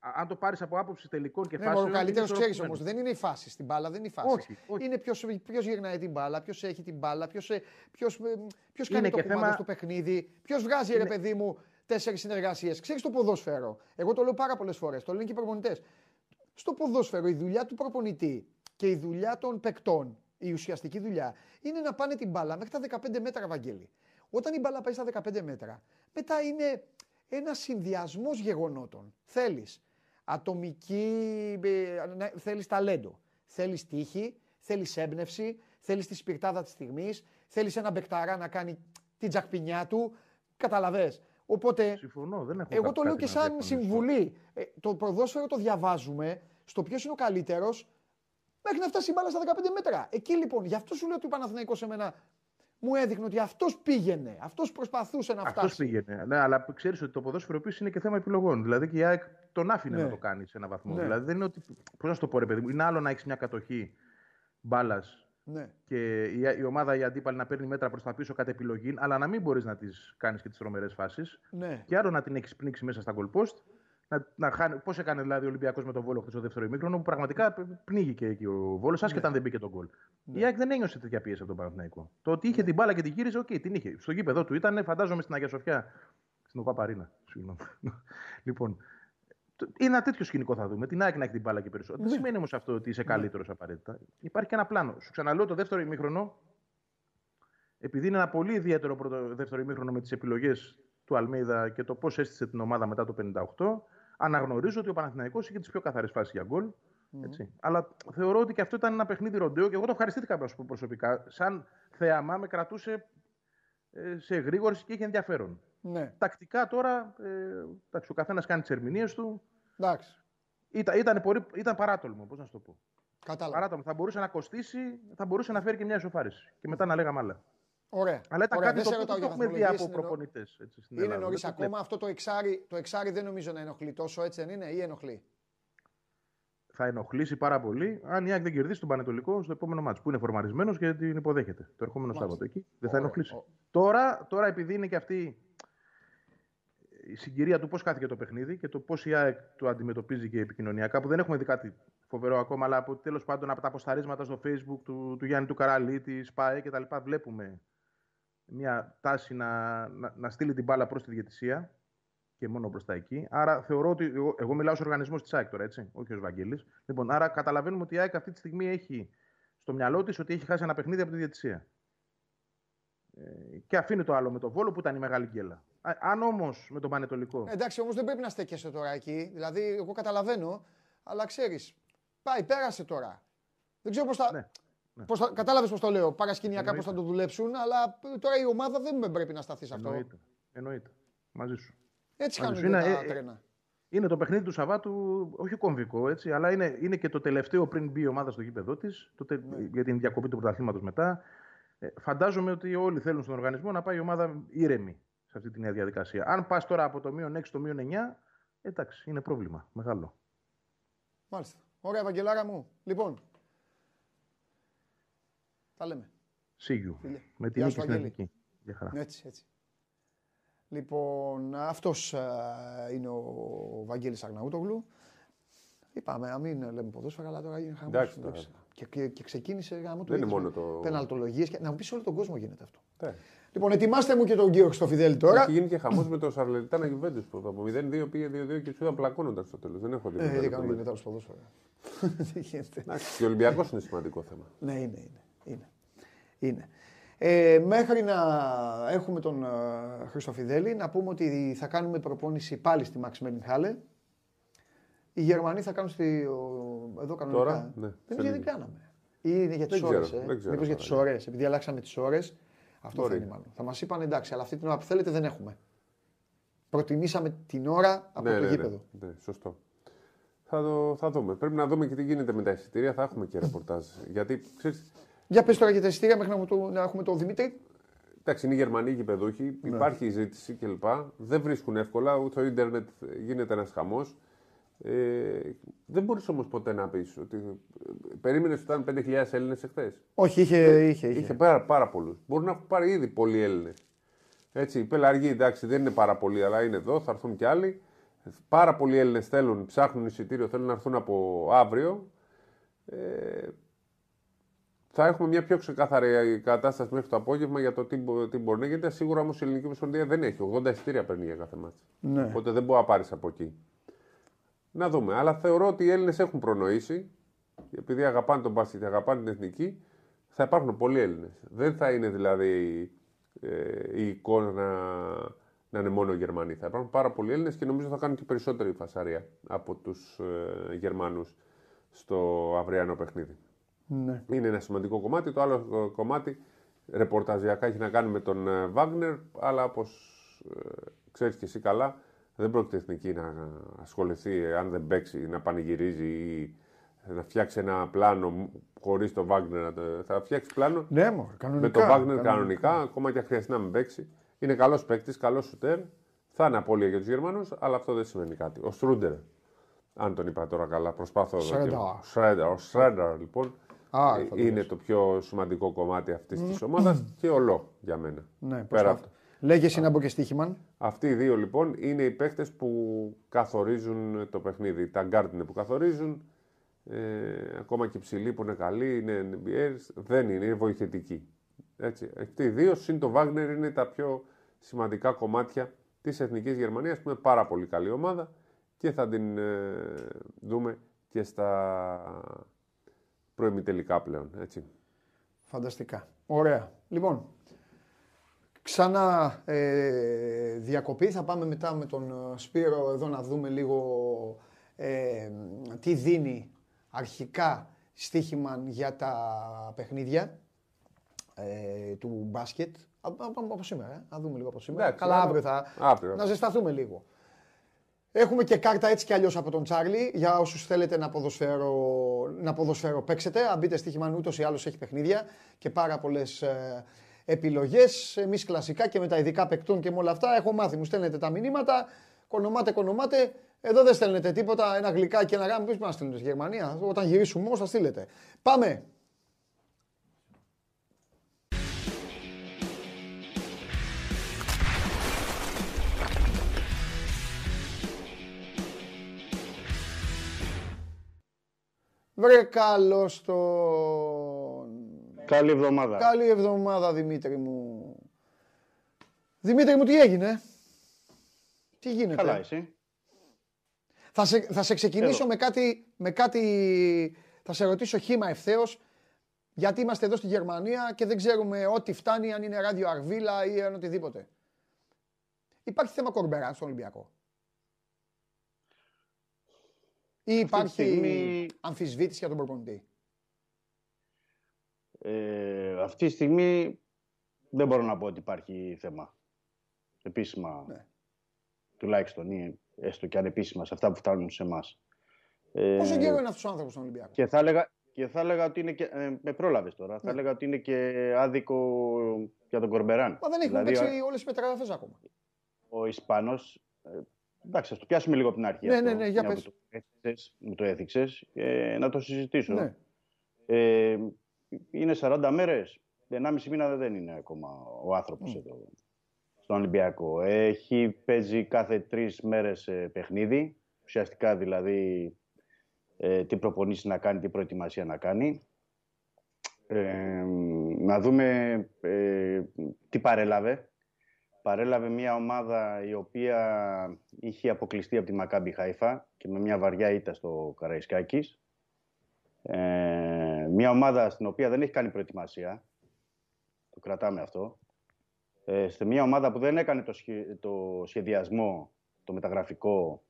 [SPEAKER 4] αν το πάρεις από άποψη τελικών και ναι, φάσεων.
[SPEAKER 1] Ο καλύτερο ξέρεις όμως. Δεν είναι η φάση στην μπάλα. Δεν είναι η φάση. Όχι, όχι. Είναι ποιος γυρνάει την μπάλα, ποιος έχει την μπάλα, ποιος ε, κάνει το θέμα... στο παιχνίδι, ποιος βγάζει είναι... ρε παιδί μου τέσσερις συνεργασίες. Ξέρεις το ποδόσφαιρο. Εγώ το λέω πάρα πολλές φορές. Το λένε και οι προπονητές. Στο ποδόσφαιρο η δουλειά του προπονητή και η δουλειά των παικτών, η ουσιαστική δουλειά, είναι να πάνε την μπάλα μέχρι τα 15 μέτρα, Βαγγέλη. Όταν η μπάλα πάει στα 15 μέτρα, μετά είναι ένας συνδυασμός γεγονότων. Θέλεις ατομική, ε, ναι, θέλεις ταλέντο, θέλεις τύχη, θέλεις έμπνευση, θέλεις τη σπιρτάδα της στιγμής, θέλεις ένα μπεκταρά να κάνει την τζακπινιά του. Καταλαβέ. Οπότε,
[SPEAKER 4] Συμφωνώ, δεν έχω
[SPEAKER 1] εγώ το λέω
[SPEAKER 4] κάτι
[SPEAKER 1] και
[SPEAKER 4] να
[SPEAKER 1] σαν
[SPEAKER 4] διαφωνήσω.
[SPEAKER 1] συμβουλή. Ε, το ποδόσφαιρο το διαβάζουμε στο ποιος είναι ο καλύτερος μέχρι να φτάσει η μπάλα στα 15 μέτρα. Εκεί λοιπόν, γι' αυτό σου λέω ότι ο Παναθηναϊκός σε μένα μου έδειχνε ότι αυτός πήγαινε, αυτός προσπαθούσε να
[SPEAKER 4] Αυτός
[SPEAKER 1] φτάσει.
[SPEAKER 4] πήγαινε. Ναι, αλλά ξέρεις ότι το ποδόσφαιρο επίσης είναι και θέμα επιλογών. Δηλαδή και η ΑΕΚ τον άφηνε
[SPEAKER 1] Ναι.
[SPEAKER 4] να το κάνει σε έναν βαθμό.
[SPEAKER 1] Ναι.
[SPEAKER 4] Δηλαδή δεν είναι ότι. Πώς να σου το πω, ρε παιδί μου, είναι άλλο να έχεις μια κατοχή μπάλας
[SPEAKER 1] Ναι.
[SPEAKER 4] και η, η ομάδα η αντίπαλη να παίρνει μέτρα προς τα πίσω κατά επιλογή, αλλά να μην μπορείς να τις κάνεις και τις τρομερές φάσεις.
[SPEAKER 1] Ναι.
[SPEAKER 4] Και άλλο να την έχεις πνίξει μέσα στα goal post. Να, να χάνει, πώς έκανε δηλαδή ο Ολυμπιακός με τον Βόλο χθες στο δεύτερο ημίχρονο, που πραγματικά πνίγηκε εκεί ο Βόλος, άσχετα αν δεν μπήκε το γκολ. Η ΑΕΚ δεν ένιωσε τέτοια πίεση από τον Παναθηναϊκό. Το ότι είχε την μπάλα και την γύριζε, οκ, την είχε. Στο γήπεδο του ήταν, φαντάζομαι στην Αγία Σοφιά. Στην OPAP Arena. Συγγνώμη. λοιπόν, το- είναι ένα τέτοιο σκηνικό θα δούμε. Την ΑΕΚ να έχει την μπάλα και περισσότερο. Δεν σημαίνει όμως αυτό ότι είσαι καλύτερος απαραίτητα. Υπάρχει και ένα πλάνο. Σου ξαναλέω το δεύτερο ημίχρονο, επειδή είναι ένα πολύ ιδιαίτερο πρώτο, δεύτερο ημίχρονο με τις επιλογές του Αλμέιδα και το πώς έστησε την ομάδα μετά το 58, αναγνωρίζω ότι ο Παναθηναϊκός είχε τις πιο καθαρές φάσεις για γκολ. Έτσι. Αλλά θεωρώ ότι και αυτό ήταν ένα παιχνίδι ροντέο και εγώ το ευχαριστήθηκα να σου πω προσωπικά. Σαν θέαμα με κρατούσε ε, σε γρήγορση και είχε ενδιαφέρον.
[SPEAKER 1] ναι.
[SPEAKER 4] Τακτικά τώρα, ε, εντάξει, ο καθένας κάνει τις ερμηνείες του.
[SPEAKER 1] Εντάξει.
[SPEAKER 4] Ήταν, ήταν, πολύ- ήταν παράτολμο, πώς να σου το πω.
[SPEAKER 1] Κατάλαβα.
[SPEAKER 4] Παράτολμο. Θα μπορούσε να κοστίσει, θα μπορούσε να φέρει και μια ισοφάριση. Και μετά να λέγαμε άλλα.
[SPEAKER 1] Ωραία.
[SPEAKER 4] Αλλά ήταν
[SPEAKER 1] Ωραία.
[SPEAKER 4] κάτι
[SPEAKER 1] Δεν
[SPEAKER 4] το
[SPEAKER 1] σε
[SPEAKER 4] οποίο
[SPEAKER 1] ρωτάω
[SPEAKER 4] δεν
[SPEAKER 1] για
[SPEAKER 4] το έχουμε δει
[SPEAKER 1] βαθμολογίες,
[SPEAKER 4] από
[SPEAKER 1] είναι νο-
[SPEAKER 4] προπονητές. στην
[SPEAKER 1] Είναι
[SPEAKER 4] Ελλάδα.
[SPEAKER 1] νωρί
[SPEAKER 4] Δεν το
[SPEAKER 1] ακόμα. Αυτό το εξάρι, το εξάρι δεν νομίζω να ενοχλεί τόσο, έτσι δεν είναι, ή ενοχλεί;
[SPEAKER 4] θα ενοχλήσει πάρα πολύ αν η ΑΕΚ δεν κερδίσει τον Πανετολικό στο επόμενο μάτσο. Που είναι φορμαρισμένος και την υποδέχεται το ερχόμενο
[SPEAKER 1] Μάλιστα.
[SPEAKER 4] Σάββατο. Εκεί δεν θα
[SPEAKER 1] Ωραία.
[SPEAKER 4] ενοχλήσει.
[SPEAKER 1] Ω.
[SPEAKER 4] Τώρα, τώρα, επειδή είναι και αυτή η συγκυρία του πώς χάθηκε το παιχνίδι και το πώς η ΑΕΚ το αντιμετωπίζει και επικοινωνιακά, που δεν έχουμε δει κάτι φοβερό ακόμα, αλλά από τέλος πάντων από τα αποσταρίσματα στο Facebook του, του Γιάννη του Καραλή, τη ΣΠΑΕ κτλ. βλέπουμε μια τάση να, να, να στείλει την μπάλα προς τη διαιτησία και μόνο προς τα εκεί. Άρα θεωρώ ότι. Εγώ, εγώ μιλάω ως οργανισμός της ΑΕΚ τώρα, έτσι, όχι ως Βαγγέλης. Λοιπόν, άρα καταλαβαίνουμε ότι η ΑΕΚ αυτή τη στιγμή έχει στο μυαλό της ότι έχει χάσει ένα παιχνίδι από τη διαιτησία. Ε, και αφήνει το άλλο με τον Βόλο που ήταν η μεγάλη γκέλα. Α, αν όμως με τον Πανετολικό.
[SPEAKER 1] Ε, Εντάξει, όμως δεν πρέπει να στέκεσαι τώρα εκεί. Δηλαδή, εγώ καταλαβαίνω, αλλά ξέρεις. Πάει, πέρασε τώρα. Δεν ξέρω πώς θα.
[SPEAKER 4] Ναι, ναι.
[SPEAKER 1] Πώς θα κατάλαβες πώς το λέω. Παρασκηνιακά πώς
[SPEAKER 4] Εννοείται.
[SPEAKER 1] θα το δουλέψουν, αλλά τώρα η ομάδα δεν πρέπει να σταθεί σε αυτό.
[SPEAKER 4] Εννοείται. Εννοείται. Μαζί σου.
[SPEAKER 1] Έτσι
[SPEAKER 4] Μαζί
[SPEAKER 1] κάνουν
[SPEAKER 4] σου.
[SPEAKER 1] τα
[SPEAKER 4] Είναι, ε,
[SPEAKER 1] τρένα.
[SPEAKER 4] Είναι το παιχνίδι του Σαββάτου, όχι κομβικό, έτσι, αλλά είναι, είναι και το τελευταίο πριν μπει η ομάδα στο γήπεδο της, για την διακοπή του πρωταθλήματος μετά. Ε, φαντάζομαι ότι όλοι θέλουν στον οργανισμό να πάει η ομάδα ήρεμη σε αυτή τη νέα διαδικασία. Αν πας τώρα από το μείον 6 στο μείον 9, εντάξει, είναι πρόβλημα μεγάλο.
[SPEAKER 1] Μάλιστα. Ωραία, Ευαγγελάρα μου. Λοιπόν. Τα λέμε.
[SPEAKER 4] Σίγου.
[SPEAKER 1] Φίλε.
[SPEAKER 4] Με την
[SPEAKER 1] Γεια
[SPEAKER 4] νίκη
[SPEAKER 1] σου,
[SPEAKER 4] στην
[SPEAKER 1] Βαγγέλη.
[SPEAKER 4] Εθνική. Για χαρά.
[SPEAKER 1] Έτσι, έτσι. Λοιπόν, αυτός α, είναι ο Βαγγέλης Αγναούτογλου. Είπαμε, να μην λέμε ποδόσφαιρα, αλλά τώρα είναι χαμός.
[SPEAKER 2] Εντάξει, τώρα.
[SPEAKER 1] εντάξει. Και, και, και ξεκίνησε γάμο του.
[SPEAKER 2] Δεν είναι
[SPEAKER 1] είδες,
[SPEAKER 2] μόνο
[SPEAKER 1] με
[SPEAKER 2] το-
[SPEAKER 1] Πεναλτολογίες. Και, να μου πεις όλο τον κόσμο γίνεται αυτό.
[SPEAKER 2] Ναι.
[SPEAKER 1] Λοιπόν, ετοιμάστε μου και τον κύριο Χρυστοφιδέλη τώρα.
[SPEAKER 2] Έχει γίνει και χαμός με το Σαρλετάνα Γιουβέντους που από 0-2 πήγε 2-2 και του είδα πλακώνονταν στο τέλος. Δεν έχω δει.
[SPEAKER 1] Ε,
[SPEAKER 2] μεγάλη
[SPEAKER 1] τι κάνουμε
[SPEAKER 2] κουβέντα.
[SPEAKER 1] μετά στο ποδόσφαιρο. Τι γίνεται.
[SPEAKER 2] Εντάξει, Και ο Ολυμπιακός είναι σημαντικό θέμα.
[SPEAKER 1] Ναι, είναι, είναι. Είναι. είναι. Ε, μέχρι να έχουμε τον ε, Χριστοφιδέλη, να πούμε ότι θα κάνουμε προπόνηση πάλι στη Max Halle. Οι Γερμανοί θα κάνουν στη, ο- εδώ κανονικά.
[SPEAKER 2] Τώρα, ναι,
[SPEAKER 1] δεν
[SPEAKER 2] σε
[SPEAKER 1] γιατί
[SPEAKER 2] λίγο.
[SPEAKER 1] κάναμε. Ή είναι για τις
[SPEAKER 2] Δεν
[SPEAKER 1] ώρες.
[SPEAKER 2] ξέρω,
[SPEAKER 1] Ε.
[SPEAKER 2] δεν ξέρω
[SPEAKER 1] Μήπως για
[SPEAKER 2] τώρα,
[SPEAKER 1] τις ώρες. Επειδή αλλάξαμε τις ώρες, αυτό
[SPEAKER 2] Μπορεί.
[SPEAKER 1] θα είναι μάλλον. Θα μας είπαν εντάξει, αλλά αυτή την ώρα που θέλετε δεν έχουμε. Προτιμήσαμε την ώρα από
[SPEAKER 2] ναι,
[SPEAKER 1] το
[SPEAKER 2] ναι,
[SPEAKER 1] γήπεδο.
[SPEAKER 2] Ναι, ναι, σωστό. Θα, το, θα δούμε. Πρέπει να δούμε και τι γίνεται με τα εισιτήρια. Θα έχουμε και ρεπορτάζ. Γιατί ξέρεις,
[SPEAKER 1] Για πες τώρα για τα εισιτήρια μέχρι να, μου το, να έχουμε τον Δημήτρη.
[SPEAKER 2] Εντάξει, είναι οι Γερμανοί γηπεδούχοι,
[SPEAKER 1] Ναι.
[SPEAKER 2] υπάρχει η ζήτηση κλπ. Δεν βρίσκουν εύκολα, ούτε στο ίντερνετ γίνεται ένας χαμός. Ε, δεν μπορείς όμως ποτέ να πεις ότι. Περίμενες ότι ήταν 5.000 Έλληνες εχθές.
[SPEAKER 1] Όχι, είχε. είχε, είχε.
[SPEAKER 2] Είχε πάρα, πάρα πολλούς. Μπορεί να έχουν πάρει ήδη πολλοί Έλληνες. Έτσι, οι πελαργοί εντάξει δεν είναι πάρα πολλοί, αλλά είναι εδώ, θα έρθουν κι άλλοι. Πάρα πολλοί Έλληνες θέλουν, ψάχνουν εισιτήριο, θέλουν να έρθουν από αύριο. Ε, θα έχουμε μια πιο ξεκάθαρη κατάσταση μέχρι το απόγευμα για το τι, μπο- τι μπορεί να γίνεται. Σίγουρα όμως η ελληνική ομοσπονδία δεν έχει. 80 εισιτήρια παίρνει για κάθε μάτς.
[SPEAKER 1] Ναι.
[SPEAKER 2] Οπότε δεν μπορεί να πάρεις από εκεί. Να δούμε. Αλλά θεωρώ ότι οι Έλληνες έχουν προνοήσει. Επειδή αγαπάνε τον μπάσκετ, αγαπάνε την εθνική, θα υπάρχουν πολλοί Έλληνες. Δεν θα είναι δηλαδή ε, η εικόνα να, να είναι μόνο Γερμανοί. Θα υπάρχουν πάρα πολλοί Έλληνες και νομίζω θα κάνουν και περισσότερη φασαρία από τους ε, Γερμανούς στο αυριανό παιχνίδι.
[SPEAKER 1] Ναι.
[SPEAKER 2] Είναι ένα σημαντικό κομμάτι. Το άλλο κομμάτι ρεπορταζιακά έχει να κάνει με τον Βάγνερ, αλλά όπως ε, ξέρεις και εσύ καλά, δεν πρόκειται η εθνική να ασχοληθεί αν δεν παίξει, να πανηγυρίζει ή να φτιάξει ένα πλάνο χωρίς τον Βάγνερ. Θα φτιάξει πλάνο
[SPEAKER 1] ναι, μω, κανονικά,
[SPEAKER 2] με τον Βάγνερ κανονικά, ακόμα και αν χρειαστεί να μην παίξει. Είναι καλός παίκτης, καλός σουτέρ. Θα είναι απώλεια για τους Γερμανούς, αλλά αυτό δεν σημαίνει κάτι. Ο Στρούντερ, αν τον είπα τώρα καλά, προσπάθω εδώ. Ο Σρέντερ, λοιπόν, Α, είναι το πιο σημαντικό κομμάτι αυτής mm. τη ομάδας και ο Λό για μένα.
[SPEAKER 1] Ναι, Πέρα αυτό. Λέγε να μπω και στοίχημα.
[SPEAKER 2] Αυτοί οι δύο λοιπόν είναι οι παίχτες που καθορίζουν το παιχνίδι. Τα γκαρντ είναι που καθορίζουν. Ε, ακόμα και οι ψηλοί που είναι καλοί, είναι NBA, δεν είναι, είναι βοηθητικοί. Έτσι. Αυτοί οι δύο, συν το Βάγνερ, είναι τα πιο σημαντικά κομμάτια της εθνικής Γερμανίας που είναι πάρα πολύ καλή ομάδα και θα την ε, δούμε και στα προημιτελικά πλέον. Έτσι.
[SPEAKER 1] Φανταστικά. Ωραία. Λοιπόν, Ξανά ε, διακοπή. Θα πάμε μετά με τον ε, Σπύρο εδώ να δούμε λίγο ε, τι δίνει αρχικά στοίχημα για τα παιχνίδια ε, του μπάσκετ. Από σήμερα, ε. να δούμε λίγο από σήμερα. Καλά, αύριο θα. Να ζεσταθούμε λίγο. Έχουμε και κάρτα έτσι κι αλλιώς από τον Τσάρλι. Για όσους θέλετε να ποδοσφαίρο, να ποδοσφαίρο παίξετε. Αν μπείτε στοίχημα, ούτως ή άλλως έχει παιχνίδια και πάρα πολλές επιλογές. Εμείς κλασικά και με τα ειδικά παικτών και με όλα αυτά έχω μάθει. Μου στέλνετε τα μηνύματα, κονομάτε, κονομάτε. Εδώ δεν στέλνετε τίποτα. Ένα γλυκάκι και ένα γάμο. Πώ να στέλνετε στη Γερμανία. Όταν γυρίσουμε όμως θα στείλετε. Πάμε. Βρε καλώς τον
[SPEAKER 5] Καλή εβδομάδα.
[SPEAKER 1] Καλή εβδομάδα, Δημήτρη μου. Δημήτρη μου, τι έγινε; Τι γίνεται;
[SPEAKER 5] Καλά, εσύ;
[SPEAKER 1] Θα σε, θα σε ξεκινήσω με κάτι, με κάτι, θα σε ρωτήσω χήμα ευθέως. Γιατί είμαστε εδώ στη Γερμανία και δεν ξέρουμε ό,τι φτάνει, αν είναι ράδιο Αρβίλα ή αν οτιδήποτε. Υπάρχει θέμα κορμπερά στον Ολυμπιακό. Ή υπάρχει στιγμή... αμφισβήτηση για τον προπονητή;
[SPEAKER 5] Ε, αυτή τη στιγμή δεν μπορώ να πω ότι υπάρχει θέμα. Επίσημα, ναι. τουλάχιστον ή έστω και ανεπίσημα σε αυτά που φτάνουν σε εμάς.
[SPEAKER 1] Ε, Πόσο καιρό είναι αυτός ο άνθρωπος στον Ολυμπιακό;
[SPEAKER 5] Και θα έλεγα, και θα έλεγα ότι είναι και. Ε, με πρόλαβες τώρα. Ναι. Θα έλεγα ότι είναι και άδικο για τον Κορμπεράν.
[SPEAKER 1] Μα δεν έχουν δηλαδή, παίξει όλες τις μεταγραφές ακόμα.
[SPEAKER 5] Ο Ισπανός. Ε, εντάξει, ας το πιάσουμε λίγο από την αρχή.
[SPEAKER 1] Ναι, αυτό, ναι, ναι, για
[SPEAKER 5] πες. Μου το έθιξες. Ε, να το συζητήσω. Ναι. Ε, είναι 40 μέρες. 1,5 μήνα δεν είναι ακόμα ο άνθρωπος εδώ στον Ολυμπιακό. Έχει, παίζει κάθε τρεις μέρες ε, παιχνίδι. Ουσιαστικά δηλαδή ε, τι προπονήσεις να κάνει, τι προετοιμασία να κάνει. Ε, να δούμε ε, τι παρέλαβε. Παρέλαβε μια ομάδα η οποία είχε αποκλειστεί από τη Μακάμπι Χάιφα και με μια βαριά ήττα στο Καραϊσκάκης. Ε, μια ομάδα στην οποία δεν έχει κάνει προετοιμασία, το κρατάμε αυτό, ε, σε μια ομάδα που δεν έκανε το, το σχεδιασμό, το μεταγραφικό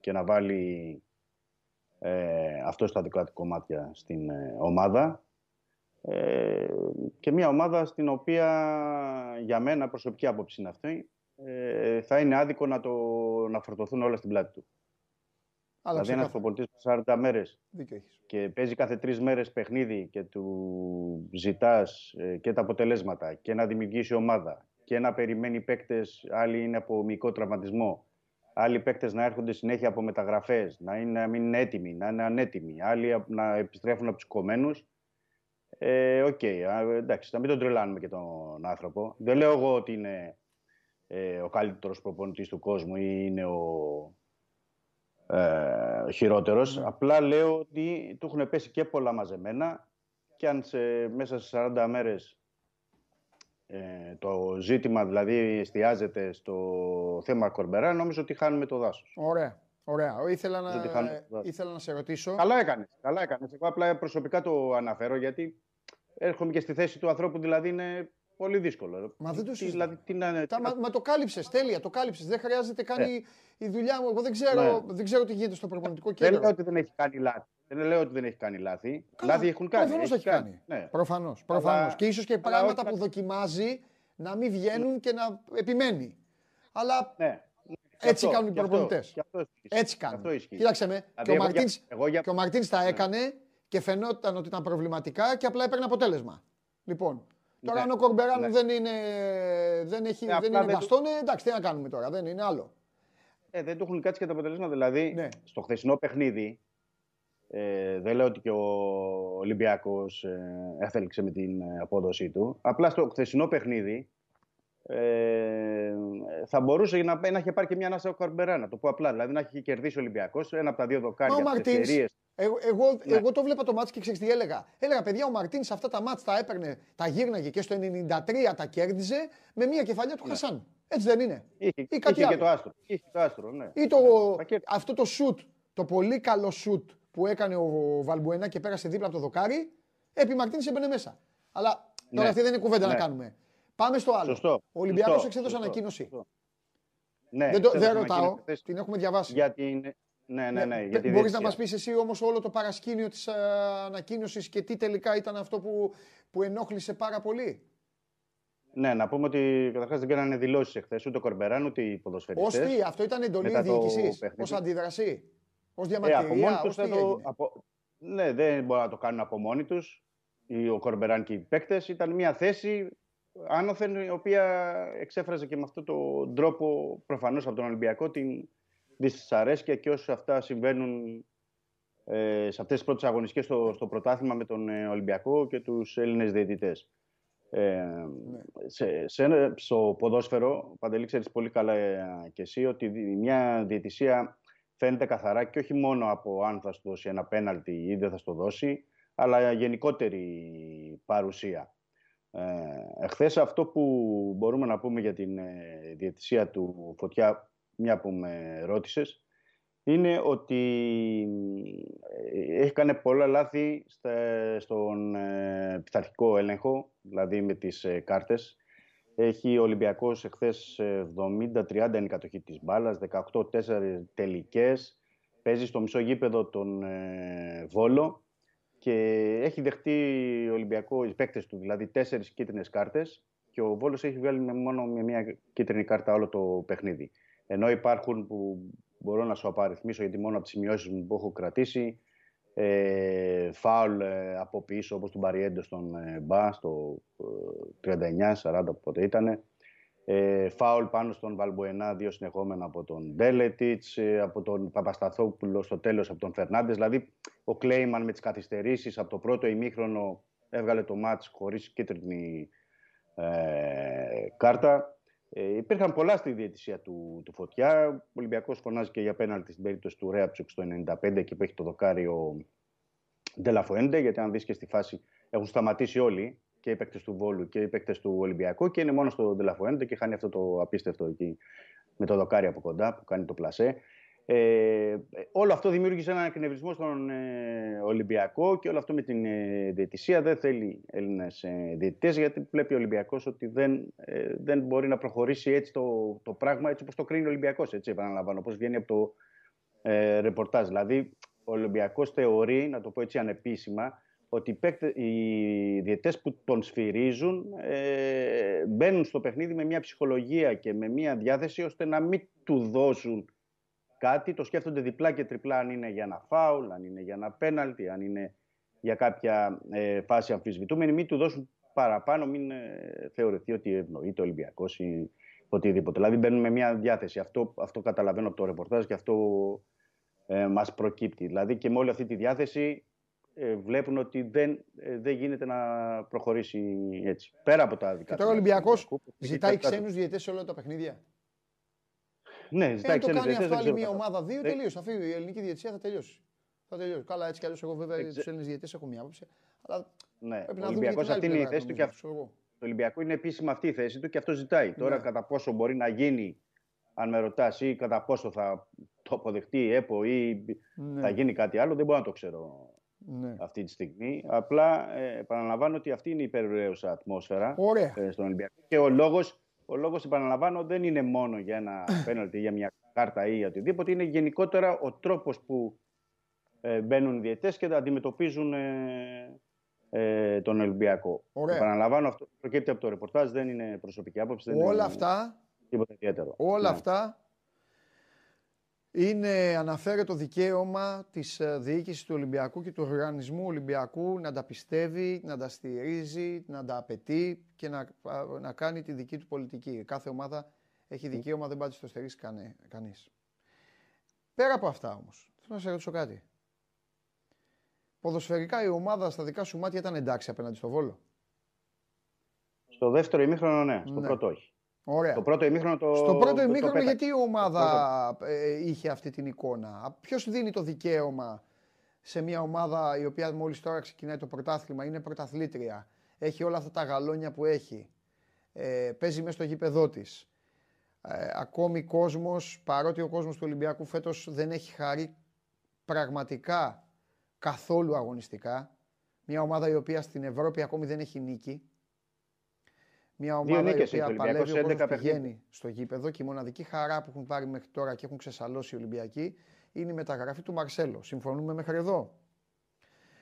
[SPEAKER 5] και να βάλει ε, αυτό στα δικά του κομμάτια στην ε, ομάδα ε, και μια ομάδα στην οποία για μένα προσωπική άποψη είναι αυτή ε, θα είναι άδικο να, το, να φορτωθούν όλα στην πλάτη του. Αλλά δηλαδή, ένας προπονητή 40 μέρες και παίζει κάθε τρεις μέρες παιχνίδι και του ζητάς ε, και τα αποτελέσματα και να δημιουργήσει ομάδα και να περιμένει παίκτες, άλλοι είναι από μικρό τραυματισμό, άλλοι παίκτες να έρχονται συνέχεια από μεταγραφές, να, είναι, να μην είναι έτοιμοι, να είναι ανέτοιμοι, άλλοι να επιστρέφουν από τους κομμένους. Ε, OK, okay, εντάξει, να μην τον τρελάνουμε και τον άνθρωπο. Δεν λέω εγώ ότι είναι ε, ο καλύτερος προπονητής του κόσμου ή είναι ο, ε, χειρότερος. Ναι. Απλά λέω ότι του έχουν πέσει και πολλά μαζεμένα και αν σε, μέσα σε 40 μέρες ε, το ζήτημα δηλαδή εστιάζεται στο θέμα Κορμπερά, νομίζω ότι χάνουμε το δάσος.
[SPEAKER 1] Ωραία. Ωραία. Ήθελα να, ήθελα να σε ρωτήσω.
[SPEAKER 5] Καλά έκανες. Καλά έκανες. Εγώ απλά προσωπικά το αναφέρω γιατί έρχομαι και στη θέση του ανθρώπου, δηλαδή είναι πολύ δύσκολο.
[SPEAKER 1] Μα δεν το συζητάω. Δηλαδή, τι να... Τα, μα, μα, το κάλυψες, τέλεια, το κάλυψες. Δεν χρειάζεται καν ναι. η δουλειά μου. Εγώ δεν ξέρω, ναι. δεν ξέρω τι γίνεται στο προπονητικό κέντρο.
[SPEAKER 5] Δεν λέω ότι δεν έχει κάνει λάθη. Δεν λέω ότι δεν έχει κάνει λάθη. Καλά, λάθη έχουν κάνει.
[SPEAKER 1] Προφανώς έχει κάνει. Ναι. Προφανώς. Προφανώς. Και ίσως και πράγματα που δοκιμάζει να μην βγαίνουν και να επιμένει. Αλλά ναι. Έτσι κάνουν οι προπονητές. Έτσι κάνουν. Κοίταξε με. Δηλαδή, και ο Μαρτίν τα ναι. έκανε και φαινόταν ότι ήταν προβληματικά και απλά έπαιρνε αποτέλεσμα. Λοιπόν, τώρα αν ο Κορμπεράν δεν είναι, δεν έχει, ε, δεν είναι μπαστόν, εντάξει, τι να κάνουμε τώρα, δεν είναι άλλο.
[SPEAKER 5] Ε, δεν του έχουν κάτσει και τα αποτελέσματα. Δηλαδή, ναι. στο χθεσινό παιχνίδι, ε, δεν λέω ότι και ο Ολυμπιακός ε, έθελξε με την ε, απόδοσή του. Απλά στο χθεσινό παιχνίδι ε, θα μπορούσε να, να έχει πάρει και μια ανάσα ο Καρμπερά, να το πω απλά. Δηλαδή να έχει κερδίσει ο Ολυμπιακός ένα από τα δύο δοκάρια. Ο
[SPEAKER 1] Μαρτίνς. Εγώ, εγώ, ναι. εγώ το βλέπα το μάτς και ξέρεις τι έλεγα. Έλεγα παιδιά, ο Μαρτίνς σε αυτά τα μάτς τα έπαιρνε, τα γύρναγε και στο 93 τα κέρδιζε με μια κεφαλιά του ναι. Χασάν. Έτσι δεν είναι.
[SPEAKER 5] Είχε, ή κάτι είχε και το άστρο. Είχε το άστρο ναι.
[SPEAKER 1] Ή το, ναι. αυτό το σουτ, το πολύ καλό σουτ που έκανε ο Βαλμπουένα και πέρασε δίπλα από το δοκάρι, επί Μαρτίνς έμπαινε μέσα. Αλλά τώρα ναι. αυτή δεν είναι κουβέντα να ναι. κάνουμε. Πάμε στο άλλο.
[SPEAKER 5] Σωστό.
[SPEAKER 1] Ο Ολυμπιακός εξέδωσε ανακοίνωση. Ναι, δεν, το, δεν ρωτάω, την έχουμε διαβάσει.
[SPEAKER 5] Για την... Ναι, ναι, ναι. ναι
[SPEAKER 1] Μπορείς να μας πεις εσύ όμως όλο το παρασκήνιο της uh, ανακοίνωσης και τι τελικά ήταν αυτό που, που ενόχλησε πάρα πολύ;
[SPEAKER 5] Ναι, να πούμε ότι καταρχάς δεν κάνανε δηλώσεις εχθές ούτε ο Κορμπεράν ούτε οι ποδοσφαιριστές.
[SPEAKER 1] Ω τι, αυτό ήταν εντολή διοίκησης; Ω αντίδραση; Ω διαμαρτυρία; Ε, από το, από...
[SPEAKER 5] Ναι, δεν μπορούν να το κάνουν από μόνοι τους. Ο Κορμπεράν και οι παίκτες ήταν μια θέση άνωθεν η οποία εξέφραζε και με αυτόν τον τρόπο προφανώς από τον Ολυμπιακό την δυσαρέσκεια και όσο αυτά συμβαίνουν ε, σε αυτές τις πρώτες αγωνιστικές στο, στο πρωτάθλημα με τον ε, Ολυμπιακό και τους Έλληνες διαιτητές. Ε, σε, σε, στο ποδόσφαιρο, Παντελή, ξέρεις πολύ καλά ε, και εσύ ότι μια διαιτησία φαίνεται καθαρά και όχι μόνο από αν θα σου δώσει ένα πέναλτι ή δεν θα στο δώσει, αλλά γενικότερη παρουσία. Ε, εχθές αυτό που μπορούμε να πούμε για την ε, διαιτησία του Φωτιά, μια που με ρώτησες, είναι ότι ε, έχει κάνει πολλά λάθη στον ε, πειθαρχικό έλεγχο, δηλαδή με τις ε, κάρτες. Έχει ο Ολυμπιακός εχθές 70-30 είναι η κατοχή της μπάλας, 18-4 τελικές. Παίζει στο μισό γήπεδο τον Βόλο και έχει δεχτεί ο Ολυμπιακός, οι παίκτες του, δηλαδή τέσσερις κίτρινες κάρτες και ο Βόλος έχει βγάλει μόνο με μια κίτρινη κάρτα όλο το παιχνίδι. Ενώ υπάρχουν που μπορώ να σου απαριθμίσω γιατί μόνο από τις σημειώσεις μου που έχω κρατήσει. Ε, φάουλ ε, από πίσω όπως του Μπαριέντο στον ε, Μπα στο 39-40 πότε ήταν ε, φάουλ πάνω στον Βαλμποενά, δύο συνεχόμενα από τον Μπέλετιτς, ε, από τον Παπασταθόπουλο στο τέλος από τον Φερνάντες. Δηλαδή, ο Κλέιμαν με τις καθυστερήσεις από το πρώτο ημίχρονο έβγαλε το μάτς χωρίς κίτρινη ε, κάρτα. Ε, υπήρχαν πολλά στη διαιτησία του, του Φωτιά. Ο Ολυμπιακός φωνάζει και για πέναλτι στην περίπτωση του Ρέαψουκ στο 95 και που έχει το δοκάριο Ντελαφοέντε. Γιατί αν δεις και στη φάση έχουν σταματήσει όλοι και οι παίκτες του Βόλου και οι παίκτες του Ολυμπιακού και είναι μόνο στο Ντελαφουέντε και χάνει αυτό το απίστευτο εκεί με το δοκάρι από κοντά που κάνει το πλασέ. Ε, όλο αυτό δημιούργησε έναν εκνευρισμό στον ε, Ολυμπιακό και όλο αυτό με την ε, διαιτησία δεν θέλει Έλληνες ε, διαιτητές γιατί βλέπει ο Ολυμπιακός ότι δεν, ε, δεν μπορεί να προχωρήσει έτσι το, το πράγμα έτσι όπως το κρίνει ο Ολυμπιακός. Έτσι, επαναλαμβάνω, όπως βγαίνει από το ε, ρεπορτάζ. Δηλαδή, ο Ολυμπιακός θεωρεί, να το πω έτσι ανεπίσημα, ότι οι διαιτές που τον σφυρίζουν ε, μπαίνουν στο παιχνίδι με μια ψυχολογία και με μια διάθεση ώστε να μην του δώσουν κάτι. Το σκέφτονται διπλά και τριπλά αν είναι για ένα φάουλ, αν είναι για ένα πέναλτι, αν είναι για κάποια ε, φάση αμφισβητούμενη. Μην του δώσουν παραπάνω, μην ε, θεωρηθεί ότι ευνοείται ο Ολυμπιακός ή οτιδήποτε. Δηλαδή μπαίνουν με μια διάθεση. Αυτό, αυτό καταλαβαίνω από το ρεπορτάζ και αυτό ε, μας προκύπτει. Δηλαδή και με όλη αυτή τη διάθεση ε, βλέπουν ότι δεν, ε, δεν γίνεται να προχωρήσει έτσι. Πέρα από τα δικά
[SPEAKER 1] Και τώρα ο Ολυμπιακός ζητάει ξένους διαιτέ σε όλα τα παιχνίδια;
[SPEAKER 5] Ναι, ζητάει ε, ξένους
[SPEAKER 1] διαιτέ. Αν το κάνει αυτό άλλη μια ομάδα, δύο ε, τελείωσε. Αυτή η ελληνική διαιτησία θα τελειώσει. Θα τελειώσει. Καλά, έτσι κι αλλιώς εγώ βέβαια για του Έλληνε διαιτέ έχω μια άποψη. Αλλά
[SPEAKER 5] ναι, πρέπει ο Ολυμπιακός αυτή είναι η θέση του και αυτό. Το Ολυμπιακό είναι επίσημα αυτή η θέση του και αυτό ζητάει. Τώρα ναι. κατά πόσο μπορεί να γίνει, αν με ρωτάς, ή κατά πόσο θα το αποδεχτεί η ΕΠΟ ή ναι. θα γίνει κάτι άλλο, δεν μπορώ να το ξέρω ναι. αυτή τη στιγμή. Απλά ε, επαναλαμβάνω ότι αυτή είναι η περιουραίουσα ατμόσφαιρα ε, στον Ολυμπιακό. Και ο λόγος, ο λόγος, επαναλαμβάνω, δεν είναι μόνο για ένα πέναλτι, για μια κάρτα ή οτιδήποτε. Είναι γενικότερα ο τρόπος που ε, μπαίνουν διαιτέ και αντιμετωπίζουν ε, ε, τον Ολυμπιακό. Ωραία. Επαναλαμβάνω, αυτό προκύπτει από το ρεπορτάζ, δεν είναι προσωπική άποψη.
[SPEAKER 1] Δεν όλα αυτά.
[SPEAKER 5] Τίποτα ιδιαίτερο.
[SPEAKER 1] Όλα ναι. αυτά είναι, αναφέρεται το δικαίωμα της ε, διοίκησης του Ολυμπιακού και του οργανισμού Ολυμπιακού να τα πιστεύει, να τα στηρίζει, να τα απαιτεί και να, να κάνει τη δική του πολιτική. Κάθε ομάδα έχει δικαίωμα, δεν πάει το στερήσει κανείς. Πέρα από αυτά όμως, θέλω να σε ρωτήσω κάτι. Ποδοσφαιρικά η ομάδα στα δικά σου μάτια ήταν εντάξει απέναντι στο Βόλο;
[SPEAKER 5] Στο δεύτερο ημίχρονο ναι, στο ναι. πρώτο όχι.
[SPEAKER 1] Ωραία.
[SPEAKER 5] Το πρώτο ημίχρονο το.
[SPEAKER 1] Στο πρώτο ημίχρονο, γιατί η ομάδα ε, είχε αυτή την εικόνα; Ποιος δίνει το δικαίωμα σε μια ομάδα η οποία μόλις τώρα ξεκινάει το πρωτάθλημα, είναι πρωταθλήτρια, έχει όλα αυτά τα γαλόνια που έχει, ε, παίζει μέσα στο γήπεδό της. Ε, ακόμη κόσμος, παρότι ο κόσμος του Ολυμπιακού φέτος δεν έχει χαρεί πραγματικά καθόλου αγωνιστικά. Μια ομάδα η οποία στην Ευρώπη ακόμη δεν έχει νίκη. Μια ομάδα η οποία παλεύει ο πηγαίνει στο γήπεδο και η μοναδική χαρά που έχουν πάρει μέχρι τώρα και έχουν ξεσαλώσει οι Ολυμπιακοί είναι η μεταγραφή του Μαρσέλο. Συμφωνούμε μέχρι εδώ;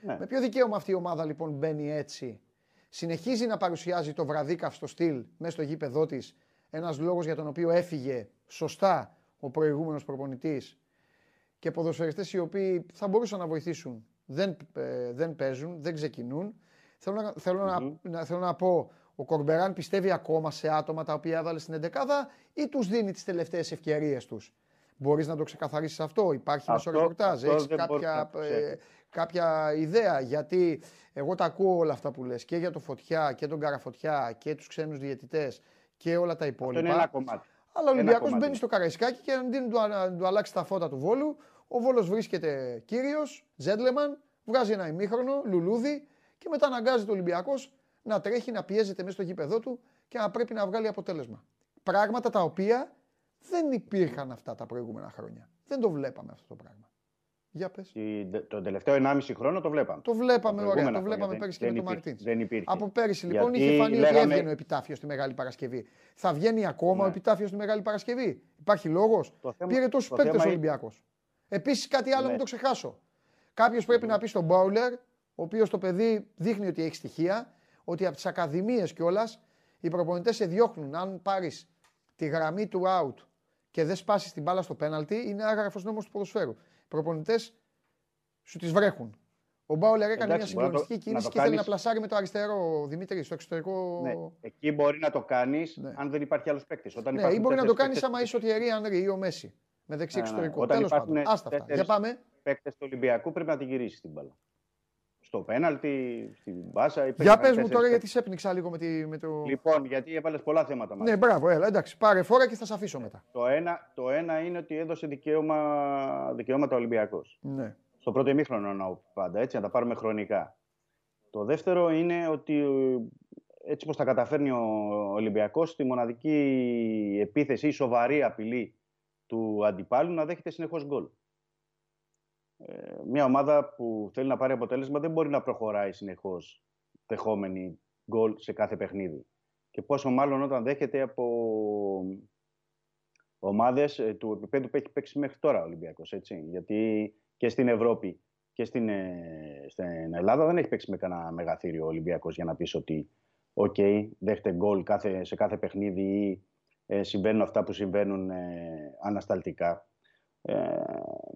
[SPEAKER 1] Ναι. Με ποιο δικαίωμα αυτή η ομάδα λοιπόν μπαίνει έτσι; Συνεχίζει να παρουσιάζει το βραδίκαυστο στυλ μέσα στο γήπεδό της. Ένας λόγος για τον οποίο έφυγε σωστά ο προηγούμενος προπονητής και ποδοσφαιριστές οι οποίοι θα μπορούσαν να βοηθήσουν δεν, ε, δεν παίζουν, δεν ξεκινούν. Θέλω να, θέλω, να, θέλω να πω, ο Κορμπεράν πιστεύει ακόμα σε άτομα τα οποία έβαλε στην 11 ή τους δίνει τις τελευταίες ευκαιρίες τους. Μπορείς να το ξεκαθαρίσεις αυτό, υπάρχει μέσω ρεπορτάζ, έχεις κάποια, ε, κάποια ιδέα, γιατί εγώ τα ακούω όλα αυτά που λες και για το Φωτιά και τον Καραφωτιά και τους ξένους διαιτητές και όλα τα υπόλοιπα.
[SPEAKER 5] Αυτό είναι ένα κομμάτι.
[SPEAKER 1] Αλλά ο Ολυμπιακός μπαίνει στο Καραϊσκάκι και αντί να του αλλάξει τα φώτα του βόλου, ο Βόλος βρίσκεται κύριος, τζέντλεμαν, βγάζει ένα ημίχρονο, λουλούδι και μετά αναγκάζει το Ολυμπιακός να τρέχει, να πιέζεται μέσα στο γήπεδό του και να πρέπει να βγάλει αποτέλεσμα. Πράγματα τα οποία δεν υπήρχαν αυτά τα προηγούμενα χρόνια. Δεν το βλέπαμε αυτό το πράγμα. Για πες.
[SPEAKER 5] Το τελευταίο 1,5 χρόνο το βλέπαμε.
[SPEAKER 1] Το βλέπαμε, ωραία. Το βλέπαμε πέρυσι και με τον Μαρτίνς. Δεν υπήρχε. Από πέρυσι λοιπόν είχε φανεί λέγαμε... ότι έβγαινε ο επιτάφιος στη Μεγάλη Παρασκευή. Θα βγαίνει ακόμα ναι. ο επιτάφιος στη Μεγάλη Παρασκευή; Υπάρχει λόγος; Πήρε τόσους παίκτες ο Ολυμπιακός. Επίσης κάτι άλλο, ναι. μην το ξεχάσω. Κάποιος πρέπει να πει στον Μπάουλερ, ο οποίος το παιδί δείχνει ότι έχει στοιχεία, ότι από τις ακαδημίες κιόλας οι προπονητές σε διώχνουν. Αν πάρεις τη γραμμή του out και δεν σπάσεις την μπάλα στο πέναλτι, είναι άγραφος νόμος του ποδοσφαίρου. Οι προπονητές σου τις βρέχουν. Ο Μπάουλερ έκανε μια συγκλονιστική κίνηση και θέλει να πλασάρει με το αριστερό Δημήτρη στο εξωτερικό.
[SPEAKER 5] Ναι. Εκεί μπορεί να το κάνεις ναι. αν δεν υπάρχει άλλος παίκτης.
[SPEAKER 1] Ναι, ή μπορεί να το κάνεις άμα είσαι ο Τιερή Ανρή ή ο Μέση. Με δεξί ναι, εξωτερικό. Όταν Τέλος υπάρχουν Άστα αυτά. Για πάμε.
[SPEAKER 5] Παίκτες του Ολυμπιακού πρέπει να την γυρίσεις την μπάλα. Στο πέναλτι, στην μπάσα.
[SPEAKER 1] Για πες μου τώρα γιατί σε έπνιξα λίγο με, τη, με το.
[SPEAKER 5] Λοιπόν, γιατί έβαλες πολλά θέματα
[SPEAKER 1] μαζί. Ναι, μπράβο, έλα, εντάξει. Πάρε φόρα και θα σε αφήσω μετά.
[SPEAKER 5] Το ένα, το ένα είναι ότι έδωσε δικαίωμα, δικαιώματα Ολυμπιακός. Ναι. Στο πρώτο ημίχρονο εννοώ πάντα, έτσι, να τα πάρουμε χρονικά. Το δεύτερο είναι ότι έτσι πως τα καταφέρνει ο Ολυμπιακός στη μοναδική επίθεση ή σοβαρή απειλή του αντιπάλου να δέχεται συνεχώς γκολ. Ε, μια ομάδα που θέλει να πάρει αποτέλεσμα δεν μπορεί να προχωράει συνεχώς δεχόμενη γκολ σε κάθε παιχνίδι. Και πόσο μάλλον όταν δέχεται από ομάδες ε, του επίπεδου που έχει παίξει μέχρι τώρα ο Ολυμπιακός. Έτσι. Γιατί και στην Ευρώπη και στην, ε, στην Ελλάδα δεν έχει παίξει με κανένα μεγαθήριο ο Ολυμπιακός για να πεις ότι OK, okay, δέχεται γκολ κάθε, σε κάθε παιχνίδι ή ε, συμβαίνουν αυτά που συμβαίνουν ε, ανασταλτικά. Ε,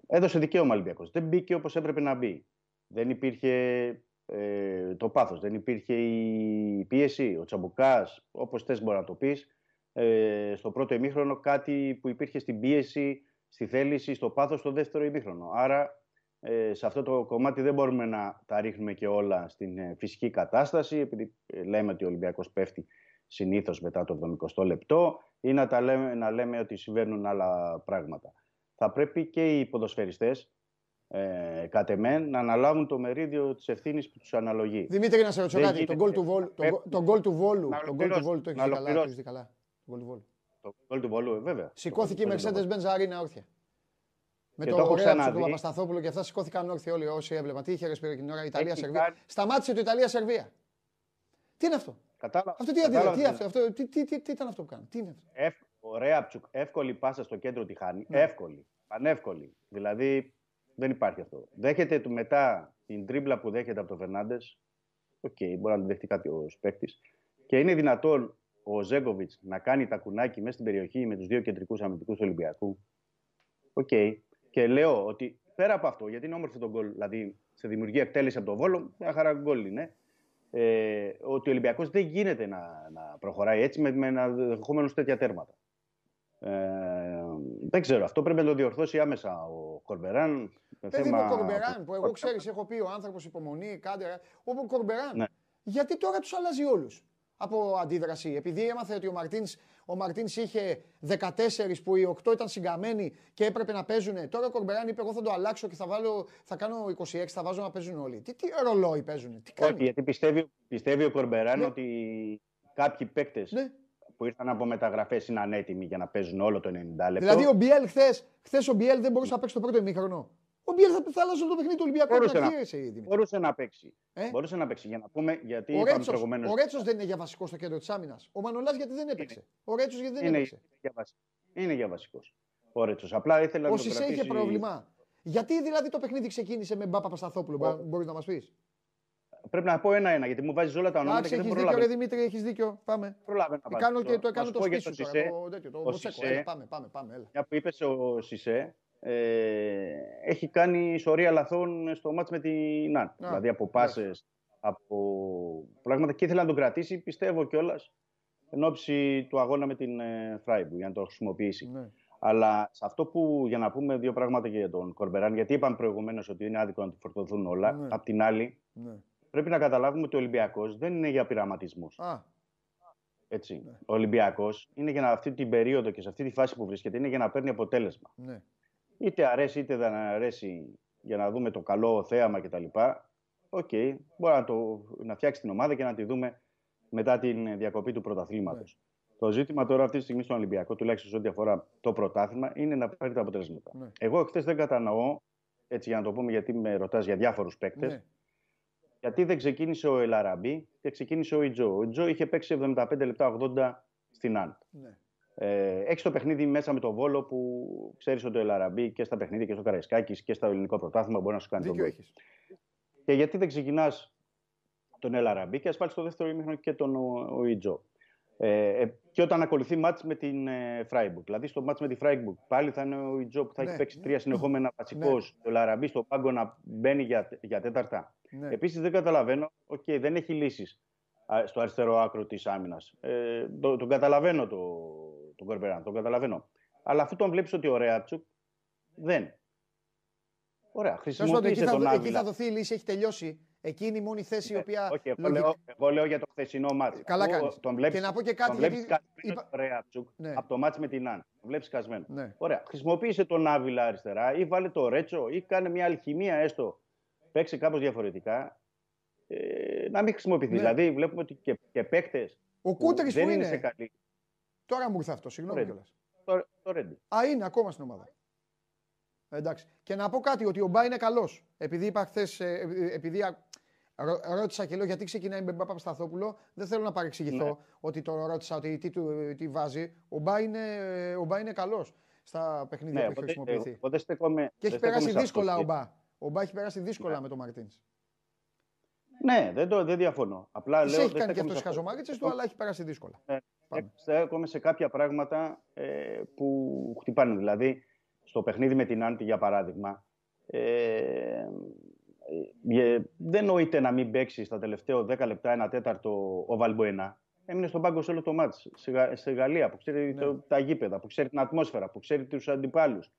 [SPEAKER 5] έδωσε δικαίωμα ο Ολυμπιακός. Δεν μπήκε όπως έπρεπε να μπει. Δεν υπήρχε ε, το πάθος, δεν υπήρχε η πίεση, ο τσαμπουκάς, όπως θες μπορεί να το πεις. Ε, στο πρώτο ημίχρονο κάτι που υπήρχε στην πίεση, στη θέληση, στο πάθος στο δεύτερο ημίχρονο. Άρα ε, σε αυτό το κομμάτι δεν μπορούμε να τα ρίχνουμε και όλα στην ε, φυσική κατάσταση, επειδή ε, λέμε ότι ο Ολυμπιακός πέφτει συνήθως μετά το 70 λεπτό ή να, τα λέμε, να λέμε ότι συμβαίνουν άλλα πράγματα. Θα πρέπει και οι ποδοσφαιριστές ε, κατ' εμέ, να αναλάβουν το μερίδιο της ευθύνης που τους αναλογεί.
[SPEAKER 1] Δημήτρη, να σε ρωτήσω κάτι. Τον γκολ του Βόλου, τον γκολ του Βόλου, τον γκολ του Βόλου το έχεις καλά. Το έχεις καλά.
[SPEAKER 5] Το γκολ του Βόλου, βέβαια.
[SPEAKER 1] Σηκώθηκε η Mercedes Benz Arena όρθια. Με και το, το ωραίο του Παπασταθόπουλο και αυτά σηκώθηκαν όρθιοι όλοι όσοι έβλεπαν. Τι είχε ρεσπίρει την ώρα Ιταλία-Σερβία. Σταμάτησε το Ιταλία-Σερβία. Τι είναι αυτό;
[SPEAKER 5] Κατάλαβα.
[SPEAKER 1] Αυτό τι, Κατάλαβα. τι, αυτό, αυτό, τι, τι, τι, τι, ήταν αυτό που κάνει; Τι είναι αυτό;
[SPEAKER 5] Ευ, ωραία, ψουκ, εύκολη πάσα στο κέντρο τη χάνει. Ναι. Εύκολη. Πανεύκολη. Δηλαδή δεν υπάρχει αυτό. Δέχεται του μετά την τρίμπλα που δέχεται από τον Φερνάντες. Οκ, okay, μπορεί να την δεχτεί κάποιος παίκτης. Και είναι δυνατόν ο Ζέγκοβιτς να κάνει τα κουνάκι μέσα στην περιοχή με τους δύο κεντρικούς αμυντικούς Ολυμπιακού. OK. Okay. Και λέω ότι πέρα από αυτό, γιατί είναι όμορφο το γκολ, δηλαδή σε δημιουργία εκτέλεση από τον Βόλο, μια χαρά γκολ είναι. Ε, ότι ο Ολυμπιακός δεν γίνεται να, να προχωράει έτσι με, με ενδεχομένως τέτοια τέρματα. Ε, δεν ξέρω, αυτό πρέπει να το διορθώσει άμεσα ο Κορμπεράν.
[SPEAKER 1] Παιδί θέμα... ο Κορμπεράν, που εγώ ξέρεις, έχω πει ο άνθρωπος υπομονή, κάντε. Ο Κορμπεράν, ναι. γιατί τώρα τους αλλάζει όλους από αντίδραση; Επειδή έμαθε ότι ο Μαρτίνς ο Μαρτίνς είχε 14 που οι 8 ήταν συγκαμμένοι και έπρεπε να παίζουν. Τώρα ο Κορμπεράν είπε: Εγώ θα το αλλάξω και θα, βάλω, θα κάνω 26, θα βάζω να παίζουν όλοι. Τι, τι ρολόι παίζουν, τι κάνει.
[SPEAKER 5] Όχι, γιατί πιστεύει, πιστεύει ο Κορμπεράν ναι. ότι κάποιοι παίκτες ναι. Που ήρθαν από μεταγραφές είναι ανέτοιμοι για να παίζουν όλο το 90 λεπτό.
[SPEAKER 1] Δηλαδή ο Μπιέλ χθες ο Μπιέλ δεν μπορούσε να παίξει το πρώτο ημίχρονο. Ο Μπιέλ θα, θα αλλάζει το παιχνίδι του Ολυμπιακού.
[SPEAKER 5] Μπορούσε, να, μπορούσε να παίξει. Ε; Μπορούσε να παίξει. Για να πούμε, γιατί ο Ρέτσος,
[SPEAKER 1] προηγουμένως... ο Ρέτσος δεν είναι για βασικό στο κέντρο της άμυνας. Ο Μανολάς γιατί δεν έπαιξε. Είναι. Ο Ρέτσος γιατί δεν είναι, έπαιξε.
[SPEAKER 5] Για Είναι για βασικός. Ο Ρέτσος. Απλά ήθελα να
[SPEAKER 1] το κρατήσει... είχε πρόβλημα. Γιατί δηλαδή το παιχνίδι ξεκίνησε με Μπάπα Πασταθόπουλο, μπορείς να μας πεις;
[SPEAKER 5] Πρέπει να πω ένα-ένα γιατί μου βάζεις όλα τα ονόματα.
[SPEAKER 1] και δεν έχεις δίκιο, ρε Δημήτρη, έχεις δίκιο. Πάμε.
[SPEAKER 5] Προλάβε να
[SPEAKER 1] κάνω και το έκανα το σπίτι σου. Το Πάμε, πάμε, πάμε.
[SPEAKER 5] Μια που είπες ο Σισε, ε, έχει κάνει σωρία λαθών στο μάτς με την ΝΑΝ. Δηλαδή από πάσες, από πράγματα και ήθελε να τον κρατήσει, πιστεύω κιόλας εν ώψη του αγώνα με την ε, Φράιμπου για να το χρησιμοποιήσει. Ναι. Αλλά σε αυτό που, για να πούμε δύο πράγματα για τον Κορμπεράν, γιατί είπαμε προηγουμένως ότι είναι άδικο να του φορτωθούν όλα. Ναι. Απ' την άλλη, ναι. Πρέπει να καταλάβουμε ότι ο Ολυμπιακός δεν είναι για πειραματισμούς. Έτσι. Ναι. Ο Ολυμπιακός είναι για να, αυτή την περίοδο και σε αυτή τη φάση που βρίσκεται είναι για να παίρνει αποτέλεσμα. Ναι είτε αρέσει είτε δεν αρέσει για να δούμε το καλό θέαμα κτλ. OK, okay, μπορεί να, το, να φτιάξει την ομάδα και να τη δούμε μετά την διακοπή του πρωταθλήματος. Ναι. Το ζήτημα τώρα αυτή τη στιγμή στον Ολυμπιακό, τουλάχιστον σε ό,τι αφορά το πρωτάθλημα, είναι να πάρει τα αποτελέσματα. Ναι. Εγώ χθες δεν κατανοώ, έτσι για να το πούμε, γιατί με ρωτάς για διάφορους παίκτες, ναι. Γιατί δεν ξεκίνησε ο Ελ Αραμπί και ξεκίνησε ο Ουί Τζο. Ο Ουί Τζο είχε παίξει 75 λεπτά 80 στην Άντ. Ναι. Ε, έχεις το παιχνίδι μέσα με τον Βόλο που ξέρεις ότι ο Ελαραμπή και στα παιχνίδια και στο Καραϊσκάκης και στο ελληνικό πρωτάθλημα μπορεί να σου κάνει
[SPEAKER 1] τον Βόλο.
[SPEAKER 5] Και γιατί δεν ξεκινάς τον Ελαραμπή και ας βάλεις στο δεύτερο ημίχρονο και τον ο, Ιτζο. Ε, ε, και όταν ακολουθεί μάτς με την ε, Φράιμπουργκ. Δηλαδή στο μάτς με τη Φράιμπουργκ πάλι θα είναι ο Ιτζο που θα ναι. έχει παίξει τρία συνεχόμενα βασικό. Ναι. Ο Λαραμπή στο πάγκο να μπαίνει για, για τέταρτα. Ναι. Επίσης δεν καταλαβαίνω, okay, δεν έχει λύσεις στο αριστερό άκρο της άμυνας. Ε, το, τον καταλαβαίνω το, τον Κορμπεράν, τον καταλαβαίνω. Αλλά αφού τον βλέπεις ότι ο Ρέατσουκ δεν. Ωραία, χρησιμοποιήσε τον Άβυλα.
[SPEAKER 1] Εκεί θα δοθεί η λύση, έχει τελειώσει. Εκείνη η μόνη θέση η ε, οποία.
[SPEAKER 5] Όχι, εγώ, λέω, εγώ λέω για το χθεσινό μάτι.
[SPEAKER 1] Καλά κάνεις. Και να πω και κάτι. Τον
[SPEAKER 5] γιατί... Είπα... Ρέατσουκ ναι. από το μάτι με την Αν. Τον βλέπεις κασμένο. Ναι. Ωραία. Χρησιμοποίησε τον Άβυλα αριστερά ή βάλε το Ρέτσο ή κάνε μια αλχημία έστω. Παίξει κάπως διαφορετικά. Ε, να μην χρησιμοποιηθεί. Ναι. Δηλαδή βλέπουμε ότι και, και παίκτες.
[SPEAKER 1] Ο Κούτρι που είναι. είναι σε καλή. Τώρα μου ήρθε αυτό, συγγνώμη κιόλας.
[SPEAKER 5] Το, το Ρέντι.
[SPEAKER 1] Α, είναι ακόμα στην ομάδα. Εντάξει. Και να πω κάτι, ότι ο Μπά είναι καλός. Επειδή είπα χθες, ε, επειδή ρώτησα και λέω γιατί ξεκινάει με Μπάπα Σταθόπουλο, δεν θέλω να παρεξηγηθώ ναι. ότι το ρώτησα ότι τι, τι, τι βάζει. Ο Μπά είναι, ο Μπά είναι καλός στα παιχνίδια ναι, που έχει χρησιμοποιηθεί.
[SPEAKER 5] Στεκόμαι,
[SPEAKER 1] και έχει περάσει δύσκολα ο Μπά. Ο Μπά έχει περάσει δύσκολα ναι. με τον Μαρτίνς.
[SPEAKER 5] Ναι, δεν, το, δεν διαφωνώ. Απλά
[SPEAKER 1] λέω, έχει κάνει και αυτός τι χαζομάρκε του, αλλά έχει περάσει δύσκολα. Ναι.
[SPEAKER 5] Στέκομαι σε κάποια πράγματα ε, που χτυπάνε. Δηλαδή, στο παιχνίδι με την Άντι, για παράδειγμα, ε, ε, δεν νοείται να μην παίξει στα τελευταία 10 λεπτά, ένα τέταρτο ο Βαλμποένα. Έμεινε στον πάγκο σε όλο το μάτς, σε, σε Γαλλία, που ξέρει ναι. το, τα γήπεδα, που ξέρει την ατμόσφαιρα, που ξέρει τους αντιπάλους.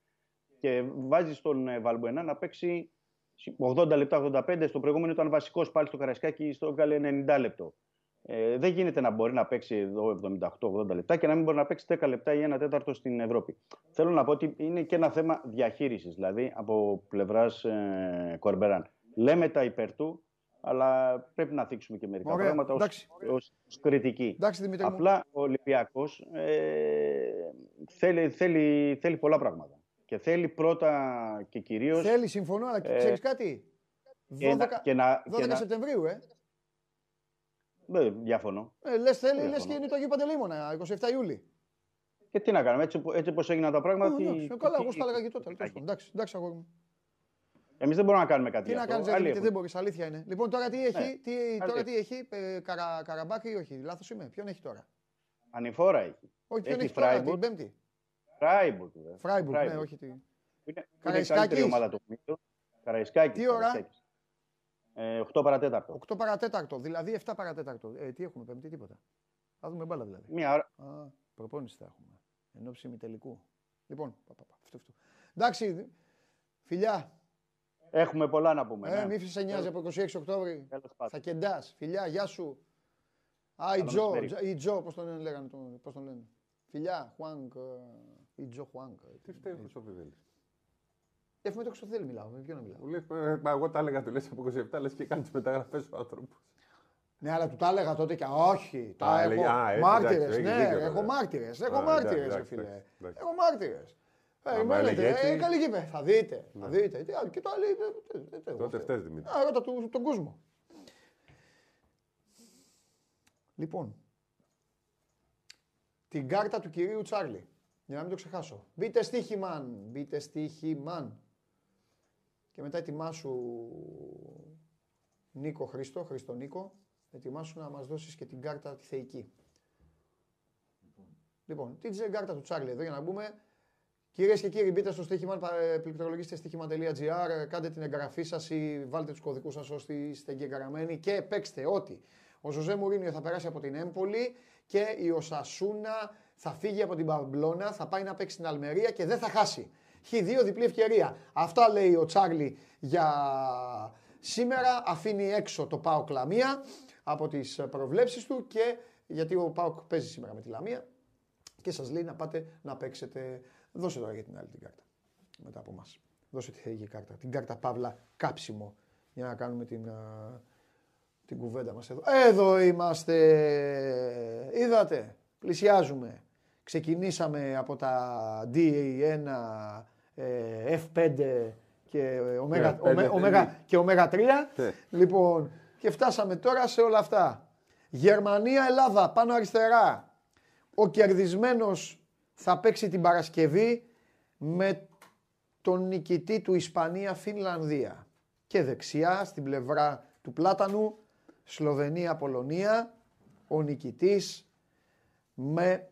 [SPEAKER 5] Και βάζει τον ε, Βαλμποένα να παίξει 80 λεπτά, 85. Στο προηγούμενο ήταν βασικός πάλι στο Καρασκάκι, στο έκανε 90 λεπτό. Ε, δεν γίνεται να μπορεί να παίξει εδώ 78-80 λεπτά και να μην μπορεί να παίξει 10 λεπτά ή ένα τέταρτο στην Ευρώπη. Θέλω να πω ότι είναι και ένα θέμα διαχείρισης, δηλαδή από πλευράς ε, Κορμπεράν. Λέμε τα υπέρ του, αλλά πρέπει να θίξουμε και μερικά Ωραία. πράγματα ως κριτική.
[SPEAKER 1] Εντάξει,
[SPEAKER 5] Απλά ο Ολυμπιακός ε, θέλει, θέλει, θέλει πολλά πράγματα. Και θέλει πρώτα και κυρίως.
[SPEAKER 1] Θέλει, συμφωνώ, αλλά ε, ξέρεις κάτι; 12, και να, 12 και Σεπτεμβρίου, ε.
[SPEAKER 5] Δεν διαφωνώ.
[SPEAKER 1] Ε, λες θέλει, λες και είναι το Αγίου Παντελήμωνα, 27 Ιούλη.
[SPEAKER 5] Και τι να κάνουμε, έτσι, έτσι όπως έγιναν τα πράγματα.
[SPEAKER 1] τι, τι, καλά, εγώ στα έλεγα και τότε. Εντάξει, εντάξει, αγόρι μου.
[SPEAKER 5] Εμείς δεν μπορούμε να κάνουμε κάτι.
[SPEAKER 1] Τι να κάνεις, δεν μπορείς, αλήθεια είναι. Λοιπόν, τώρα τι έχει, ναι, τι, τώρα τι έχει ε, καρα, καραμπάκι ή όχι, λάθος είμαι. Ποιον έχει τώρα;
[SPEAKER 5] Ανηφόρα έχει.
[SPEAKER 1] Όχι, ποιον έχει τώρα, την Πέμπτη.
[SPEAKER 5] Φράιμπουργκ.
[SPEAKER 1] Φράιμπουργκ, ναι, όχι.
[SPEAKER 5] Είναι, Καραϊσκάκης. ομάδα του Καραϊσκάκης.
[SPEAKER 1] Τι ώρα;
[SPEAKER 5] 8 παρατέταρτο.
[SPEAKER 1] 8 παρατέταρτο, δηλαδή 7 παρατέταρτο. Ε, τι έχουμε, Πέμπτη, τίποτα. Θα δούμε μπάλα δηλαδή.
[SPEAKER 5] Μία ώρα.
[SPEAKER 1] Α, προπόνηση θα έχουμε. Εν ώψη τελικού. Λοιπόν, πα, πα, πα, αυτό, αυτό. Εντάξει, φιλιά.
[SPEAKER 5] Έχουμε πολλά να πούμε.
[SPEAKER 1] Ε, ναι. Μη σε νοιάζει από 26 Οκτώβρη. Θα κεντάς. Φιλιά, γεια σου. Α, η Τζο, η Τζο, πώς τον λέγανε, πώς τον λένε. Φιλιά, Χουάνκ, η Τζο Χουάνκ.
[SPEAKER 2] Τι φταίει ο Χρυσόφιδέλης.
[SPEAKER 1] Ε, με το Χρυσόφιδέλη μιλάω, με ποιον να μιλάω.
[SPEAKER 2] Λέει, μα εγώ τα έλεγα, του λες από 27, λες και κάνει τις μεταγραφές ο άνθρωπος.
[SPEAKER 1] Ναι, αλλά του τα έλεγα τότε και όχι. Τα έχω μάρτυρες, ναι, έχω μάρτυρες, έχω μάρτυρες, φίλε. Έχω μάρτυρες. Περιμένετε, ε, καλή γήπε. Θα δείτε. Θα ναι. δείτε. Και το άλλο.
[SPEAKER 2] Τότε φταίει Δημήτρη.
[SPEAKER 1] Α, ρώτα τον κόσμο. Λοιπόν, την κάρτα του κυρίου Τσάρλι. Για να μην το ξεχάσω. Μπείτε στοίχημαν. Μπείτε στοίχημαν. Και μετά ετοιμάσου Νίκο Χρήστο, Χρήστο Νίκο, ετοιμάσου να μας δώσεις και την κάρτα τη θεϊκή. Λοιπόν, την κάρτα του Τσάρλι εδώ για να μπούμε. Κυρίες και κύριοι, μπείτε στο στοίχημα, πληκτρολογήστε στοίχημα.gr, κάντε την εγγραφή σας ή βάλτε τους κωδικούς σας ώστε είστε εγγεγραμμένοι και παίξτε ότι ο Ζωζέ Μουρίνιο θα περάσει από την Έμπολη και η Οσασούνα θα φύγει από την Παμπλώνα, θα πάει να παίξει στην Αλμερία και δεν θα χάσει. Έχει δύο διπλή ευκαιρία. Αυτά λέει ο Τσάρλι για σήμερα. Αφήνει έξω το Πάοκ Λαμία από τις προβλέψεις του και γιατί ο Πάοκ παίζει σήμερα με τη Λαμία και σας λέει να πάτε να παίξετε Δώσε τώρα για την άλλη την κάρτα. Μετά από εμά. Δώσε τη θεϊκή κάρτα. Την κάρτα Παύλα κάψιμο. Για να κάνουμε την, α, την κουβέντα μας εδώ. Εδώ είμαστε. Είδατε. Πλησιάζουμε. Ξεκινήσαμε από τα DA1, F5 και ωμέγα, ωμέγα, και ωμέγα 3. Ναι. Λοιπόν, και φτάσαμε τώρα σε όλα αυτά. Γερμανία, Ελλάδα, πάνω αριστερά. Ο κερδισμένος θα παίξει την Παρασκευή με τον νικητή του Ισπανία-Φινλανδία. Και δεξιά στην πλευρά του Πλάτανου Σλοβενία-Πολωνία ο νικητής με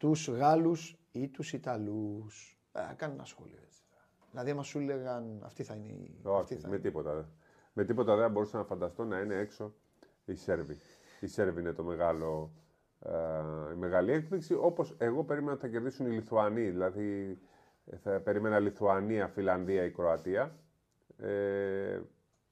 [SPEAKER 1] τους Γάλλους ή τους Ιταλούς. Ε, κάνει ένα σχόλιο έτσι. Δηλαδή άμα σου έλεγαν αυτή θα είναι η...
[SPEAKER 2] Όχι, με τίποτα. Με τίποτα δεν μπορούσα να φανταστώ να είναι έξω οι Σέρβοι. Οι Σέρβοι είναι το μεγάλο ε, η μεγάλη έκπληξη. Όπως εγώ περίμενα ότι θα κερδίσουν οι Λιθουανοί. Δηλαδή θα περίμενα Λιθουανία, Φιλανδία ή Κροατία. Ε,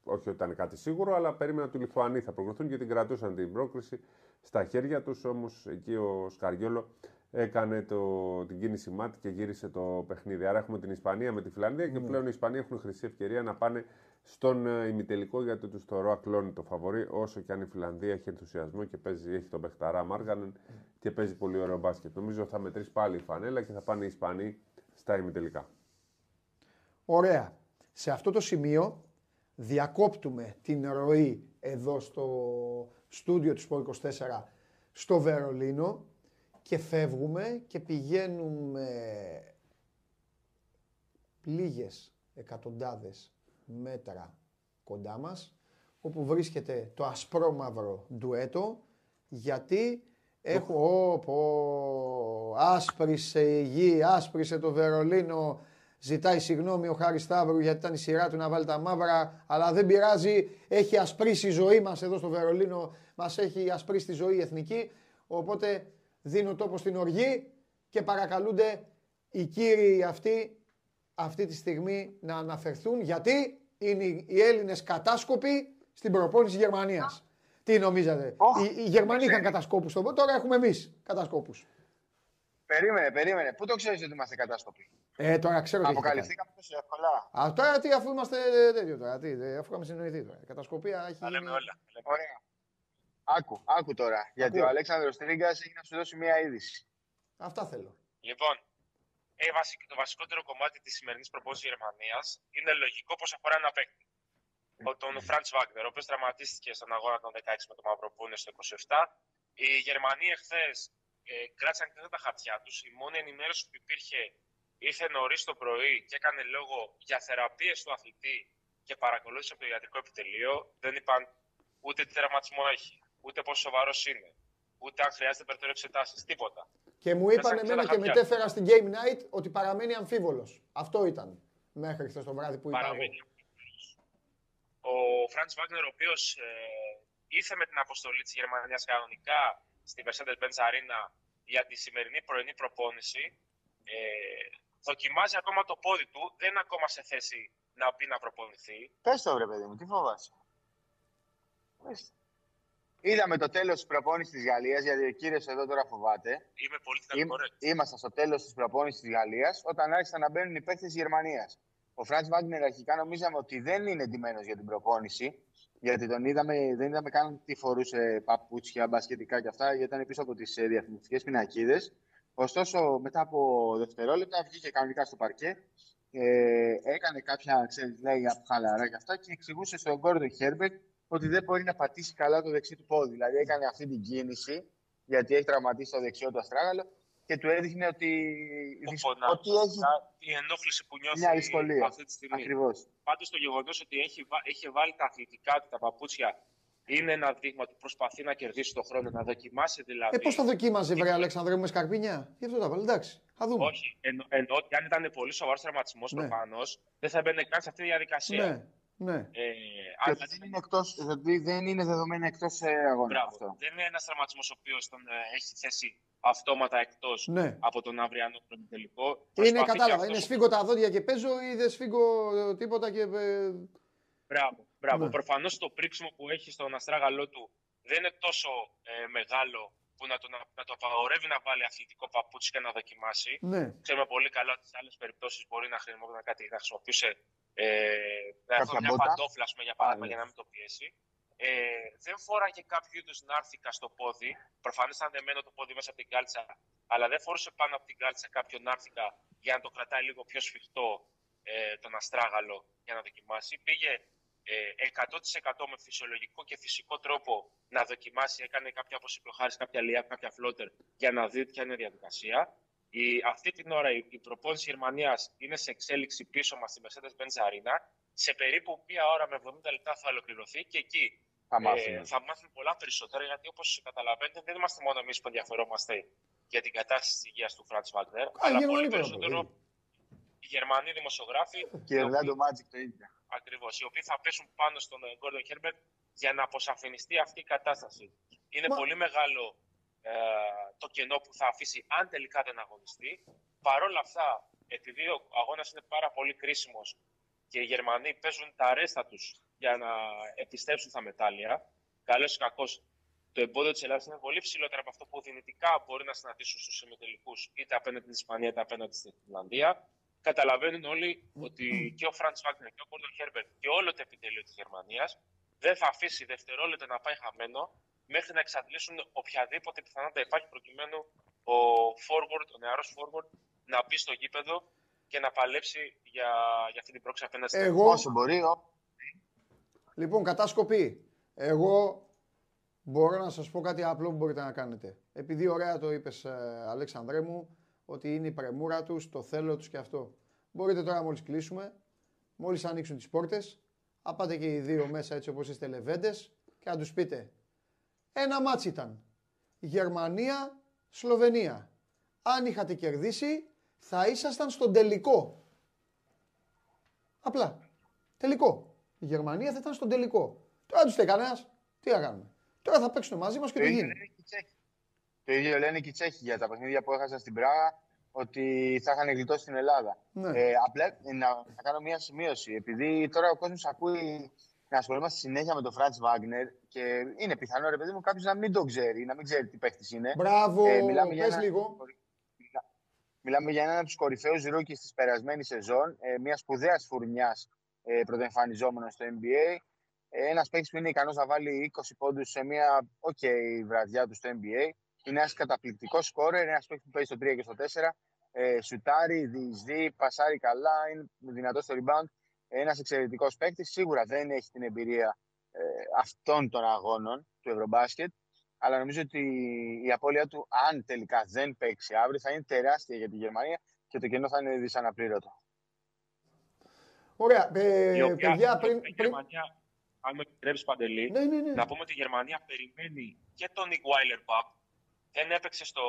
[SPEAKER 2] όχι ότι ήταν κάτι σίγουρο, αλλά περίμενα ότι οι Λιθουανοί θα προκριθούν και την κρατούσαν την πρόκριση στα χέρια τους. Όμως εκεί ο Σκαριόλο έκανε το, την κίνηση μάτι και γύρισε το παιχνίδι. Άρα έχουμε την Ισπανία με τη Φιλανδία και ναι. πλέον οι Ισπανοί έχουν χρυσή ευκαιρία να πάνε στον ε, ημιτελικό γιατί τους θεωρώ ακλόνητο φαβορή. Όσο και αν η Φιλανδία έχει ενθουσιασμό και παίζει, έχει τον Μπεχταρά Μάργανεν και παίζει πολύ ωραίο μπάσκετ. Νομίζω θα μετρήσει πάλι η φανέλα και θα πάνε οι Ισπανοί στα ημιτελικά.
[SPEAKER 1] Ωραία. Σε αυτό το σημείο διακόπτουμε την ροή εδώ στο στούντιο του 24 στο Βερολίνο και φεύγουμε και πηγαίνουμε λίγες εκατοντάδες μέτρα κοντά μας όπου βρίσκεται το ασπρόμαυρο ντουέτο γιατί έχω πω, άσπρισε η γη, άσπρισε το Βερολίνο Ζητάει συγγνώμη ο Χάρης Σταύρου γιατί ήταν η σειρά του να βάλει τα μαύρα, αλλά δεν πειράζει. Έχει ασπρίσει η ζωή μας εδώ στο Βερολίνο, μας έχει ασπρίσει τη ζωή η εθνική. Οπότε δίνω τόπο στην οργή και παρακαλούνται οι κύριοι αυτοί αυτή τη στιγμή να αναφερθούν γιατί είναι οι Έλληνες κατάσκοποι στην προπόνηση Γερμανίας. Τι νομίζατε, οι, οι Γερμανοί είχαν κατασκόπους στον τώρα έχουμε εμείς κατασκόπους.
[SPEAKER 6] Περίμενε, περίμενε. Πού το ξέρεις ότι είμαστε κατάσκοποι;
[SPEAKER 1] Ε, τώρα ξέρω
[SPEAKER 6] τι Αποκαλυφθήκαμε τόσο εύκολα.
[SPEAKER 1] Α, τώρα τι, αφού είμαστε τέτοιο τώρα, τι, αφού είχαμε συνοηθεί τώρα. Κατασκοπία έχει
[SPEAKER 6] γίνει... λέμε όλα. Ωραία. Άκου, άκου τώρα. Γιατί ο Αλέξανδρος Τρίγκας έχει να σου δώσει μια είδηση.
[SPEAKER 1] Αυτά θέλω.
[SPEAKER 6] Λοιπόν,
[SPEAKER 7] Ε, το βασικότερο κομμάτι της σημερινής προπόνηση τη Γερμανίας είναι λογικό πως αφορά ένα παίκτη. Ο, τον Φραντ Βάγκνερ, ο οποίος τραυματίστηκε στον αγώνα των 16 με το Μαυροπούνε στο 27. Οι Γερμανοί εχθές ε, κράτησαν και τα χαρτιά τους. Η μόνη ενημέρωση που υπήρχε ήρθε νωρίς το πρωί και έκανε λόγο για θεραπείες του αθλητή και παρακολούθησε από το ιατρικό επιτελείο. Δεν είπαν ούτε τι τραυματισμό έχει, ούτε πόσο σοβαρός είναι, ούτε αν χρειάζεται περαιτέρω εξετάσεις. Τίποτα.
[SPEAKER 1] Και μου είπαν εμένα και μετέφερα στην Game Night ότι παραμένει αμφίβολος. Αυτό ήταν μέχρι χθες το βράδυ που ήταν.
[SPEAKER 7] Ο Φραντ Βάγνερ, ο οποίος ε, ήρθε με την αποστολή της Γερμανίας κανονικά στη Mercedes-Benz Arena για τη σημερινή πρωινή προπόνηση, ε, δοκιμάζει ακόμα το πόδι του, δεν είναι ακόμα σε θέση να πει να προπονηθεί.
[SPEAKER 6] Πες το βρε παιδί μου, τι φοβάσαι. Είδαμε το τέλος της προπόνησης της Γαλλίας, γιατί ο κύριος εδώ τώρα φοβάται.
[SPEAKER 7] Είμαι πολύ Είμαι,
[SPEAKER 6] Ήμασταν στο τέλος της προπόνησης της Γαλλίας, όταν άρχισαν να μπαίνουν οι παίκτες της Γερμανίας. Ο Φραντ Βάγκνερ αρχικά νομίζαμε ότι δεν είναι εντυμένος για την προπόνηση, γιατί τον είδαμε, δεν είδαμε καν τι φορούσε παπούτσια, μπασκετικά και αυτά, γιατί ήταν πίσω από τις ε, διαφημιστικές πινακίδες. Ωστόσο, μετά από δευτερόλεπτα βγήκε κανονικά στο παρκέ, ε, έκανε κάποια ξέρεις, λέει, χαλαρά και αυτά και εξηγούσε στον Γκόρντο Χέρμπερτ ότι δεν μπορεί να πατήσει καλά το δεξί του πόδι. Δηλαδή έκανε αυτή την κίνηση, γιατί έχει τραυματίσει το δεξιό του αστράγαλο και του έδειχνε ότι,
[SPEAKER 7] ότι έχει η ενόχληση που νιώθει μια δυσκολία. αυτή τη στιγμή.
[SPEAKER 6] Ακριβώς.
[SPEAKER 7] Πάντως το γεγονός ότι έχει, έχει βάλει τα αθλητικά του, τα παπούτσια, είναι ένα δείγμα ότι προσπαθεί να κερδίσει τον χρόνο, να δοκιμάσει δηλαδή.
[SPEAKER 1] Ε, πώς θα δοκίμαζε, βρε Αλεξανδρέ, με σκαρπίνια; Γι' αυτό τα βάλει. Εντάξει, θα δούμε.
[SPEAKER 7] Όχι. Ενώ, ενώ ότι αν ήταν πολύ σοβαρός τραυματισμός ναι. προφανώς, δεν θα μπαίνει καν σε αυτή τη διαδικασία.
[SPEAKER 1] Ναι. Ναι. Ε,
[SPEAKER 6] αλλά δεν είναι, εκτός, δηλαδή δεν είναι δεδομένο εκτός ε, αγώνας. Αυτό.
[SPEAKER 7] Δεν είναι ένας τραυματισμός ο οποίος τον ε, έχει θέσει αυτόματα εκτός
[SPEAKER 1] ναι.
[SPEAKER 7] από τον αυριανό τελικό.
[SPEAKER 1] Είναι, κατάλαβα. Είναι σφίγγω τα δόντια και παίζω ή δεν σφίγγω τίποτα και.
[SPEAKER 7] Μπράβο. μπράβο. Ναι. Προφανώς το πρίξιμο που έχει στον αστράγαλό του δεν είναι τόσο ε, μεγάλο που να το, να, να το απαγορεύει να βάλει αθλητικό παπούτσι και να δοκιμάσει.
[SPEAKER 1] Ναι.
[SPEAKER 7] Ξέρουμε πολύ καλά ότι σε άλλες περιπτώσεις μπορεί να χρησιμοποιήσει κάτι, να χρησιμοποιούσε ε, να μια παντόφλα, για παράδειγμα, για να μην το πιέσει. Ε, δεν φόραγε κάποιο είδους νάρθηκα στο πόδι. Προφανώς ήταν δεμένο το πόδι μέσα από την κάλτσα, αλλά δεν φόρησε πάνω από την κάλτσα κάποιο νάρθηκα για να το κρατάει λίγο πιο σφιχτό ε, τον αστράγαλο για να δοκιμάσει. Πήγε ε, 100% με φυσιολογικό και φυσικό τρόπο να δοκιμάσει. Έκανε κάποια, όπω είπε ο Χάρη, κάποια λιά, κάποια φλότερ για να δει ποια είναι η διαδικασία. Η, αυτή την ώρα η, η προπόνηση Γερμανίας είναι σε εξέλιξη πίσω μας στη Mercedes-Benz Arena. Σε περίπου μία ώρα με 70 λεπτά θα ολοκληρωθεί και εκεί
[SPEAKER 6] θα μάθουμε,
[SPEAKER 7] ε, θα μάθουμε πολλά περισσότερα. Γιατί όπως καταλαβαίνετε, δεν είμαστε μόνο εμείς που ενδιαφερόμαστε για την κατάσταση της υγείας του Φραντ Βάγνερ. Αλλά πολύ περισσότερο οι Γερμανοί δημοσιογράφοι.
[SPEAKER 6] Και η Orlando Magic το ίδιο.
[SPEAKER 7] Ακριβώς. Οι οποίοι θα πέσουν πάνω στον Γκόρντον Χέρμπερτ για να αποσαφινιστεί αυτή η κατάσταση. Είναι πολύ μεγάλο ε, το κενό που θα αφήσει αν τελικά δεν αγωνιστεί. Παρ' όλα αυτά, επειδή ο αγώνας είναι πάρα πολύ κρίσιμος και οι Γερμανοί παίζουν τα ρέστα τους για να επιστρέψουν στα μετάλλια, καλός ή κακός, το εμπόδιο της Ελλάδας είναι πολύ ψηλότερο από αυτό που δυνητικά μπορεί να συναντήσουν στους ημιτελικούς είτε απέναντι στην Ισπανία είτε απέναντι στην Φιλανδία. Καταλαβαίνουν όλοι ότι και ο Φραντ Βάγκνερ και ο Κόρντον Χέρμπερτ και όλο το επιτελείο της Γερμανίας δεν θα αφήσει δευτερόλεπτα να πάει χαμένο μέχρι να εξαντλήσουν οποιαδήποτε πιθανότητα υπάρχει προκειμένου ο forward, ο νεαρός forward να μπει στο γήπεδο και να παλέψει για, για αυτή την πρόξη απέναντι στην
[SPEAKER 1] Εγώ...
[SPEAKER 6] Όσο μπορεί.
[SPEAKER 1] Λοιπόν, κατάσκοπη. Εγώ μπορώ να σας πω κάτι απλό που μπορείτε να κάνετε. Επειδή ωραία το είπες, ε, Αλέξανδρέ μου, ότι είναι η πρεμούρα τους, το θέλω τους και αυτό. Μπορείτε τώρα μόλις κλείσουμε, μόλις ανοίξουν τις πόρτες, απάτε και οι δύο μέσα έτσι όπως είστε λεβέντες και να τους πείτε ένα μάτς ήταν. Γερμανία, Σλοβενία. Αν είχατε κερδίσει, θα ήσασταν στον τελικό. Απλά. Τελικό. Η Γερμανία θα ήταν στον τελικό. Τώρα τους κανένας. Τι θα κάνουμε. Τώρα θα παίξουν μαζί μας και το γίνει.
[SPEAKER 6] Το ίδιο λένε και οι Τσέχοι για τα παιχνίδια που έχασαν στην Πράγα ότι θα είχαν γλιτώσει στην Ελλάδα.
[SPEAKER 1] Ναι.
[SPEAKER 6] Ε, απλά να, να κάνω μια σημείωση. Επειδή τώρα ο κόσμος ακούει να ασχολούμαστε συνέχεια με τον Φραντς Βάγνερ και είναι πιθανό ρε παιδί μου κάποιος να μην τον ξέρει, να μην ξέρει τι παίχτης είναι.
[SPEAKER 1] Μπράβο, ε, μιλάμε πες για λίγο.
[SPEAKER 6] Μιλάμε για έναν από τους κορυφαίους ρούκι της περασμένης σεζόν, ε, μια σπουδαίας φουρνιάς ε, πρωτοεμφανιζόμενος στο NBA. Ε, ένας παίκτης που είναι ικανός να βάλει 20 πόντους σε μια OK βραδιά του στο NBA. Είναι ένας καταπληκτικός σκόρερ, ένας παίκτης που παίζει στο 3 και στο 4. Ε, σουτάρει, διεισδύει, πασάρει καλά, είναι δυνατός στο rebound. Ένας εξαιρετικός παίκτης. Σίγουρα δεν έχει την εμπειρία ε, αυτών των αγώνων του Ευρωμπάσκετ. Αλλά νομίζω ότι η απώλεια του, αν τελικά δεν παίξει αύριο, θα είναι τεράστια για τη Γερμανία και το κενό θα είναι δυσαναπλήρωτο.
[SPEAKER 1] Ωραία. Ε, παιδιά, πριν,
[SPEAKER 7] η Γερμανία, αν με επιτρέπει παντελή,
[SPEAKER 1] ναι, ναι, ναι.
[SPEAKER 7] να πούμε ότι η Γερμανία περιμένει και τον Νικ Βάιλερ Μπακ. Δεν έπαιξε στο,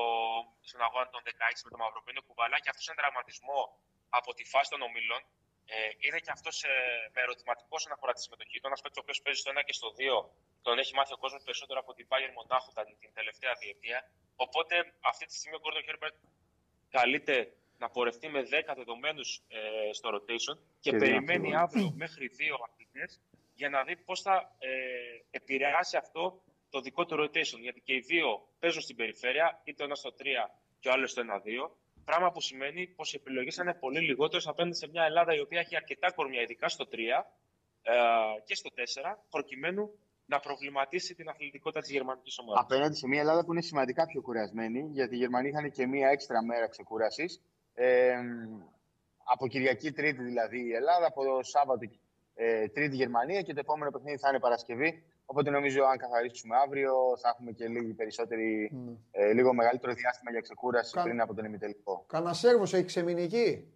[SPEAKER 7] στον αγώνα των 16 με τον Μαυροπίνο Κουβαλά και αυτός είναι τραυματισμό από τη φάση των ομίλων. Ε, είναι και αυτός ε, με ερωτηματικό όσον αφορά της συμμετοχής του. Ένας παίκτης ο οποίος παίζει στο 1 και στο 2, τον έχει μάθει ο κόσμος περισσότερο από την Bayern Μονάχου την τελευταία διετία. Οπότε αυτή τη στιγμή ο Γκόρντον Χέρμπερτ καλείται να πορευτεί με 10 δεδομένους ε, στο rotation και, περιμένει αύριο μέχρι δύο αθλητέ για να δει πώς θα ε, επηρεάσει αυτό το δικό του rotation. Γιατί και οι δύο παίζουν στην περιφέρεια, είτε ένας στο 3 και ο άλλος στο 1-2. Πράγμα που σημαίνει πως οι επιλογές θα είναι πολύ λιγότερες απέναντι σε μια Ελλάδα η οποία έχει αρκετά κορμιά, ειδικά στο 3 ε, και στο 4, προκειμένου να προβληματίσει την αθλητικότητα της γερμανικής ομάδας.
[SPEAKER 6] Απέναντι σε μια Ελλάδα που είναι σημαντικά πιο κουρασμένη, γιατί οι Γερμανοί είχαν και μια έξτρα μέρα ξεκούρασης. Ε, από Κυριακή Τρίτη δηλαδή η Ελλάδα, από Σάββατο ε, Τρίτη Γερμανία και το επόμενο παιχνίδι θα είναι Παρασκευή. Οπότε νομίζω αν καθαρίσουμε αύριο θα έχουμε και λίγο, περισσότερη, mm. ε, λίγο μεγαλύτερο διάστημα για ξεκούραση Κα... πριν από τον ημιτελικό.
[SPEAKER 1] Κανένα Σέρβο έχει ξεμείνει εκεί.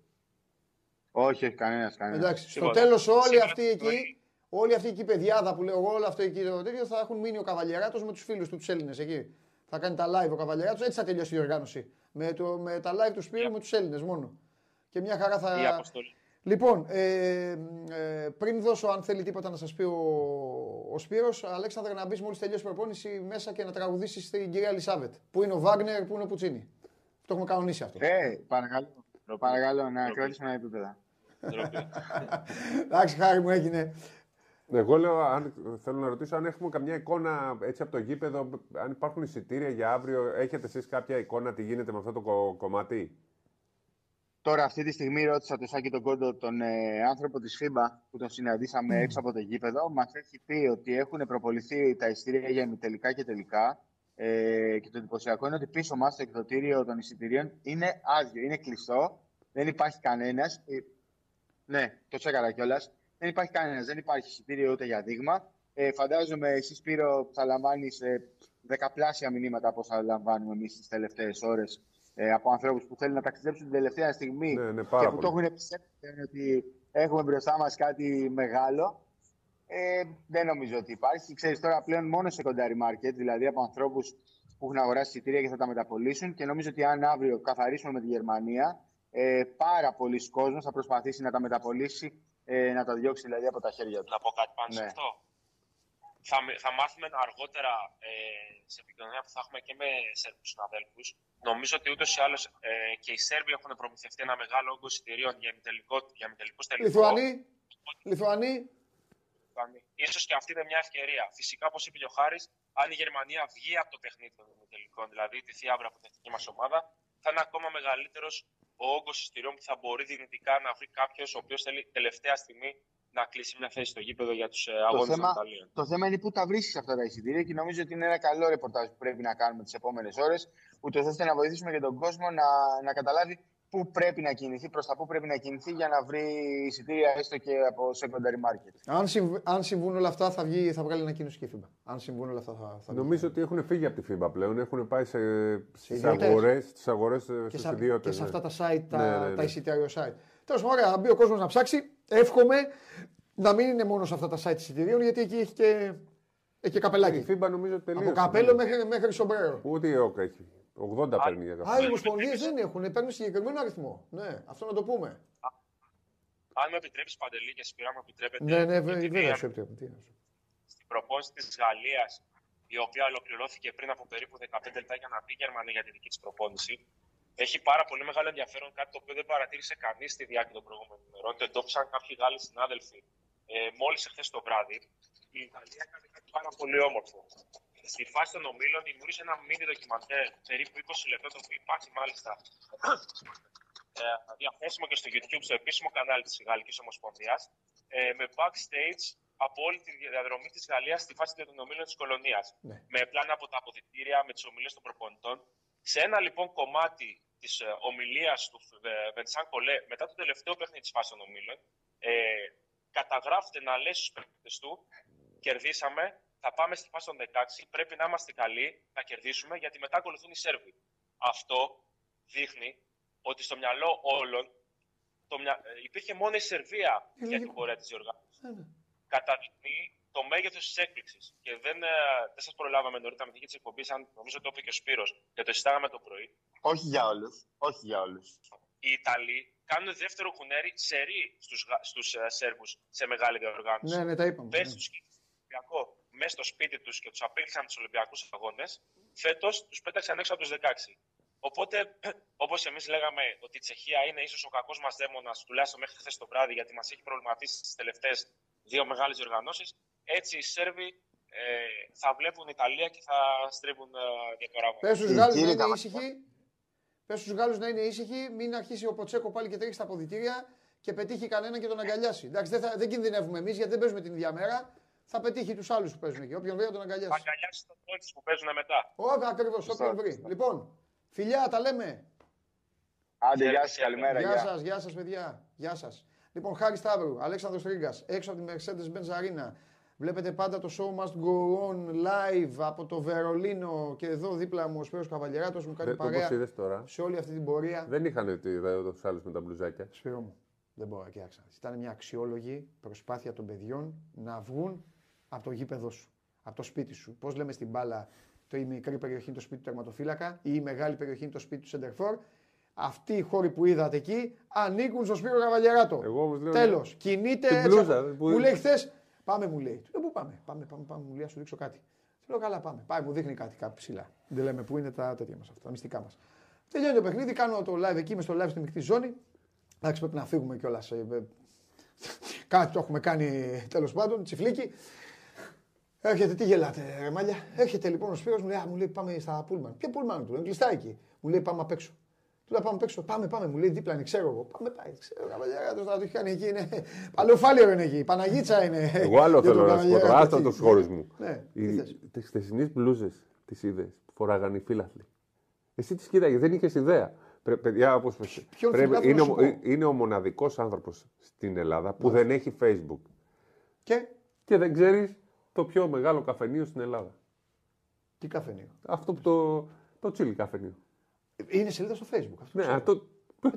[SPEAKER 6] Όχι, όχι, κανένας. Κανένας.
[SPEAKER 1] Εντάξει, στο τέλος όλοι αυτοί εκεί, όλη αυτή η παιδιάδα που λέω όλο αυτό εκεί το τέτοιο θα έχουν μείνει ο Καβαλιαράτο με τους φίλους του, τους Έλληνες εκεί. Θα κάνει τα live ο Καβαλιαράτο, έτσι θα τελειώσει η οργάνωση. Με, το, με τα live του Σπύρου με τους Έλληνες μόνο. Και μια χαρά θα.
[SPEAKER 7] Η αποστολή.
[SPEAKER 1] Λοιπόν, ε, ε, πριν δώσω αν θέλει τίποτα να σας πει ο, ο Σπύρος, Αλέξανδρα να μπεις μόλις τελειώσει η προπόνηση μέσα και να τραγουδήσεις στην κυρία Ελισάβετ. Πού είναι ο Βάγνερ, πού είναι ο Πουτσίνη. Το έχουμε κανονίσει αυτό.
[SPEAKER 6] Ε, παρακαλώ. Παρακαλώ να κρατήσουμε ένα επίπεδο.
[SPEAKER 1] Εντάξει, χάρη μου έγινε.
[SPEAKER 2] Εγώ λέω, αν, θέλω να ρωτήσω αν έχουμε καμιά εικόνα έτσι από το γήπεδο, αν υπάρχουν εισιτήρια για αύριο. Έχετε εσείς κάποια εικόνα τι γίνεται με αυτό το κομμάτι;
[SPEAKER 6] Τώρα, αυτή τη στιγμή ρώτησα το Σάκη τον Κόντο, τον ε, άνθρωπο της FIBA που τον συναντήσαμε έξω από το γήπεδο. Μας έχει πει ότι έχουν προποληθεί τα εισιτήρια για ημιτελικά και τελικά. Ε, και το εντυπωσιακό είναι ότι πίσω μας το εκδοτήριο των εισιτηρίων είναι άδειο, είναι κλειστό. Δεν υπάρχει κανένας. Ε, ναι, το τσέκαρα κιόλας. Δεν υπάρχει κανένας, δεν υπάρχει εισιτήριο ούτε για δείγμα. Ε, φαντάζομαι εσύ, Σπύρο, θα λαμβάνεις ε, δεκαπλάσια μηνύματα από όσα λαμβάνουμε εμείς τις τελευταίες ώρες ε, από ανθρώπους που θέλουν να ταξιδέψουν την τελευταία στιγμή
[SPEAKER 2] ναι, ναι,
[SPEAKER 6] και που το έχουν πιστέψει ότι έχουμε μπροστά μας κάτι μεγάλο. Ε, δεν νομίζω ότι υπάρχει. Ξέρεις, τώρα πλέον μόνο σε secondary market, δηλαδή από ανθρώπους που έχουν αγοράσει εισιτήρια και θα τα μεταπολίσουν. Και νομίζω ότι αν αύριο καθαρίσουμε με τη Γερμανία, ε, πάρα πολλοί κόσμοι θα προσπαθήσει να τα μεταπολίσει, ε, να τα διώξει δηλαδή από τα χέρια του.
[SPEAKER 7] Να πω κάτι πάνω σε ναι. αυτό. Θα, θα μάθουμε αργότερα ε, σε επικοινωνία που θα έχουμε και με Σέρβους συναδέλφους. Νομίζω ότι ούτως ή άλλως ε, και οι Σέρβοι έχουν προμηθευτεί ένα μεγάλο όγκο εισιτηρίων για μητελικούς τελικούς.
[SPEAKER 1] Λιθουανοί; Λιθουανοί;
[SPEAKER 7] σω και αυτή είναι μια ευκαιρία. Φυσικά, όπως είπε ο Χάρης, αν η Γερμανία βγει από το παιχνίδι των τελικών, δηλαδή τη θιάβρα από την εθνική μας ομάδα, θα είναι ακόμα μεγαλύτερος ο όγκος εισιτηρίων που θα μπορεί δυνητικά να βρει κάποιος ο οποίος θέλει τελευταία στιγμή να κλείσει μια θέση στο γήπεδο για τους ε, αγώνες των Ιταλίων.
[SPEAKER 6] Το θέμα είναι πού τα βρίσκεις αυτά τα εισιτήρια και νομίζω ότι είναι ένα καλό ρεπορτάζ που πρέπει να κάνουμε τις επόμενες ώρες, ούτως ώστε να βοηθήσουμε και τον κόσμο να, να καταλάβει πού πρέπει να κινηθεί, προς τα πού πρέπει να κινηθεί για να βρει εισιτήρια έστω και από secondary market.
[SPEAKER 1] Αν, συμβ, αν συμβούν όλα αυτά, θα, βγει, θα βγάλει ανακοίνωση και η FIBA. Αν συμβούν όλα αυτά, θα, θα
[SPEAKER 2] Νομίζω ότι έχουν φύγει από τη FIBA πλέον. Έχουν πάει σε, στις αγορές και σε
[SPEAKER 1] ναι. αυτά τα site, τα, ναι, ναι, ναι. τα εισιτήριο site. Τέλος πάντων, ωραία, να μπει ο κόσμος να ψάξει. Εύχομαι να μην είναι μόνο σε αυτά τα site εισιτηρίων, γιατί εκεί έχει και, έχει και καπελάκι.
[SPEAKER 2] Η FIBA νομίζω τελείωσε.
[SPEAKER 1] Από καπέλο μέχρι, μέχρι σομπρέρο.
[SPEAKER 2] Ούτε η ΟΚ έχει. 80 παίρνει για καπέλο.
[SPEAKER 1] Α, οι ομοσπονδίες δεν έχουν, παίρνουν συγκεκριμένο αριθμό. Ναι, αυτό να το πούμε.
[SPEAKER 7] Αν με επιτρέψεις, Παντελή, και Σπυρά μου επιτρέπετε.
[SPEAKER 1] Ναι, ναι, βέβαια σου επιτρέπετε.
[SPEAKER 7] Στην προπόνηση της Γαλλίας, η οποία ολοκληρώθηκε πριν από περίπου 15 λεπτά για να πει η Γερμανία για τη δική της προπόνηση, έχει πάρα πολύ μεγάλο ενδιαφέρον κάτι το οποίο δεν παρατήρησε κανείς στη διάρκεια των προηγούμενων ημερών. Το εντόπισαν κάποιοι Γάλλοι συνάδελφοι ε, μόλις εχθές το βράδυ. Η Ιταλία έκανε κάτι πάρα πολύ όμορφο. Στη φάση των ομίλων δημιούργησε ένα μίνι ντοκιμαντέρ περίπου 20 λεπτά, το οποίο υπάρχει μάλιστα ε, διαθέσιμο και στο YouTube, στο επίσημο κανάλι της Γαλλικής Ομοσπονδίας, ε, με backstage από όλη τη διαδρομή της Γαλλίας στη φάση των ομίλων της κολονίας. Ναι. Με πλάνα από τα αποδητήρια, με τις ομιλίες των προπονητών Σε ένα λοιπόν κομμάτι της ε, ομιλίας του Βενσάν Κολέ μετά το τελευταίο παιχνίδι της φάσης των ομίλων, ε, καταγράφεται να λέει στους παίκτες του: Κερδίσαμε, θα πάμε στη φάση των 16, πρέπει να είμαστε καλοί, να κερδίσουμε, γιατί μετά ακολουθούν οι Σέρβοι. Αυτό δείχνει ότι στο μυαλό όλων το μυα... Ε, υπήρχε μόνο η Σερβία για την πορεία της διοργάνωσης. Ναι, ναι. Καταδεικνύει το μέγεθος της έκπληξης. Και δεν, ε, δεν σας προλάβαμε νωρίτερα με της εκπομπής, αν νομίζω το είπε και ο Σπύρος, και το συστάγαμε το πρωί.
[SPEAKER 6] Όχι για όλους. Όχι για όλους.
[SPEAKER 7] Οι Ιταλοί κάνουν δεύτερο κουνέρι σερί στους στους, uh, Σέρβους σε μεγάλη διοργάνωση.
[SPEAKER 1] Ναι, ναι, τα είπαμε.
[SPEAKER 7] Πες ναι. τους Ολυμπιακό μέσα στο σπίτι τους και τους απέκλεισαν τους Ολυμπιακούς αγώνες, φέτος τους πέταξαν έξω από τους 16. Οπότε, όπως εμείς λέγαμε ότι η Τσεχία είναι ίσως ο κακός μας δαίμονας, τουλάχιστον μέχρι χθες το βράδυ, γιατί μας έχει προβληματίσει στις τελευταίες δύο μεγάλες διοργανώσεις, έτσι οι Σέρβοι ε, θα βλέπουν Ιταλία και θα στρίβουν ε, διαφορά.
[SPEAKER 1] Πες στους Γάλλους να είναι ήσυχοι. Πες στους Γάλλους να είναι ήσυχοι, μην αρχίσει ο Ποτσέκο πάλι και τρέχει στα αποδητήρια και πετύχει κανένα και τον αγκαλιάσει. Εντάξει, δεν, θα, δεν κινδυνεύουμε εμείς γιατί δεν παίζουμε την ίδια μέρα. Θα πετύχει τους άλλους που παίζουν εκεί. Όποιον βρει θα τον αγκαλιάσει. Θα
[SPEAKER 7] αγκαλιάσει τον που παίζουν μετά.
[SPEAKER 1] Όχι, ακριβώς, όποιον βρει. Λοιπόν, Φιλιά, τα λέμε.
[SPEAKER 6] Άντε, γεια σας, καλημέρα.
[SPEAKER 1] Γεια σας, γεια σας, παιδιά. Γεια σας. Λοιπόν, Χάρη Σταύρου, Αλέξανδρος Τρίγκας, έξω από τη Mercedes Benz Arena. Βλέπετε πάντα το show must go on live από το Βερολίνο και εδώ δίπλα μου ο Σπύρος Καβαλιεράτος μου κάνει δεν, παρέα
[SPEAKER 2] τώρα;
[SPEAKER 1] σε όλη αυτή την πορεία.
[SPEAKER 2] Δεν είχαν ότι τους άλλους με τα μπλουζάκια.
[SPEAKER 1] Σπύρο μου, δεν μπορώ να κοιτάξω. Ήταν μια αξιόλογη προσπάθεια των παιδιών να βγουν από το γήπεδο σου, από το σπίτι σου. Πώς λέμε στην μπάλα, το η μικρή περιοχή είναι το σπίτι του τερματοφύλακα ή η μεγάλη περιοχή είναι το σπίτι του Σεντερφόρ. Αυτοί οι χώροι που είδατε εκεί ανήκουν στο Σπύρο Καβαλιαράτο.
[SPEAKER 2] Εγώ όμως λέω.
[SPEAKER 1] Τέλος. Κινείται έτσι. Που... Μου λέει χθες, πάμε μου λέει. Του λέω πού πάμε; Πάμε, πάμε, πάμε, μου λέει, σου δείξω κάτι. Του λέω καλά, πάμε. Πάει, μου δείχνει κάτι κάπου ψηλά. Δεν λέμε πού είναι τα τέτοια μας αυτά, τα μυστικά μας. Τελειώνει το παιχνίδι, κάνω το live εκεί, με στο live στη μεικτή ζώνη. Εντάξει, πρέπει να φύγουμε κιόλας. Ε, κάτι το έχουμε κάνει τέλος πάντων, τσιφλίκι. Έρχεται, τι γελάτε, ρε μάλια. Έρχεται λοιπόν ο Σπύρος μου λέει, μου λέει πάμε στα πούλμαν. Ποια πούλμαν του, είναι κλειστά εκεί. Μου λέει πάμε απ' έξω. Του λέω πάμε απ' έξω. Πάμε, πάμε. Μου λέει δίπλα είναι, ξέρω εγώ. Πάμε, πάει. Ξέρω, καβαλιά, το έχει κάνει εκεί. Είναι... Παλαιοφάλιο είναι εκεί. Παναγίτσα είναι.
[SPEAKER 2] Εγώ άλλο θέλω να σου πω τώρα, άστα τους χώρους μου. Ναι, τι χθεσινές μπλούζες τις είδες που φοράγανε οι φίλαθλοι. Εσύ τις κοίταγες, δεν είχες ιδέα. παιδιά, όπως πρέπει, είναι, ο, είναι ο μοναδικός άνθρωπος στην Ελλάδα που δεν έχει Facebook.
[SPEAKER 1] Και,
[SPEAKER 2] και δεν ξέρεις το πιο μεγάλο καφενείο στην Ελλάδα.
[SPEAKER 1] Τι καφενείο;
[SPEAKER 2] Αυτό που το, το τσίλι καφενείο.
[SPEAKER 1] Είναι σελίδα στο facebook. Αυτό
[SPEAKER 2] ναι, αυτό...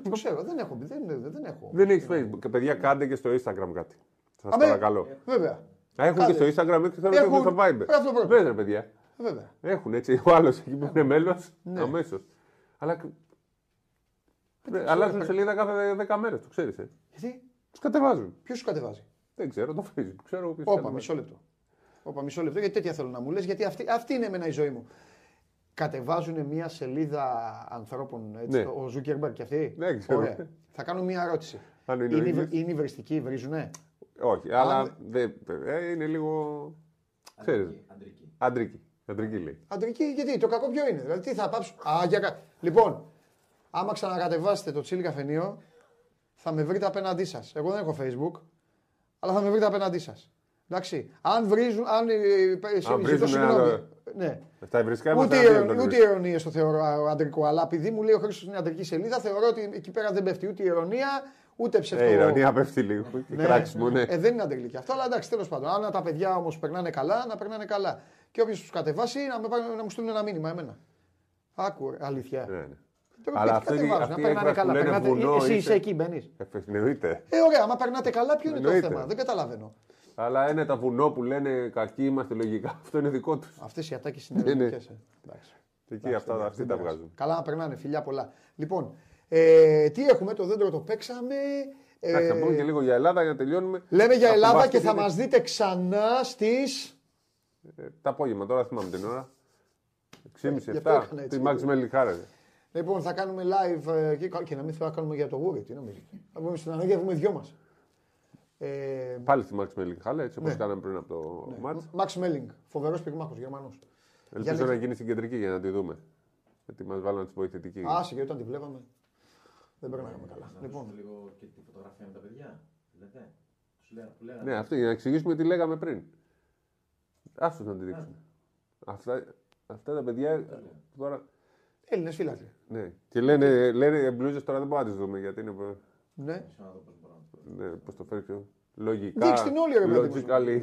[SPEAKER 1] το ξέρω. Δεν έχω. Δεν, δεν, έχω.
[SPEAKER 2] δεν έχεις facebook. Και παιδιά, κάντε και στο Instagram κάτι. Σας παρακαλώ.
[SPEAKER 1] Βέβαια.
[SPEAKER 2] Έχουν και στο Instagram και θέλω και στο Viber. Βέβαια, παιδιά.
[SPEAKER 1] Βέβαια.
[SPEAKER 2] Έχουν έτσι. Ο άλλος εκεί που είναι μέλος ναι. αμέσως. Αλλά. Αλλάζουν σελίδα κάθε 10 μέρες, το ξέρεις. Ε.
[SPEAKER 1] Γιατί;
[SPEAKER 2] Τους κατεβάζουν.
[SPEAKER 1] Ποιος τους κατεβάζει;
[SPEAKER 2] Δεν ξέρω, το Facebook. Ξέρω
[SPEAKER 1] Όπα, μισό λεπτό. Όπα, μισό λεπτό, γιατί τέτοια θέλω να μου λες, γιατί αυτή, αυτή είναι εμένα η ζωή μου. Κατεβάζουν μια σελίδα ανθρώπων, έτσι, ναι. ο Ζούκερμπερ και αυτοί;
[SPEAKER 2] Ναι, ξέρω. Ωραία.
[SPEAKER 1] Θα κάνω μια ερώτηση.
[SPEAKER 2] είναι,
[SPEAKER 1] είναι, είναι, είναι υβριστικοί, βρίζουνε;
[SPEAKER 2] Όχι, αλλά δε, ε, είναι λίγο. Ξέρεις, αντρική. Αντρική. Αντρική λέει.
[SPEAKER 1] Αντρική, γιατί το κακό ποιο είναι; Δηλαδή, τι θα πάψω; Α, για... Λοιπόν, άμα ξανακατεβάσετε το τσίλι καφενείο, θα με βρείτε απέναντί σας. Εγώ δεν έχω Facebook, αλλά θα με βρείτε απέναντί σας. Εντάξει. Αν βρίζουν. Αν,
[SPEAKER 2] αν βρίζουν συγγνώμη.
[SPEAKER 1] Ναι.
[SPEAKER 2] Στα ευριστικά
[SPEAKER 1] ούτε, ηρωνίε ούτε ηρωνίε το θεωρώ αντρικό. Αλλά επειδή μου λέει ο Χρήστος είναι αντρική σελίδα, θεωρώ ότι εκεί πέρα δεν πέφτει ούτε ηρωνία ούτε ψευτό.
[SPEAKER 2] Ε, η ηρωνία πέφτει λίγο. Ναι. Κράξιμο, ναι.
[SPEAKER 1] Ε, δεν είναι αντρική και αυτό, αλλά εντάξει, τέλος πάντων. Αν τα παιδιά όμως περνάνε καλά, να περνάνε καλά. Και όποιος τους κατεβάσει να, με, να μου στείλουν ένα μήνυμα εμένα. Άκου, αλήθεια. Ναι, ναι.
[SPEAKER 2] Αλλά αυτό είναι να περνάνε καλά. Περνάτε, βουνό,
[SPEAKER 1] εσύ είσαι εκεί, μπαίνεις. Ε, ωραία, άμα περνάτε καλά, ποιο είναι το θέμα. Δεν καταλαβαίνω.
[SPEAKER 2] Αλλά είναι τα βουνό που λένε κακοί είμαστε λογικά. Αυτό είναι δικό τους.
[SPEAKER 1] Αυτές οι ατάκες είναι ελληνικέ.
[SPEAKER 2] Εκεί αυτά, αυτοί τα βγάζουν.
[SPEAKER 1] Καλά να περνάνε, φιλιά πολλά. Λοιπόν, ε, τι έχουμε, το δέντρο το παίξαμε.
[SPEAKER 2] Ε, Εντάξει, θα πούμε και λίγο για Ελλάδα για να τελειώνουμε.
[SPEAKER 1] Λέμε για Ελλάδα και θα μας δείτε ξανά στι.
[SPEAKER 2] Ε, τα απόγευμα, τώρα θυμάμαι την ώρα. 6.30-7. Τη Μάξ Μελιχάρε.
[SPEAKER 1] Λοιπόν, θα κάνουμε live ε, και να μην θέλω να κάνουμε για το γούρι. Τι νομίζεις; Θα πούμε στην ανάγκη, έχουμε δυο μας.
[SPEAKER 2] Ε, Πάλι στη Max Melling Χάλε, έτσι όπως ναι. κάναμε πριν από το ναι. μάτς.
[SPEAKER 1] Max Melling, φοβερός πυγμάχος Γερμανός.
[SPEAKER 2] Ελπίζω για... να γίνει στην κεντρική για να τη δούμε. Γιατί μας βάλανε της βοηθητική.
[SPEAKER 1] Άσε και όταν τη βλέπαμε. Δεν περνάγαμε καλά.
[SPEAKER 8] Να λοιπόν. λίγο και τη φωτογραφία με τα παιδιά. Λέτε.
[SPEAKER 2] Ναι, αυτό για να εξηγήσουμε τι λέγαμε πριν. Άστο να τη δείξουμε. Αυτά, αυτά τα παιδιά τώρα
[SPEAKER 1] Έλληνες φύλακες.
[SPEAKER 2] Ναι. Και λένε, λένε μπλούζε τώρα δεν μπορούμε να τις δούμε γιατί είναι.
[SPEAKER 1] Ναι.
[SPEAKER 2] Ναι, πώς το φέρει πιο. Λογικά.
[SPEAKER 1] Δείξ' την όλη, ρε παιδί μου.
[SPEAKER 2] Logically.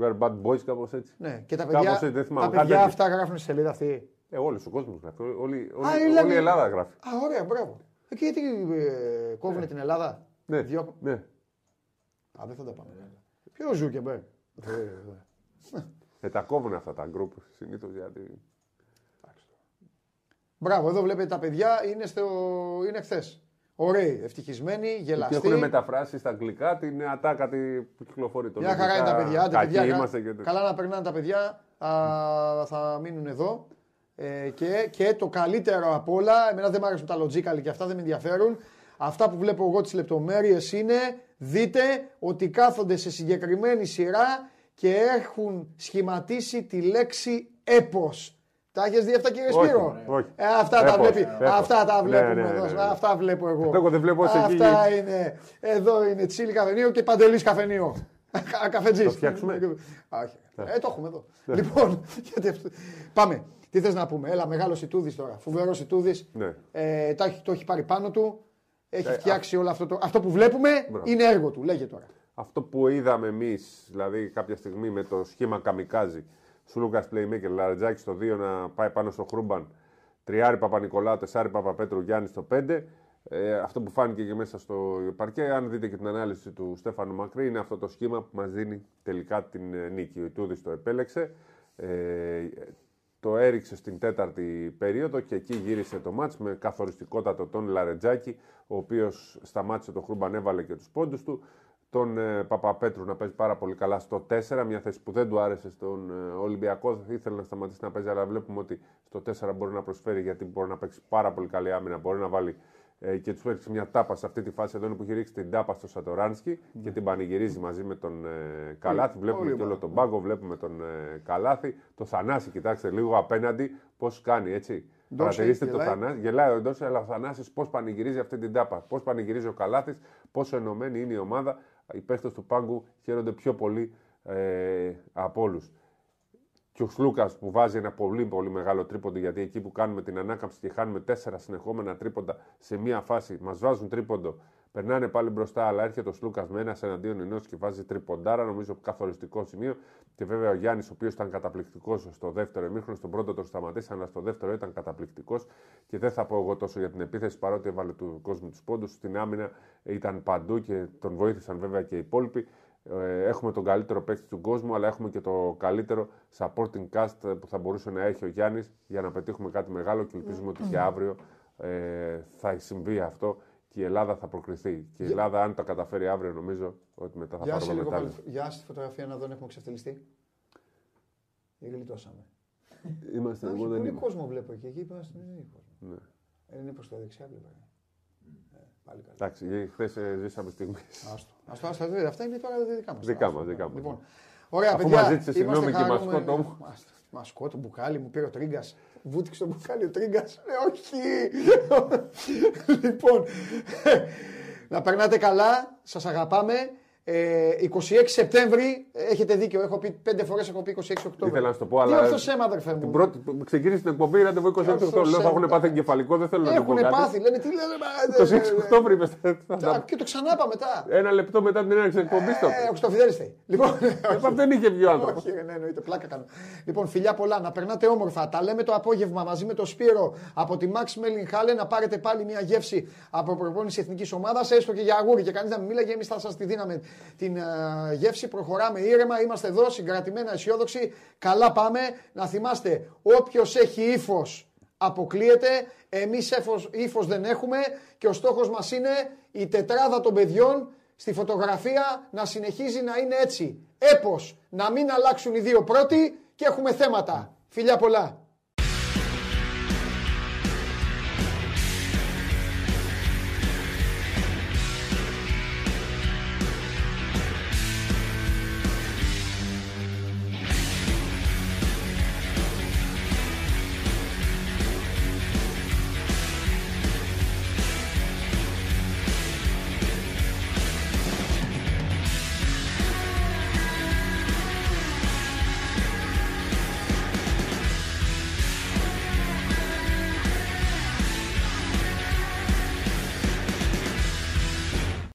[SPEAKER 2] We're bad boys, κάπως έτσι.
[SPEAKER 1] Ναι. Και τα
[SPEAKER 2] Κάπως
[SPEAKER 1] παιδιά,
[SPEAKER 2] έτσι, δεν θυμάμαι.
[SPEAKER 1] τα
[SPEAKER 2] Κάτι
[SPEAKER 1] παιδιά
[SPEAKER 2] τέτοιο.
[SPEAKER 1] αυτά γράφουν στη σελίδα αυτή.
[SPEAKER 2] Ε, όλος ο κόσμος γράφει. Όλη, όλη,
[SPEAKER 1] Α,
[SPEAKER 2] όλη,
[SPEAKER 1] δηλαδή-
[SPEAKER 2] όλη η Ελλάδα γράφει.
[SPEAKER 1] Α, ωραία, μπράβο. Εκεί γιατί ε, κόβουν την Ελλάδα;
[SPEAKER 2] Ναι,
[SPEAKER 1] Διώκ-
[SPEAKER 2] ναι.
[SPEAKER 1] Α, δεν θα τα πάμε. Ποιο Ζούκεμπερ.
[SPEAKER 2] Ε, τα κόβουν αυτά τα γκρουπ συνήθως γιατί.
[SPEAKER 1] Μπράβο, εδώ βλέπετε τα παιδιά είναι, στο... είναι χθες. Ωραίοι, ευτυχισμένοι,
[SPEAKER 2] Και
[SPEAKER 1] γελαστοί.
[SPEAKER 2] έχουν μεταφράσει στα αγγλικά την ατάκα τη που κυκλοφορεί το
[SPEAKER 1] Μια χαρά είναι τα παιδιά. άντε,
[SPEAKER 2] Κακοί
[SPEAKER 1] παιδιά
[SPEAKER 2] είμαστε και...
[SPEAKER 1] Καλά να περνάνε τα παιδιά. Α, θα μείνουν εδώ. Ε, και, και το καλύτερο απ' όλα, εμένα δεν μου αρέσουν τα logical και αυτά δεν με ενδιαφέρουν. Αυτά που βλέπω εγώ τις λεπτομέρειες είναι, δείτε ότι κάθονται σε συγκεκριμένη σειρά και έχουν σχηματίσει τη λέξη έπος. Τα έχεις δει αυτά κύριε
[SPEAKER 2] Όχι,
[SPEAKER 1] Σπύρο;
[SPEAKER 2] όχι.
[SPEAKER 1] Ε, αυτά, τα
[SPEAKER 2] Έπος,
[SPEAKER 1] βλέπει,
[SPEAKER 2] έπος.
[SPEAKER 1] αυτά τα
[SPEAKER 2] Ναι,
[SPEAKER 1] βλέπουμε
[SPEAKER 2] ναι,
[SPEAKER 1] εδώ.
[SPEAKER 2] ναι, ναι.
[SPEAKER 1] Αυτά βλέπω εγώ.
[SPEAKER 2] Εγώ δεν βλέπω όσο εκεί.
[SPEAKER 1] Αυτά είναι. Εδώ είναι τσίλι καφενείο και παντελής καφενείο. Καφετζής.
[SPEAKER 2] Το φτιάξουμε;
[SPEAKER 1] Όχι. Ε, το έχουμε εδώ. Λοιπόν, γιατί αυτό- πάμε. Τι θες να πούμε; Έλα, μεγάλος Ιτούδης τώρα. Φοβερός Ιτούδης.
[SPEAKER 2] Ναι.
[SPEAKER 1] Ε, τα έχει- το έχει πάρει πάνω του. Έχει
[SPEAKER 2] Ε,
[SPEAKER 1] φτιάξει όλο αυτό το. Αυτό που βλέπουμε
[SPEAKER 2] Μπράβο.
[SPEAKER 1] είναι έργο του. Λέγε τώρα.
[SPEAKER 2] Αυτό που είδαμε εμείς, δηλαδή κάποια στιγμή με το σχήμα Καμικάζη, Σλούκας Playmaker, Λαρετζάκης στο 2 να πάει πάνω στο Χρούμπαν, τριάρι Παπα-Νικολάου, τεσσάρι Παπα-Πέτρου, Γιάννης στο 5. Ε, αυτό που φάνηκε και μέσα στο παρκέ, αν δείτε και την ανάλυση του Στέφανου Μακρύ, είναι αυτό το σχήμα που μας δίνει τελικά την ε, νίκη. Ο Ιτούδης το επέλεξε. Ε, το έριξε στην τέταρτη περίοδο και εκεί γύρισε το ματς με καθοριστικότατο τον Λαρετζάκη, ο οποίος σταμάτησε το Χρούμπαν, έβαλε και τους πόντους του. Τον ε, Παπαπέτρου να παίζει πάρα πολύ καλά στο 4, μια θέση που δεν του άρεσε στον ε, Ολυμπιακό. Θα ήθελε να σταματήσει να παίζει, αλλά βλέπουμε ότι στο 4 μπορεί να προσφέρει γιατί μπορεί να παίξει πάρα πολύ καλή άμυνα, μπορεί να βάλει ε, και τους έριξε μια τάπα σε αυτή τη φάση εδώ είναι που έχει ρίξει την τάπα στο Σατοράνσκι και την πανηγυρίζει μαζί με τον ε, Καλάθι. Βλέπουμε
[SPEAKER 1] όλη
[SPEAKER 2] και όλο
[SPEAKER 1] ομάδα.
[SPEAKER 2] τον πάγκο, βλέπουμε τον ε, Καλάθι. Το Θανάση, κοιτάξτε λίγο απέναντι πώς κάνει έτσι.
[SPEAKER 1] Ντόση,
[SPEAKER 2] Παρατηρήστε το
[SPEAKER 1] γελάει.
[SPEAKER 2] Θανάση. Γελάει ο Ντόση, αλλά ο Θανάσης πώς πανηγυρίζει αυτή την τάπα. Πώς πανηγυρίζει ο Καλάθι, πόσο ενωμένη είναι η ομάδα. Οι παίχτες του πάγκου χαίρονται πιο πολύ ε, από όλους. Και ο Σλούκας που βάζει ένα πολύ πολύ μεγάλο τρίποντο, γιατί εκεί που κάνουμε την ανάκαμψη και χάνουμε τέσσερα συνεχόμενα τρίποντα σε μία φάση, μας βάζουν τρίποντο, περνάνε πάλι μπροστά, αλλά έρχεται ο Σλούκας με ένας εναντίον ενός και βάζει τριποντάρα, νομίζω καθοριστικό σημείο. Και βέβαια ο Γιάννης, ο οποίος ήταν καταπληκτικός στο δεύτερο ημίχρονο, στον πρώτο τον σταματήσαν, αλλά στο δεύτερο ήταν καταπληκτικός. Και δεν θα πω εγώ τόσο για την επίθεση, παρότι έβαλε του κόσμου τους πόντους. Στην άμυνα ήταν παντού και τον βοήθησαν βέβαια και οι υπόλοιποι. Ε, έχουμε τον καλύτερο παίκτη του κόσμου, αλλά έχουμε και το καλύτερο supporting cast που θα μπορούσε να έχει ο Γιάννης για να πετύχουμε κάτι μεγάλο και ελπίζουμε ότι και αύριο ε, θα συμβεί αυτό και η Ελλάδα θα προκριθεί. Και η Ελλάδα, αν τα καταφέρει αύριο, νομίζω ότι μετά θα
[SPEAKER 1] Γεια σε
[SPEAKER 2] πάρουμε
[SPEAKER 1] λίγο
[SPEAKER 2] μετάλλιο.
[SPEAKER 1] πάλι. Γεια στη φωτογραφία να δω αν έχουμε ξεφτυλιστεί. Ή γλιτώσαμε.
[SPEAKER 2] Είμαστε,
[SPEAKER 1] Όχι,
[SPEAKER 2] εγώ δεν
[SPEAKER 1] πολύ
[SPEAKER 2] είμαι.
[SPEAKER 1] κόσμο βλέπω εκεί. Εκεί είμαστε δεν είναι κόσμο.
[SPEAKER 2] Ναι.
[SPEAKER 1] Ε, Είναι προς τα δεξιά βλέπω. Ε, πάλι καλά.
[SPEAKER 2] Εντάξει, χθες ζήσαμε στιγμή.
[SPEAKER 1] Άστο. Άστο, άστο, δε, αυτά είναι τώρα δικά μας.
[SPEAKER 2] Δικά
[SPEAKER 1] Άστο,
[SPEAKER 2] μας, δικά μας.
[SPEAKER 1] Λοιπόν, ωραία,
[SPEAKER 2] Αφού
[SPEAKER 1] παιδιά,
[SPEAKER 2] μας ζήτησε
[SPEAKER 1] είμαστε
[SPEAKER 2] συγγνώμη και η
[SPEAKER 1] χαρούμενοι.
[SPEAKER 2] μασκότο μου.
[SPEAKER 1] Άστο, Μασκότο, μπουκάλι, μου πήρε ο Τρίγκας. Βούτυξε το μπουκάλι ο Τρίγκα. Ε, όχι. λοιπόν, να περνάτε καλά. Σας αγαπάμε. Ε, 26 Σεπτέμβρη, έχετε δίκιο, έχω πει πέντε φορές έχω πει 26 Οκτώβρη.
[SPEAKER 2] Ήθελα να σου το πω,
[SPEAKER 1] Τι
[SPEAKER 2] αλλά.
[SPEAKER 1] όρθος αίμα, αδερφέ μου.
[SPEAKER 2] Την πρώτη, που ξεκίνησε την εκπομπή, ραντεβού 26
[SPEAKER 1] Όρθος
[SPEAKER 2] Οκτώβρη. Λέω θα έχουν
[SPEAKER 1] αίμα.
[SPEAKER 2] πάθει εγκεφαλικό, δεν θέλω να το πω
[SPEAKER 1] Έχουν
[SPEAKER 2] κάτι.
[SPEAKER 1] πάθει, λένε τι λένε.
[SPEAKER 2] 26 Οκτώβρη είπε.
[SPEAKER 1] Α, Και το ξανάπα μετά.
[SPEAKER 2] Ένα λεπτό μετά την έναρξη εκπομπής το.
[SPEAKER 1] Ε, ο Χριστοφιδέλης θέλει. Λοιπόν,
[SPEAKER 2] Είπα, Δεν είχε βγει ο άνθρωπος.
[SPEAKER 1] Όχι, ναι, εννοείται, πλάκα κάνω. Λοιπόν, φιλιά πολλά, να περνάτε όμορφα. Τα λέμε το απόγευμα μαζί με το Σπύρο από τη Max Melling Halle να πάρετε πάλι μια γεύση από προπόνηση εθνικής ομάδας, έστω και για αγούρι και κανείς να μην μίλαγε. Εμείς θα σας τη δίναμε την ε, γεύση. Προχωράμε ήρεμα, είμαστε εδώ συγκρατημένα, αισιόδοξοι. Καλά πάμε. Να θυμάστε, όποιος έχει ύφος αποκλείεται. Εμείς ύφος δεν έχουμε και ο στόχος μας είναι η τετράδα των παιδιών στη φωτογραφία να συνεχίζει να είναι έτσι. Έπος, να μην αλλάξουν οι δύο πρώτοι και έχουμε θέματα. Φιλιά πολλά.